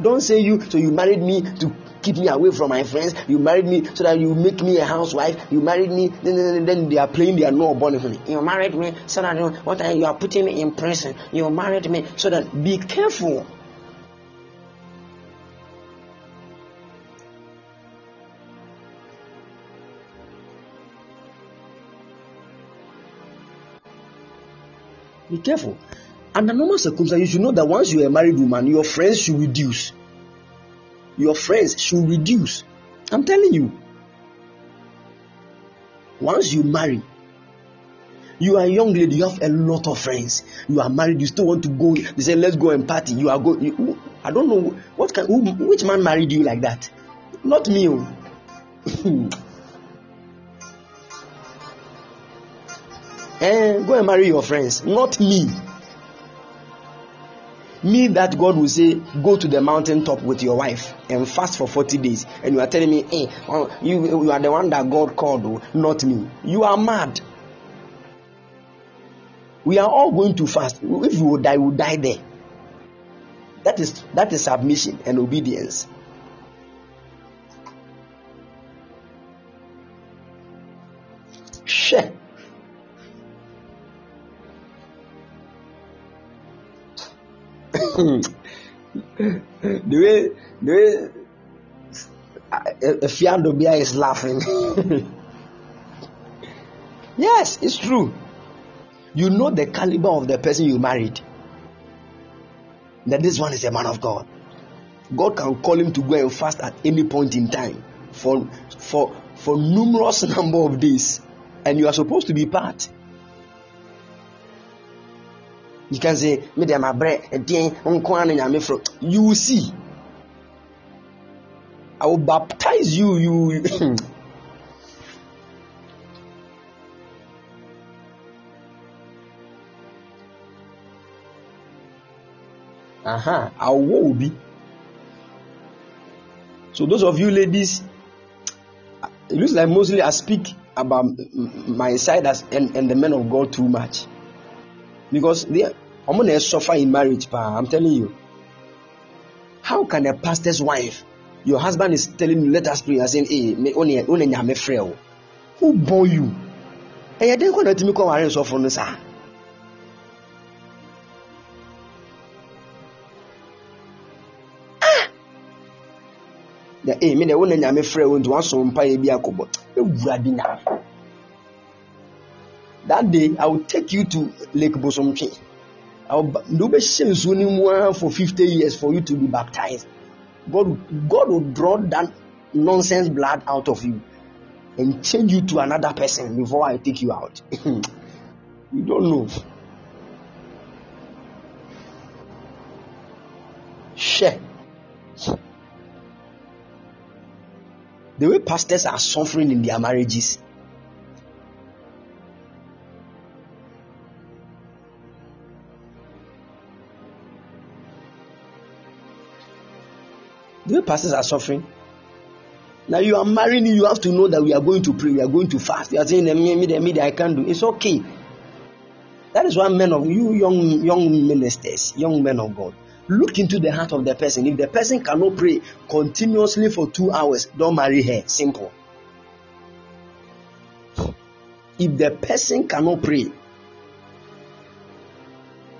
Don't say you, so you married me to keep me away from my friends. You married me so that you make me a housewife. You married me, then, then, they are playing their no born You married me so that you, what are, you are putting me in prison. You married me so that be careful. Be careful. Under normal circumstances, you should know that once you're a married woman, your friends should reduce your friends should reduce. I'm telling you. Once you marry, you are a young lady, you have a lot of friends. You are married, you still want to go. They say, let's go and party. You are going. I don't know what kind. Who, which man married you like that? Not me. Oh. eh, go and marry your friends. Not me me that God will say, go to the mountain top with your wife and fast for 40 days, and you are telling me, hey, oh, you, you are the one that God called, oh, not me. You are mad. We are all going to fast. If you will die, we will die there. That is that is submission and obedience. The way the way Fiando Bia is laughing. yes, it's true. You know the caliber of the person you married. That this one is a man of God. God can call him to go and fast at any point in time for for for numerous number of days, and you are supposed to be part. You can say me dem abrɛ ɛdeɛn nko ara nyame foro you will see. I will baptize you you uh-huh awɔ obi so those of you ladies it looks like mostly i speak about my side as and, and the men of god too much. Because they I'm gonna suffer in marriage pa. I'm telling you. How can a pastor's wife your husband is telling you let us pray and saying hey me one one nyame frɛ o. Who born you? Ɛyɛ den kɔ na tumi kɔ ware nsɔfo no saa na ee mi na wo na nyame frɛ wo nti waso mpa yɛ bi akɔbɔ ewurade na. That day i will take you to lake bosomtwe for fifty years for you to be baptized. God god will draw that nonsense blood out of you and change you to another person before i take you out. You don't know. Share. the way pastors are suffering in their marriages way pastors are suffering now you are marrying you have to know that we are going to pray we are going to fast you are saying me me me i can't do it's okay that is why men of you young young ministers young men of god look into the heart of the person. If the person cannot pray continuously for two hours, don't marry her. Simple. If the person cannot pray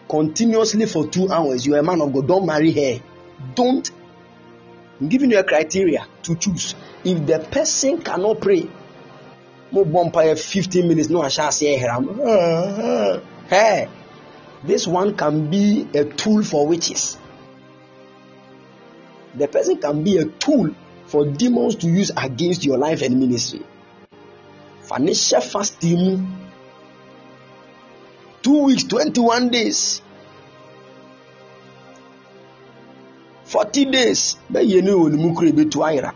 continuously for two hours, you are a man of God, don't marry her. Don't. I'm giving you a criteria to choose. If the person cannot pray, mo bonfire 15 minutes, no, I shall say, hey. This one can be a tool for witches. The person can be a tool for demons to use against your life and ministry. Financial fasting, two weeks, 21 days, 40 days. bɛyɛ ne wɔ mu kura ebetu ayira.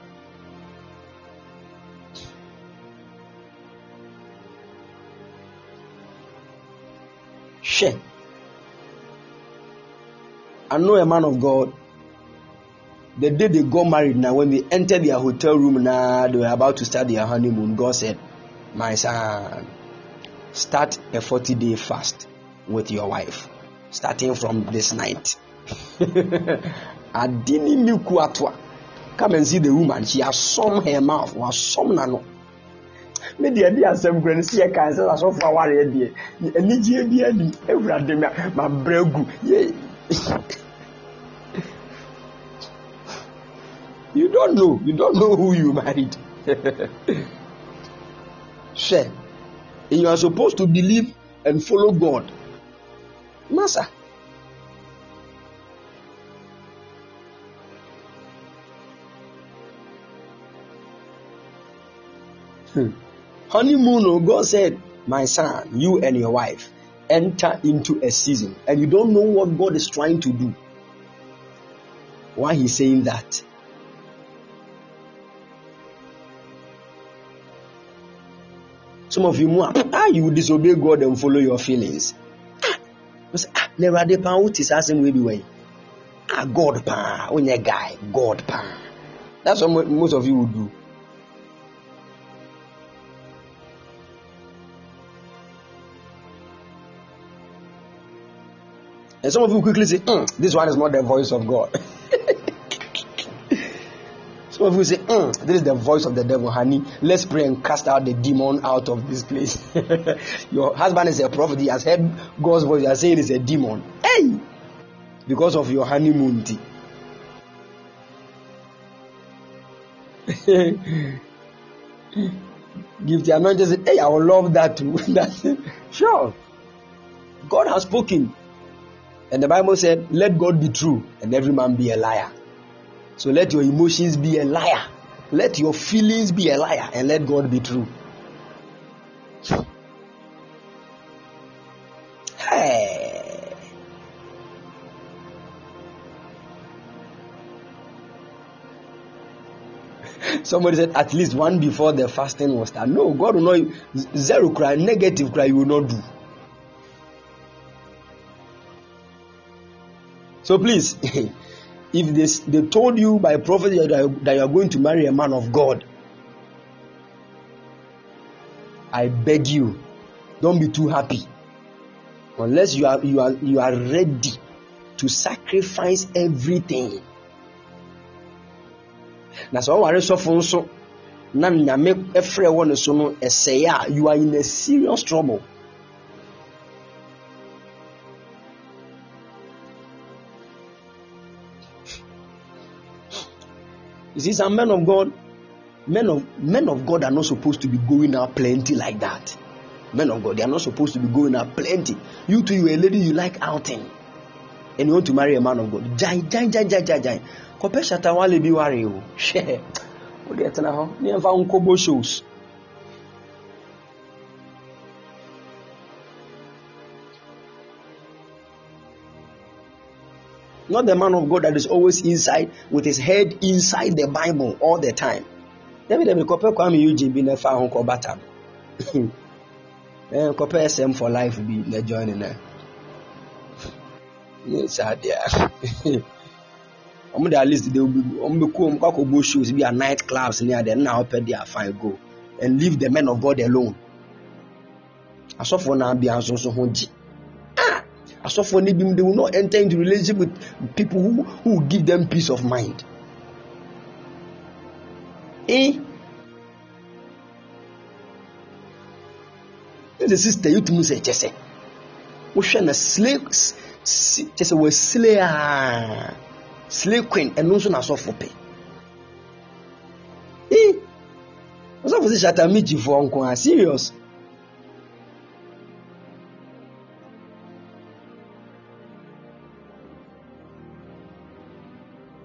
Hwɛ. I know a man of God. The day they got married, now when they entered their hotel room, now they were about to start their honeymoon. God said, My son, start a 40 day fast with your wife, starting from this night. Adini miku atwa. Come and see the woman. She has some her mouth, was some nano. me deɛ de asɛm kura no si yɛ kan sɛ asɔfo awareɛ deɛ anigyeɛ bi ani awurade ma mabrɛ gu yɛ you don't know. You don't know who you married. And you are supposed to believe and follow god. Masa hmm. honeymoon oh god said my son you and your wife enter into a season and you don't know what god is trying to do. Why he's saying that? Some of you ah you disobey god and follow your feelings. Ah ah awurade paa wote saa asɛm wei bi wɔ yi ah god paa wonyɛ guy god paa that's what most of you would do and some of you quickly say mm, this one is not the voice of god Some of you say, mm, This is the voice of the devil, honey. Let's pray and cast out the demon out of this place. Your husband is a prophet, he has heard God's voice, you are saying it's a demon. Hey! Because of your honeymoon tea. Give the anointing, Hey, I will love that too. Sure. God has spoken. And the Bible said, Let God be true and every man be a liar. So let your emotions be a liar. Let your feelings be a liar and let God be true. Hey. Somebody said at least one before the fasting was done. No, God will not zero cry, negative cry you will not do. So please, if this they told you by prophet that you are going to marry a man of God, I beg you, don't be too happy. Unless you are you are you are ready to sacrifice everything. Na sɛ ɔware sɔfo nso na nyame ɛfrɛ wɔ ne so no ɛsɛe a you are in a serious trouble. You see, some men of God, men of men of God are not supposed to be going out plenty like that. Men of God, they are not supposed to be going out plenty. You too, you a lady, you like outing, and you want to marry a man of God. Jai, jai, jai, jai, jai, jai. Kɔpɛ shata wale bi ware o. Hwɛ, o ɛtena hɔ. Ne yɛn fa nkɔbɔ shows. Not the man of God that is always inside with his head inside the Bible all the time. David kɔpɛ Kwame Eugene bi na fa ho kɔ bata. Eh kɔpɛ SM for life bi na join na. Ne saa deɛ. Ɔmo de at least de ɔmo bɛ kɔ ɔmo kɔ akɔbɔ shows bi a night clubs ne adeɛ na ɔpɛ de afa go and leave the men of God alone. Asɔfoɔ na abia nso nso ho gye. Asɔfoɔ no binom they will not enter into relationship with people who who give them peace of mind. Eh? Ɛsɛ sister yi tumi sɛ kyɛ sɛ wohwɛ na slay kyɛ sɛ wɔasile a slay queen ɛno nso na asɔfo pɛ. Eh? Asɔfo sɛ hyɛ atamikyifoɔ nko a serious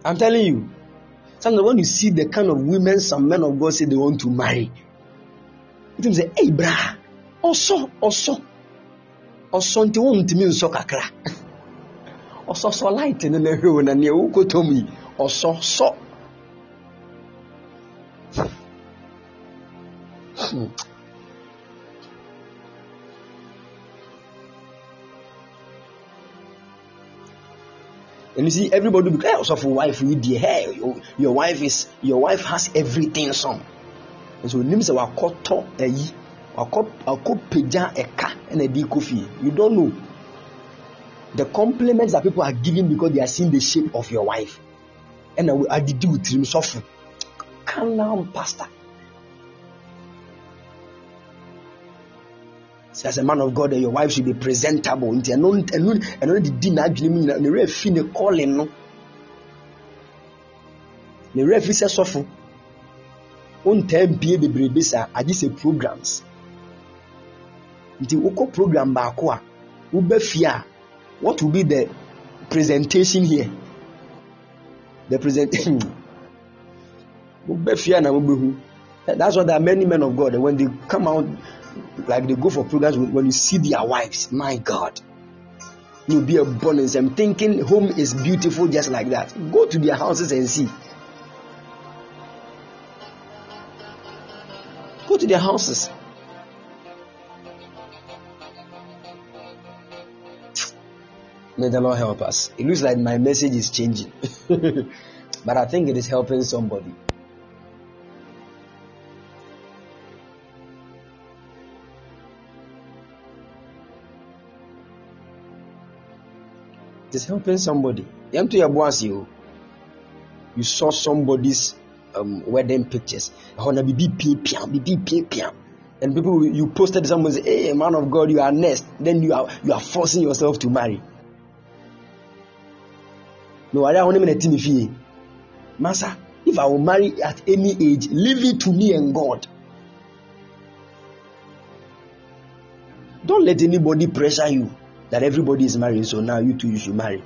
I'm telling you. Sometimes when you see the kind of women some men of God say they want to marry, you say, hey, brah, also, also, also, nti wɔn ntumi nsɔ kakra. Sɔ light no na hwɛ na nea wokɔtɔ mu yi, ɔsɔ and you see everybody be hey also for wife you dear. Hey your, your wife is your wife has everything some and so nim sɛ wakɔtɔ ɛyi wakɔ wakɔ pagya ɛka ɛna ɛdi kɔ fie you don't know. The compliments that people are giving because they are seeing the shape of your wife. Ɛna adidi wɔ tirim sɔfo calm down pastor As a man of God, your wife should be presentable. Nti ɛno ɛno ɛno didi n'adwene mu nyinaa ne werɛ fi ne calling no. Ne werɛ fi sɛ sɔfo. Wontaa mpie bebrebe saa agye sɛ programs. Nti wokɔ program baako a woba fie a what will be the presentation here? The presentation. woba fie a na wobɛhu. That's why there are many men of God when they come out like they go for programs when you see their wives my god. You'll be a bonus i'm thinking home is beautiful just like that. Go to their houses and see. Go to their houses. May the lord help us. It looks like my message is changing. But i think it is helping somebody it is helping somebody. You saw somebody's um, wedding pictures. And people you posted someone say, "Hey, man of God, you are next." Then you are you are forcing yourself to marry. No, I don't want to fie. Master, if I will marry at any age, leave it to me and God. Don't let anybody pressure you. That everybody is marrying so now you too you should marry.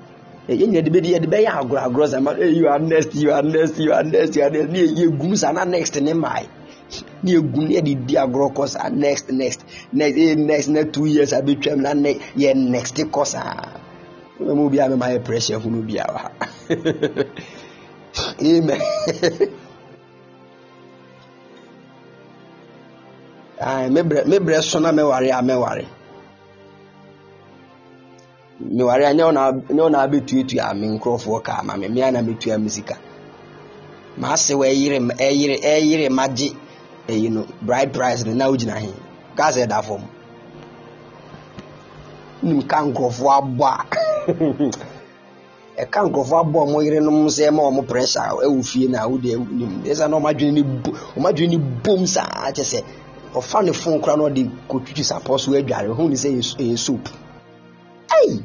Yẹn nyina de bɛ de yɛ de bɛ yɛ agorɔ agorɔ sa ma hey you are next you are next you are next you are next. Ne yɛ gum sa na next ne maa yi ne yɛ gum ne yɛ de di agorɔ kɔ sa next next. Next eh next next two years a bɛ twɛm na ne yɛ next kɔ sa. Ɛmɛ mu bi a mɛ ma yɛ pressure hunu bi a wa. Amen. Mebrɛ so na mɛware a mɛware meware a nyɛ wo na abɛtuatua me nkurɔfoɔ kaa ma me. Mea na mɛtua me sika. Maase wɔ ɛyere ɛyere magye ɛyi no bride price no na wogyina he. Sɛ ɛda fam. Nim ka nkurɔfoɔ abɔ a. Ɛka nkurɔfoɔ abɔ ɔmo yerenom sɛ ɛma ɔmo pressure ɛwɔ fie na wode nim. Ɛsɛ na ɔmo adwene ne bo ɔmo adwene ne bom saa kyɛ sɛ ɔfa ne phone kora na ɔde kotwitwi sapɔ so adware ho ne sɛ ɛyɛ soap. Ɛyi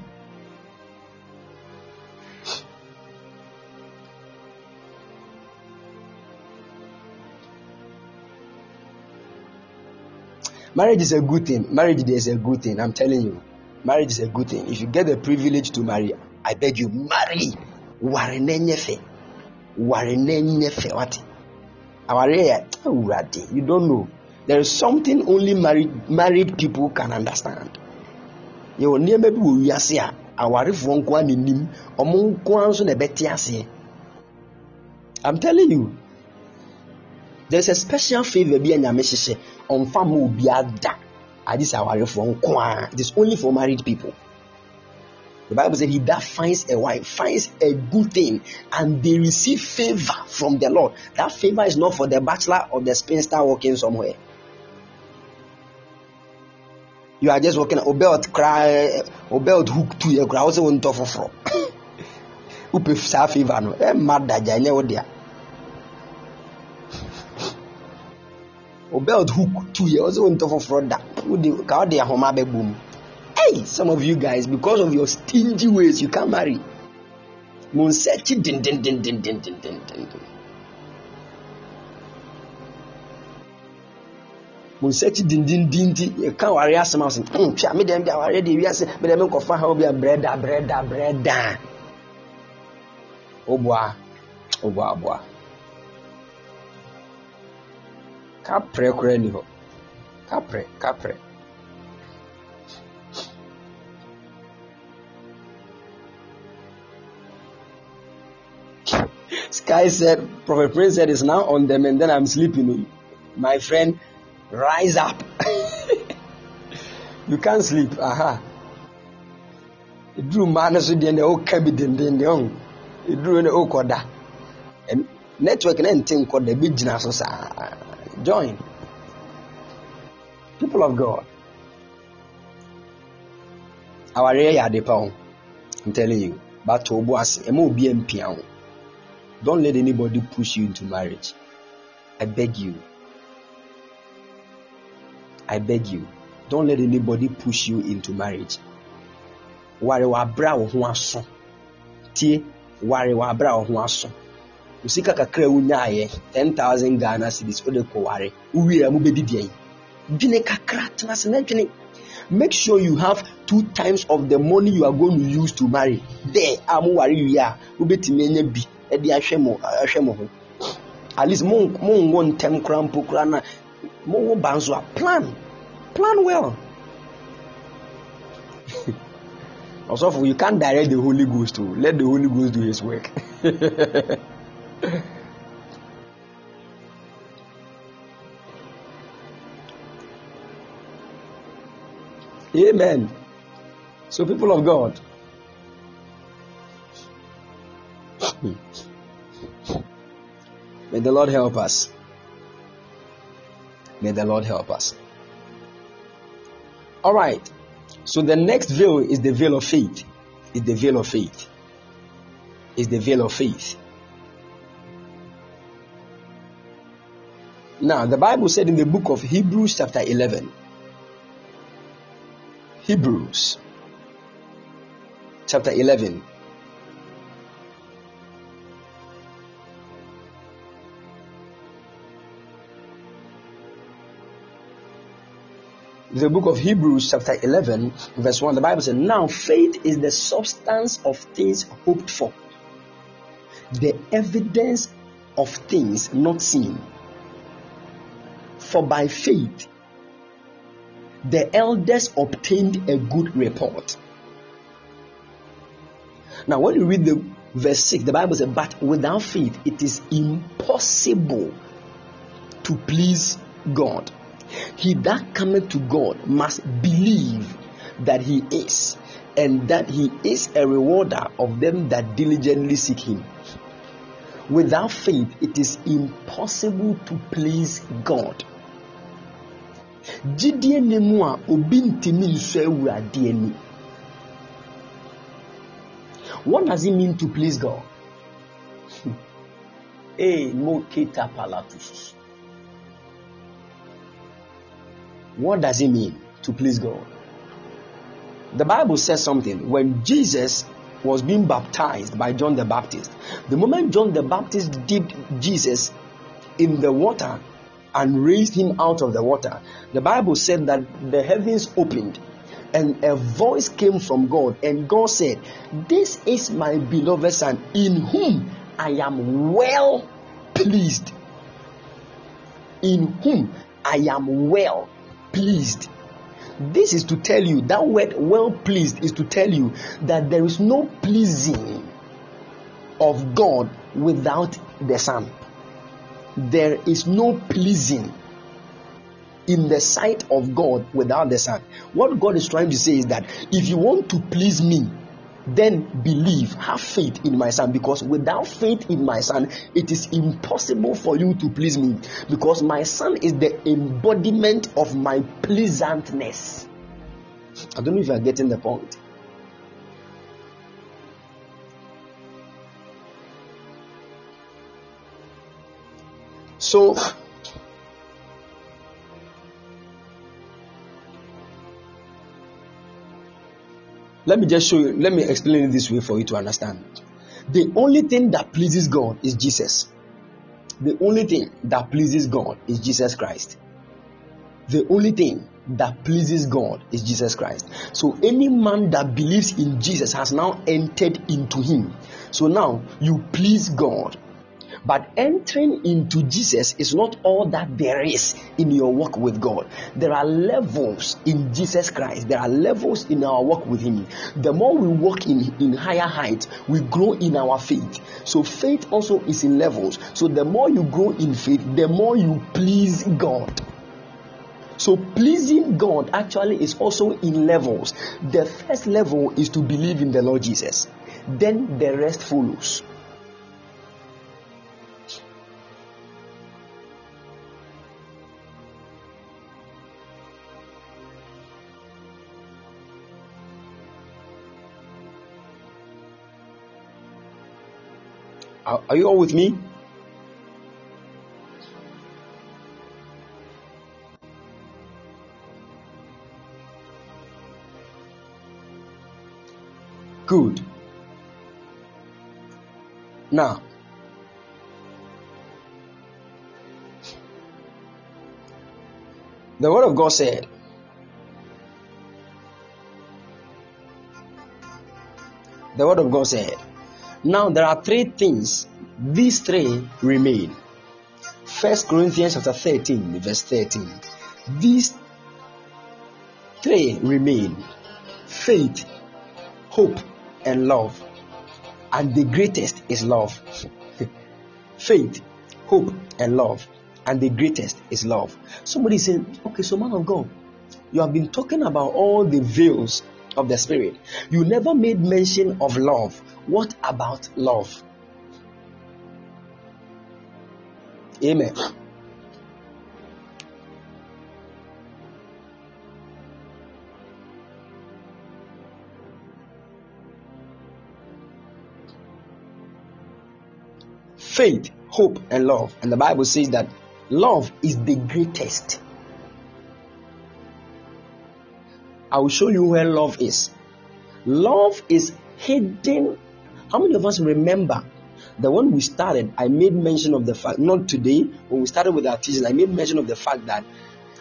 marriage is a good thing. Marriage is a good thing i'm telling you. Marriage is a good thing. If you get the privilege to marry i beg you marry. Ware na nyɛ fɛ ware na nyɛ fɛ wate aware eh, yɛ awurade you don't know. There is something only married married people can understand yɛwɔ nneɛma bi wɔ wiase a awarefoɔ nko a n'anim ɔmo nko a nso na ɛbɛte aseɛ. I'm telling you there is a special favour bi a nyame hyehyɛ. Ɔnfa ma obi ada adi sɛ awarefoɔ nko a it is only for married people. The bible said he that finds a wife finds a good thing and they receive favour from the lord. That favour is not for the bachelor or the spinster working somewhere you are just working obelt cry obelt hook to your crowd sɛ wɔn ntɔ foforɔ wopɛ saa favour no. Ɛmma dagya ɛnyɛ wo dea obelt hook to yɛ ɔsɛ wɔn ntɔ foforɔ da. Wode ka ɔde ahoma bɛbɔ mu hey some of you guys because of your stingy ways you can't marry. Mo nsɛkyi dendendendendendenden mo nsɛkyi dendenden nti yɛka aware asɛm asɛm hmm twɛ me dɛm bi aware de wiase me dɛm nkɔfa ha obi a brɛda brɛda brɛda oboa oboa boa kaprɛ koraa ni hɔ kaprɛ kaprɛ Sky said, Prophet Prince said, it's now on them and then I'm sleeping. My friend, rise up. you can't sleep. Aha. Eduru mmaa no so deɛ na ɔka bi dendenden ɔn eduru na ɔkɔda network na nte nkɔda bi gyina so saa join. People of God. Awareɛ yɛ ade pa ho I'm telling you but ɔbo ase ɛma obi mpia ho don't let anybody push you into marriage. I beg you I beg you don't let anybody push you into marriage. Ware wabra wo ho aso tie ware wabra wo ho aso osika kakra wunyaayɛ ten thousand ghana cedis wode kɔ ware wowie a mobɛdidi ayi dwene kakra tena se na dwene make sure you have two times of the money you are going to use to marry. There a mo ware wie a wobɛtumi anya bi de ahwɛ mo ahwɛ mo ho at least mo mo ngo ntɛm kora mpo kora na mo wo ba plan. Plan well. Ɔsɔfo you can't direct the holy ghost let the holy ghost do his work. Amen. So people of god may the lord help us may the lord help us all right so the next veil is the veil of faith. Is the veil of faith. Is the veil of faith. Now, the Bible said in the book of Hebrews, chapter 11, Hebrews, chapter 11, the book of Hebrews, chapter 11, verse 1, the Bible says, Now faith is the substance of things hoped for, the evidence of things not seen. For by faith, the elders obtained a good report. Now, when you read the verse 6, the Bible says, But without faith, it is impossible to please God. He that cometh to God must believe that he is, and that he is a rewarder of them that diligently seek him. Without faith, it is impossible to please God. what does it mean to please god eh, hey moketa palatus what does it mean to please god the bible says something when jesus was being baptized by john the baptist the moment john the baptist dipped jesus in the water and raised him out of the water, the Bible said that the heavens opened and a voice came from God, and God said, This is my beloved Son, in whom I am well pleased. In whom I am well pleased. This is to tell you that word well pleased is to tell you that there is no pleasing of God without the Son there is no pleasing in the sight of God without the Son. What God is trying to say is that if you want to please me, then believe, have faith in my Son, because without faith in my Son, it is impossible for you to please me, because my Son is the embodiment of my pleasantness. I don't know if you are getting the point. So, let me just show you, let me explain it this way for you to understand. The only thing that pleases God is Jesus. The only thing that pleases God is Jesus Christ. The only thing that pleases God is Jesus Christ. So any man that believes in Jesus has now entered into him. So now you please God but entering into Jesus is not all that there is in your walk with God. There are levels in Jesus Christ. There are levels in our walk with Him. The more we walk in, in higher heights, we grow in our faith. So faith also is in levels. So the more you grow in faith, the more you please God. So pleasing God actually is also in levels. The first level is to believe in the Lord Jesus. Then the rest follows. Are, are you all with me? Good. Now, the Word of God said, the Word of God said, now there are three things. These three remain. First Corinthians chapter 13, verse 13. These three remain faith, hope, and love. And the greatest is love. faith, hope, and love. And the greatest is love. Somebody saying, Okay, so man of God, you have been talking about all the veils of the Spirit. You never made mention of love. What about love? Amen. Faith, hope, and love. And the Bible says that love is the greatest. I will show you where love is. Love is hidden. How many of us remember that when we started, I made mention of the fact, not today, when we started with our teaching, I made mention of the fact that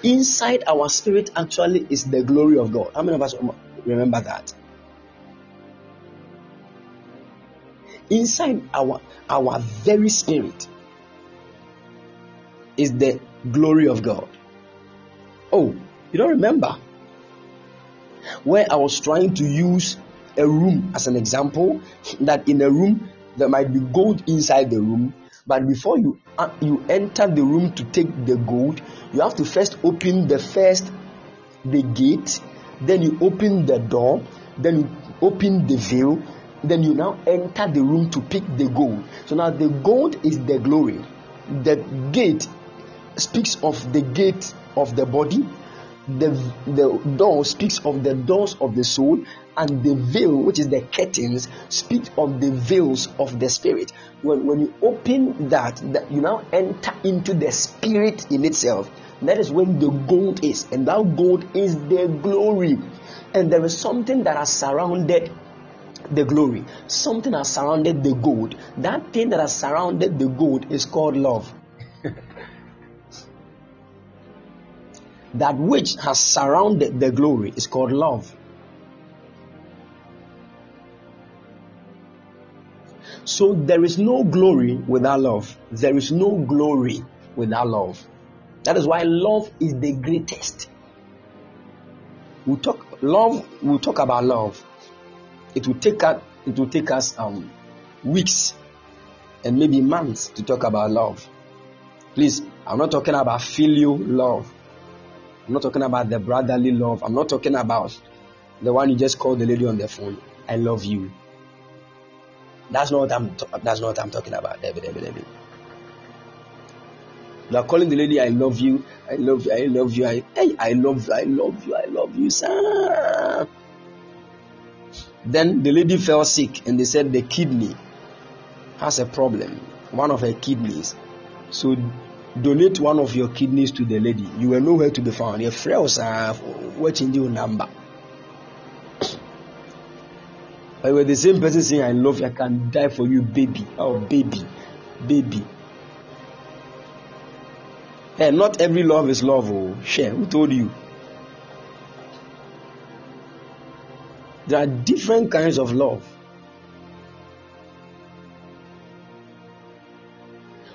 inside our spirit actually is the glory of God. How many of us remember that? Inside our our very spirit is the glory of God. Oh, you don't remember? Where I was trying to use a room as an example that in a room there might be gold inside the room But before you uh, you enter the room to take the gold, you have to first open the first the gate, then you open the door, then you open the veil, then you now enter the room to pick the gold. So now the gold is the glory. The gate speaks of the gate of the body, the, the door speaks of the doors of the soul, and the veil, which is the curtains, speaks of the veils of the spirit. When, when you open that, that, you now enter into the spirit in itself. That is when the gold is, and that gold is the glory. And there is something that has surrounded the glory. Something has surrounded the gold. That thing that has surrounded the gold is called love. that which has surrounded the glory is called love. So there is no glory without love. There is no glory without love. That is why love is the greatest. We talk love. We'll talk about love. It will take us. It will take us um, weeks and maybe months to talk about love. Please, I'm not talking about filial love. I'm not talking about the brotherly love. I'm not talking about the one you just call the lady on the phone. I love you. That's not what I'm. That's not what I'm talking about. David, David, David. You are calling the lady, I love you, I love you, I love you, I, hey, I love you, I love you, I love you, sir. Then the lady fell sick and they said the kidney has a problem, one of her kidneys. So donate one of your kidneys to the lady. You were nowhere to be found. Your friends are watching your number. I were the same person saying, I love you, I can die for you, baby. Oh, baby, baby. Hey, not every love is love. Oh, share. Who told you? There are different kinds of love.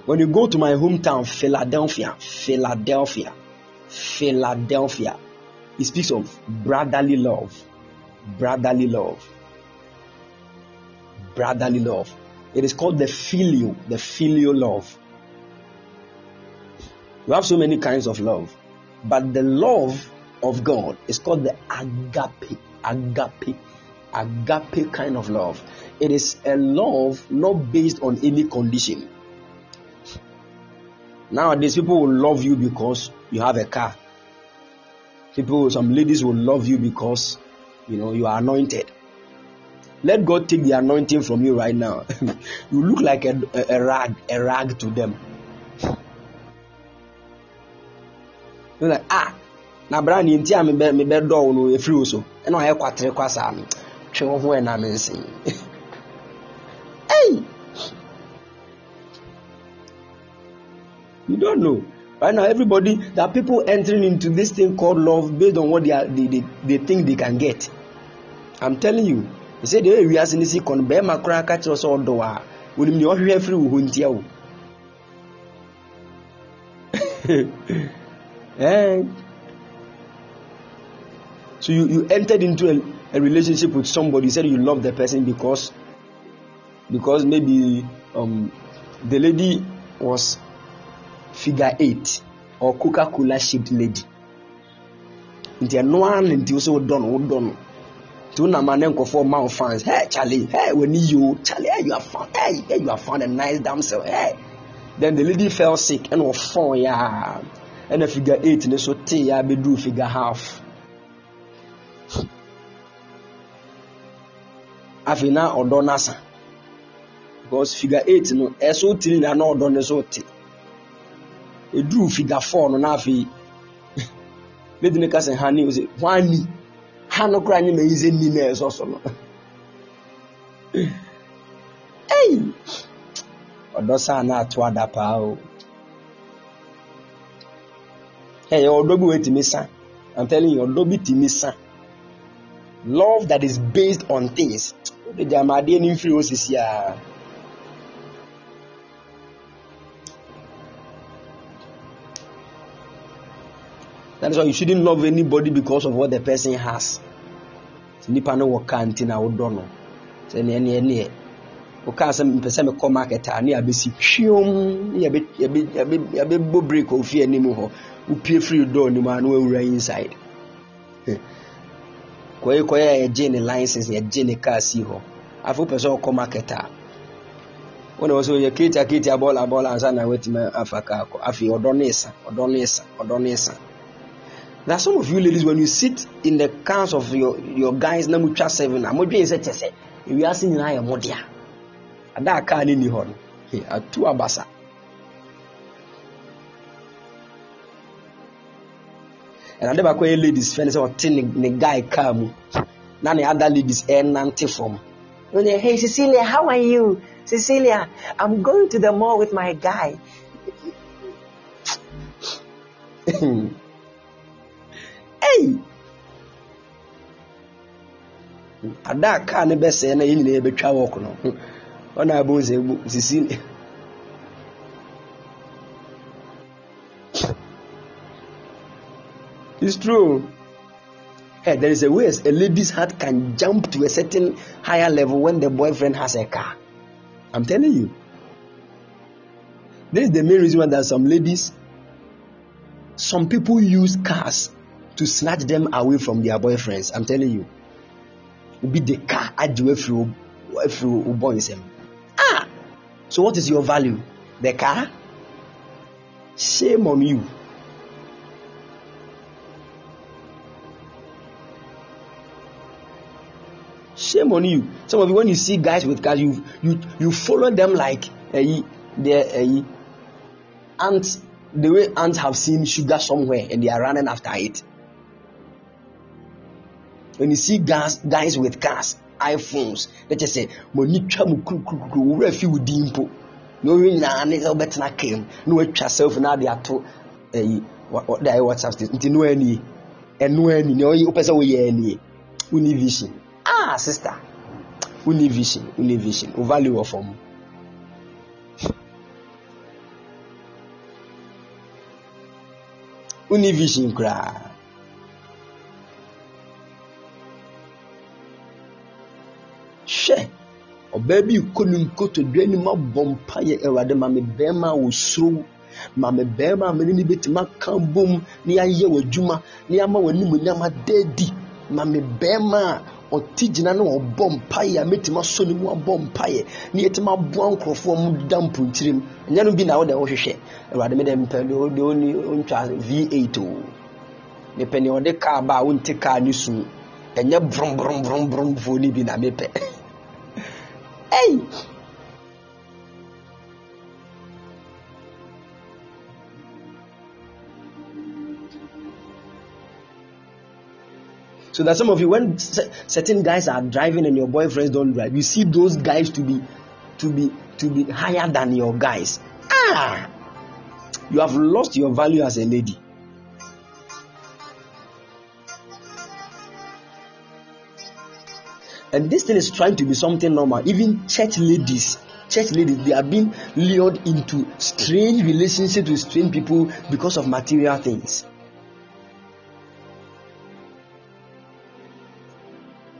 When you go to my hometown, Philadelphia, Philadelphia, Philadelphia, it speaks of brotherly love. Brotherly love. Brotherly love. It is called the filial, the filial love. We have so many kinds of love, but the love of God is called the agape, agape, agape kind of love. It is a love not based on any condition. Nowadays, people will love you because you have a car. People, some ladies will love you because you know you are anointed. Let God take the anointing from you right now. you look like a, a, a rag, a rag to them. You're like, ah, na bra ni nti a mebɛ dɔw no so ɛna ɔyɛ kwatere kwasa no twe wo ho you don't know. Right now everybody there are people entering into this thing called love based on what they are they, they, they think they can get. I'm telling you. They say deɛ ɛwi ase ne si kɔ no bɛrima koraa ka kyerɛ sɛ ɔdɔ a wɔnim deɛ ɔhwehwɛ firi wo ho ntia Eh. So you, you entered into a, a relationship with somebody, you said you love the person because because maybe um, the lady was figure eight or Coca-Cola shaped lady. Nti ɛno ara na nti wosɛ wodɔ no wodɔ no nti wonam a ne nkɔfoɔ ma wo fans. Hey Charlie. Hey w'ani yi o. Charlie hey you are found hey, hey you are found a nice damsel hey. Then the lady fell sick was ɔfɔn yaa ɛna figure eight ne so tee yaa bɛduru figure half. Afei na ɔdɔ no asa because figure eight no ɛso tiri na na ɔdɔ no so te eduru figure four no na afei lady ne kasa ha ni o sɛ hwani. Ha no kora nye ma yi sɛ ni na ɛsɔ so no. Ɛyi ɔdɔ saa na ato ada paa o. Ɛyɛ ɔdɔ bi wɔ etimi sa i'm telling you ɔdɔ bi timi sa love that is based on things. O de gya ama adeɛ ni nfiri o sisi aa. That is why you shouldn't love anybody because of what the person has. Nipa no wɔ kaa nti na wodɔ no. Sɛ neɛ neɛ neɛ wokaa sɛ mpɛ sɛ mekɔ market a ne yɛabɛsi twiom ne yɛbɛbɔ break a ofie anim hɔ wopie firi door nim a na wawura inside. Kɔyɛ kɔyɛ a yɛgye ne license yɛgye ne car si hɔ. Afei wopɛ sɛ ɔkɔ market a wọn wọ́n sọ yẹ kéètì akéètì abọ́ọ̀lù abọ́ọ̀lù ansa na wẹ́tìmẹ́ afa kaa kọ afei ọ̀dọ́ ní ìsà ọ̀dọ́ ní ìsà ọ̀dọ́ ní ìsà there some of you ladies when you sit in the cars of your your guys na mo twa seven na mo dwe nsɛ kyɛ sɛ ewiase nyinaa yɛ mo dea ada kaa ne ni hɔ no he atu abasa ɛnade baako yɛ ladies fɛn sɛ ɔte ne ne guy kaa mu na ne other ladies ɛnante fam. Hey, Cecilia, how are you? Cecilia, I'm going to the mall with my guy. hey! ada kaa ne bɛsɛɛ na yɛn nyinaa yɛbɛtwa wɔk no. Ɔna abom sɛ mu sisi it's true. Hey, there is a way a lady's heart can jump to a certain higher level when the boyfriend has a car. I'm telling you. This is the main reason why there are some ladies some people use cars to snatch them away from their boyfriends i'm telling you. Be the car afiri wo bɔ nsɛm ah! So what is your value? The car shame on you. Shame on you. Some of you when you see guys with cars you you you follow them like ɛyi their ɛyi ants the way ants have seen sugar somewhere and they are running after it when you see guys guys with cars iphones na kyerɛ sɛ mo ani twa mo kurukurukuru wura fi wo din mpo na wɔn nyinaa ne wɔbɛtena kam na wɔatwa selfie na de ato ɛyi wɔde ayɛ whatsapp state nti no ani ɛno ani nea ɔyɛ wopɛ sɛ wɔyɛ ani woni vision ah sister woni vision woni vision o value wɔ fam. woni vision koraa hwɛ ɔbaa bi kɔ ne nkotodwe anim abɔ mpaeɛ awurade ma me bɛrima a wɔsuro ma me bɛrima a mene ne bɛtumi aka bom ne yɛayɛ w'adwuma ne yɛama w'animonyam ada adi ma me bɛrima a ɔte gyina ne ɔbɔ mpaeɛ a mɛtumi asɔ ne mu abɔ mpaeɛ ne yɛtumi aboa nkurɔfoɔ mu da mponkyerem ɛnyɛ no bi na wode wohwehwɛ awurade mede mpɛ de ɔni ɔntwa v8 o mepɛ neɛ ɔde kaa ba a wonte kaa ne su ɛnyɛ brombrombrombromfoɔ no bi na mepɛ So that some of you, when certain guys are driving and your boyfriends don't drive, you see those guys to be, to be, to be higher than your guys. Ah, you have lost your value as a lady. And this thing is trying to be something normal. Even church ladies, church ladies, they are being lured into strange relationships with strange people because of material things.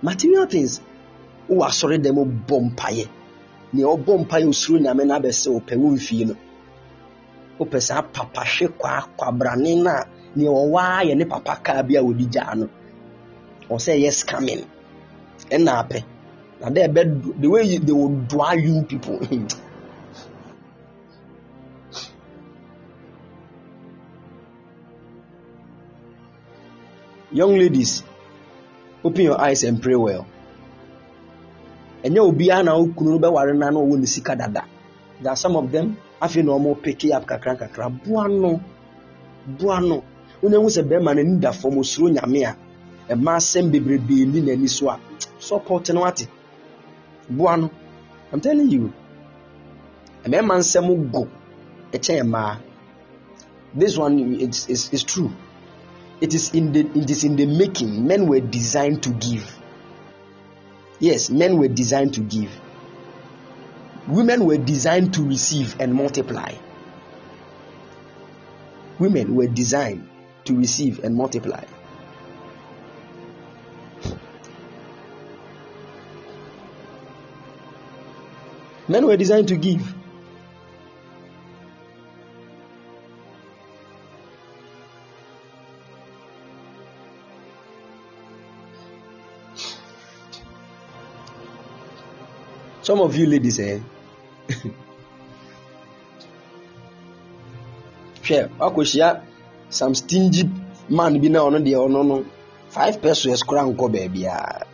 material things. Wowɔ asɔre dɛm bɔ mpaeɛ nea ɔbɔ mpaeɛ osuro nyame no abɛsɛ wopɛ wo mfie no. Wopɛ saa papa hwe kwa kwabrane no a nea ɔwɔ a yɛ ne papa kaa bi a wɔde gyaa no. Ɔsɛ ɛyɛ scamming ɛna apɛ. Na dɛ ɛbɛ the way you, they will draw you people. Young ladies open your eyes and pray well. Ɛnyɛ obiara na okunu no bɛware na na ɔwɔ ne sika dada. There are some of them afei na wɔn pick up kakra kakra. Boa no boa ehu sɛ bɛrima n'ani da fam osuro nyame mmaa asɛm bebrebe ni n'ani so a support no ate. Boa no i'm telling you mmarima nsɛm go ɛkyɛn mmaa. This one it's, it's, it's true. It is in the it is in the making. Men were designed to give. Yes men were designed to give. Women were designed to receive and multiply. Women were designed to receive and multiply Men were designed to give. Some of you ladies, eh? hwɛ wakɔhyia some stingy man bi na ɔno deɛ ɔno no five pesos kora nkɔ baabiaa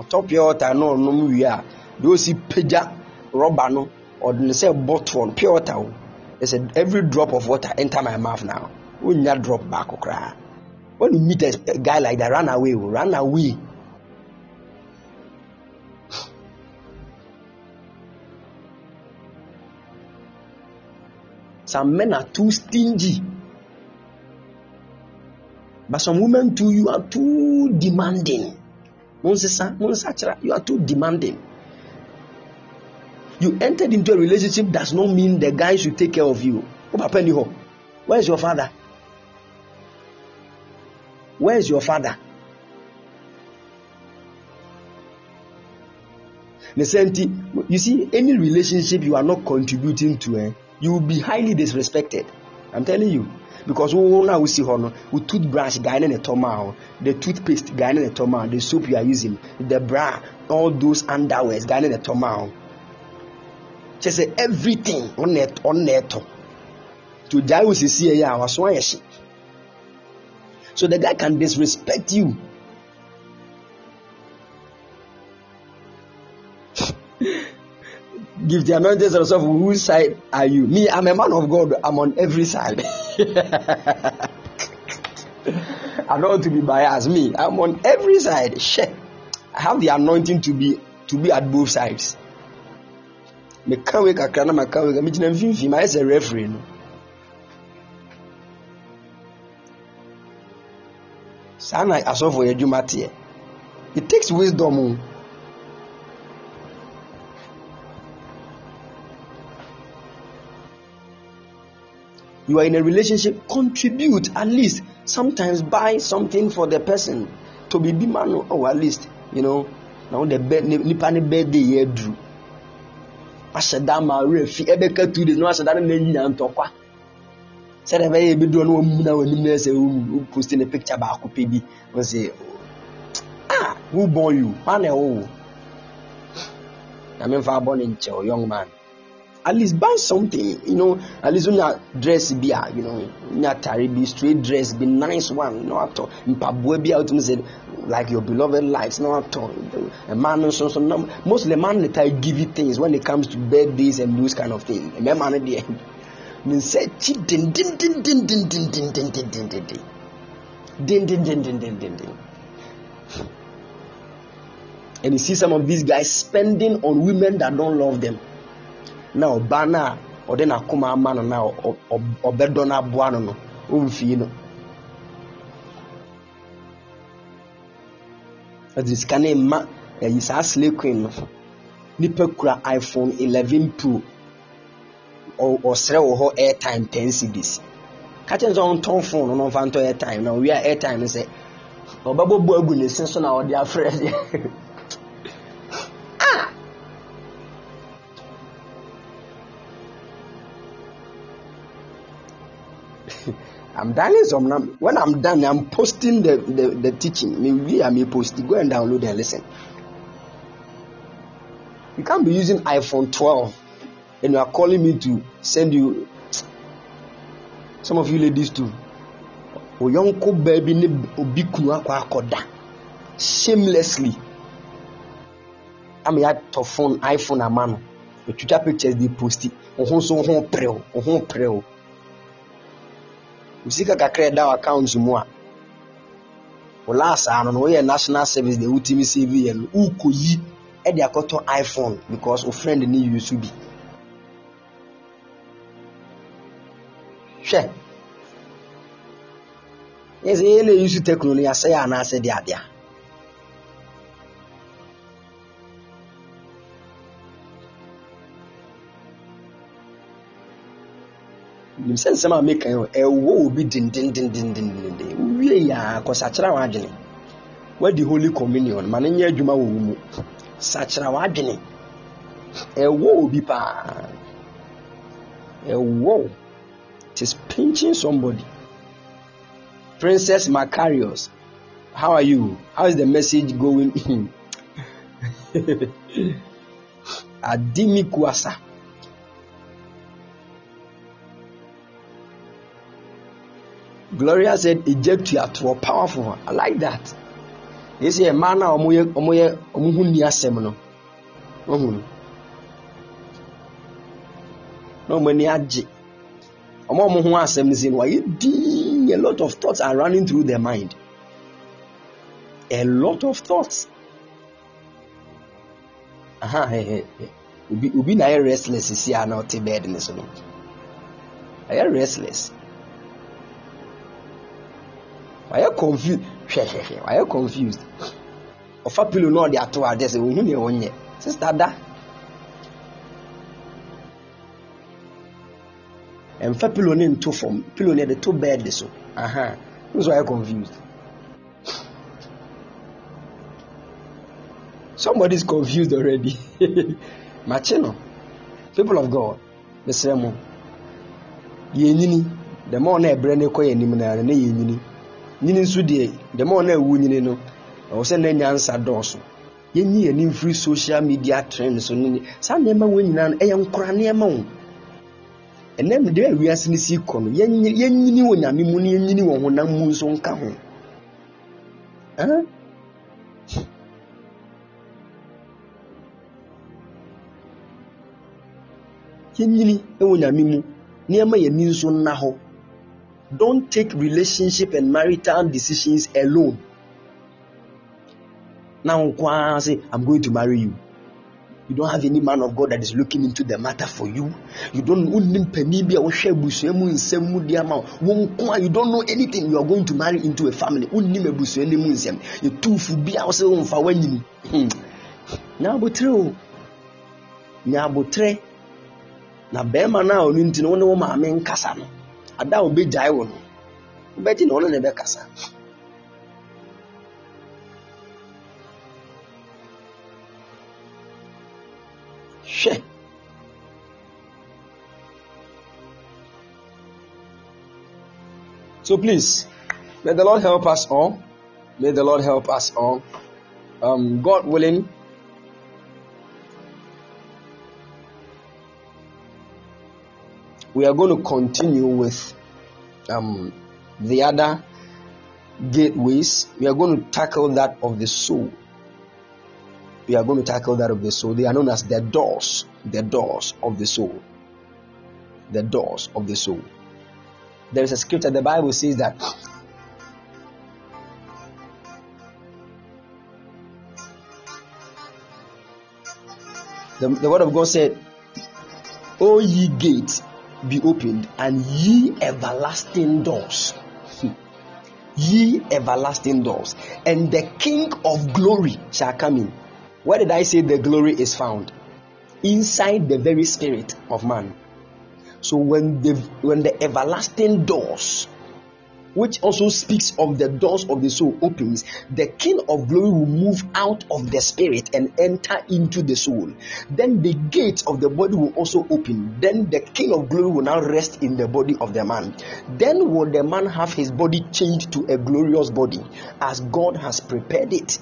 ɔtɔ pure water na ɔnom wie a deɛ ɔsi pagya rɔba no ɔde ne sɛ bottle pure water o. Ɛsɛ every drop of water enter my mouth now. Wonya drop baako koraa when you meet a, guy like that run away o run away. Some men are too stingy. But some women too you are too demanding. You are too demanding you entered into a relationship does not mean the guy should take care of you. Where is your father? Where is your father? Ne sɛ nti you see any relationship you are not contributing to eh, you will be highly disrespected. I'm telling you. Because wo na wo see no wo toothbrush guy ne ne tɔma the toothpaste guy ne tɔma the soap you are using the bra all those underwears guy ne ne tɔma hɔ kyɛ everything ɔna ɔna ɛtɔ to gyae wo sisi yɛ a waso ayɛ hye so the guy can disrespect you. Give the anointing yourself whose side are you? Me i'm a man of god. I'm on every side. I don't want to be biased. Me i'm on every side. I have the anointing to be to be at both sides meka wei kakra na maka wei megyina mfimfini mayɛ sɛ referee no. Saa na asɔfo yɛ adwuma teɛ. It takes wisdom o you are in a relationship contribute at least sometimes buy something for the person. To be bi ma no oh at least you know na wo de bɛ nipa ne birthday yɛ aduru ahyɛ da ma awerɛ fi ɛbɛka two days na wahyɛ da no na nyina ntɔkwa ebi doɔ na wɔn mu na wɔn anim na ɛsɛ wɔn mu post ne picture baako pɛ bi. Wɔn sɛ ah who born you? Man na ɛwɔ wo? Na mi nfa abɔ ne nkyɛn young man at least buy something you know at least wonya dress bi a you know wonya atare bi straight dress bi nice one na watɔ mpaboa bi a wotumi sɛ like your beloved likes na watɔ mmaa no nso nso na mostly mmaa no try give you things when it comes to birthdays and those kind of things mmarima no deɛ ne nsa akyi dendendendendendendendendenden na ɔbaa no a ɔde n'akoma ama no na ɔbɛdɔ no aboa no no ɔmfie no ɔde sika no mma ɛyi saa slay queen no nipa kura iphone 11 pro. Ɔsrɛ wɔ hɔ airtime 10 cedis ka kyerɛ sɛ ɔntɔn phone no na ɔmfa airtime na ɔwie a airtime no sɛ ɔbɛbɔbɔ agu ne na ɔde afrɛ deɛ I'm dialing some number. When I'm done, I'm posting the, the, the teaching. Maybe I may post it. Go and download and listen. You can't be using iPhone 12 and you are calling me to send you. Some of you ladies too. Shamelessly. Ama ya tɔ phone iPhone ama no. Otwitwa pictures dey post it. Ɔho nso ho prew. Ɔho prew. Sika kakra ɛda account mu a wo last ano no woyɛ national service deɛ wotumi save yɛ no wokɔ yi ɛde akɔtɔ iphone because wo friend ne use bi hwɛ yɛ sɛ yɛna use techno no yɛasɛ yɛ anaasɛ de nim sɛ nsɛm a meka yi ɛwɔ obi dendendendendenden wie yɛ a kɔsakyera w'adwene wadi holy communion ma no nyɛ adwuma wɔ wo mu sakyera w'adwene ɛwɔ obi paa ɛwɔ it is pinching somebody princess macarius how are you how is the message going adimi kuasa gloria said ejatuatoɔ powerful. I like that. Yɛsɛ mmaa no a wɔyɛ wɔyɛ wɔn ho ni asɛm no. Wɔn na wɔn ani agye wɔn a wɔn ho asɛm no si no wɔayɛ dinn a lot of thoughts are running through their mind? A lot of thoughts. Aha he he obi obi na ayɛ restless si a na ɔte bed ne so. No ayɛ restless wayɛ confused? Hwɛhwɛhwɛ wayɛ confused? Ɔfa pillow na ɔde ato ade sɛ ohun nea ɔnyɛ sista da ɛnfa pillow ne nto fam pillow ne yɛde to bed so. Aha. Nso wayɛ confused. Somebody is confused already. Makye no people of god mesrɛ mo yɛnyini the more na ɛbrɛ ne kɔ yɛ anim na ne nyini nso deɛ the more na ɛwu nyini no ɛwɔ sɛ na nyansa dɔɔso. Yɛnyi yɛni mfiri social media trend so ne saa nneɛma wɔn nyinaa no ɛyɛ nkora nneɛma wo. Ɛnam de awiase no si kɔ no yɛnyini wɔ nyame mu na yɛnyini wɔ honam mu nso nka ho. Yɛnyini wɔ nyame mu nneɛma yɛni nso nna hɔ don't take relationship and marital decisions alone. Now nkwa say i'm going to marry you. You don't have any man of god that is looking into the matter for you. You don't wonnim panin bi a wohwɛ abusua mu nsɛm mu di ama wo. Nko a you don't know anything. You are going to marry into a family. Wonnim abusua no mu nsɛm yɛtuufo bi a wo sɛ womfa woanyini nya abotire o. Nya abotire na bɛrima no a ɔno nti no wo ne wo maame nkasa no ada a wobɛgyae wo no. Wobɛgye na ɔno na ɛbɛkasa. Hwɛ. So please may the lord help us all. May the lord help us all. Um, god willing we are going to continue with um, the other gateways. We are going to tackle that of the soul. We are going to tackle that of the soul. They are known as the doors, the doors of the soul. The doors of the soul. There is a scripture, the Bible says that the, the word of God said, O ye gates, be opened, and ye everlasting doors. Hmm. ye everlasting doors, and the King of glory shall come in. Where did I say the glory is found? Inside the very spirit of man. So when the when the everlasting doors which also speaks of the doors of the soul opens, the King of glory will move out of the spirit and enter into the soul. Then the gates of the body will also open. Then the King of glory will now rest in the body of the man. Then will the man have his body changed to a glorious body as God has prepared it.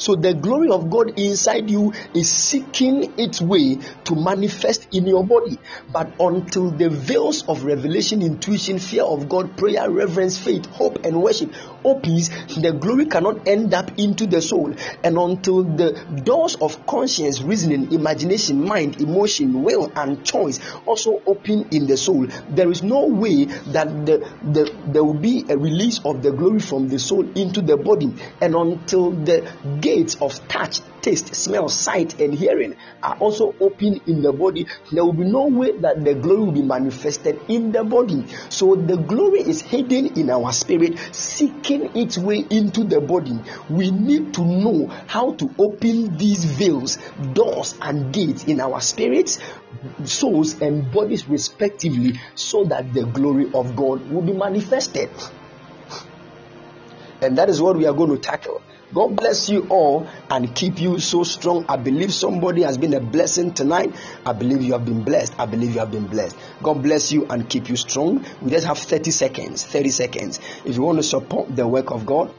So the glory of God inside you is seeking its way to manifest in your body. But until the veils of revelation, intuition, fear of God, prayer, reverence, faith, hope, and worship opens, the glory cannot end up into the soul. And until the doors of conscience, reasoning, imagination, mind, emotion, will, and choice also open in the soul, there is no way that the, the, there will be a release of the glory from the soul into the body. And until the gates of touch, taste, smell, sight, and hearing are also open in the body, there will be no way that the glory will be manifested in the body. So the glory is hidden in our spirit, seeking its way into the body. We need to know how to open these veils, doors, and gates in our spirits, souls, and bodies respectively, so that the glory of God will be manifested. And that is what we are going to tackle God bless you all and keep you so strong. I believe somebody has been a blessing tonight. I believe you have been blessed. I believe you have been blessed. God bless you and keep you strong. We just have 30 seconds. 30 seconds. If you want to support the work of God,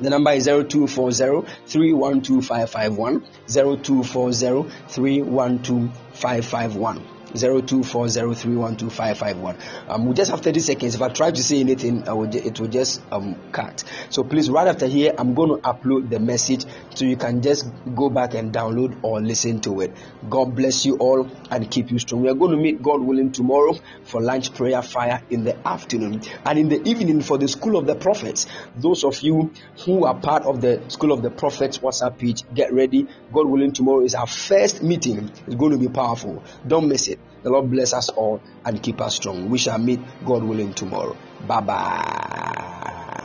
the number is 0240 312 0240 0240312551. Um, we just have 30 seconds. If I try to say anything, will it will just um, cut. So please, right after here, I'm going to upload the message so you can just go back and download or listen to it. God bless you all and keep you strong. We are going to meet, God willing, tomorrow for lunch prayer fire in the afternoon and in the evening for the School of the Prophets. Those of you who are part of the School of the Prophets WhatsApp page, get ready. God willing, tomorrow is our first meeting. It's going to be powerful. Don't miss it. The Lord bless us all and keep us strong. We shall meet, God willing, tomorrow. Bye bye.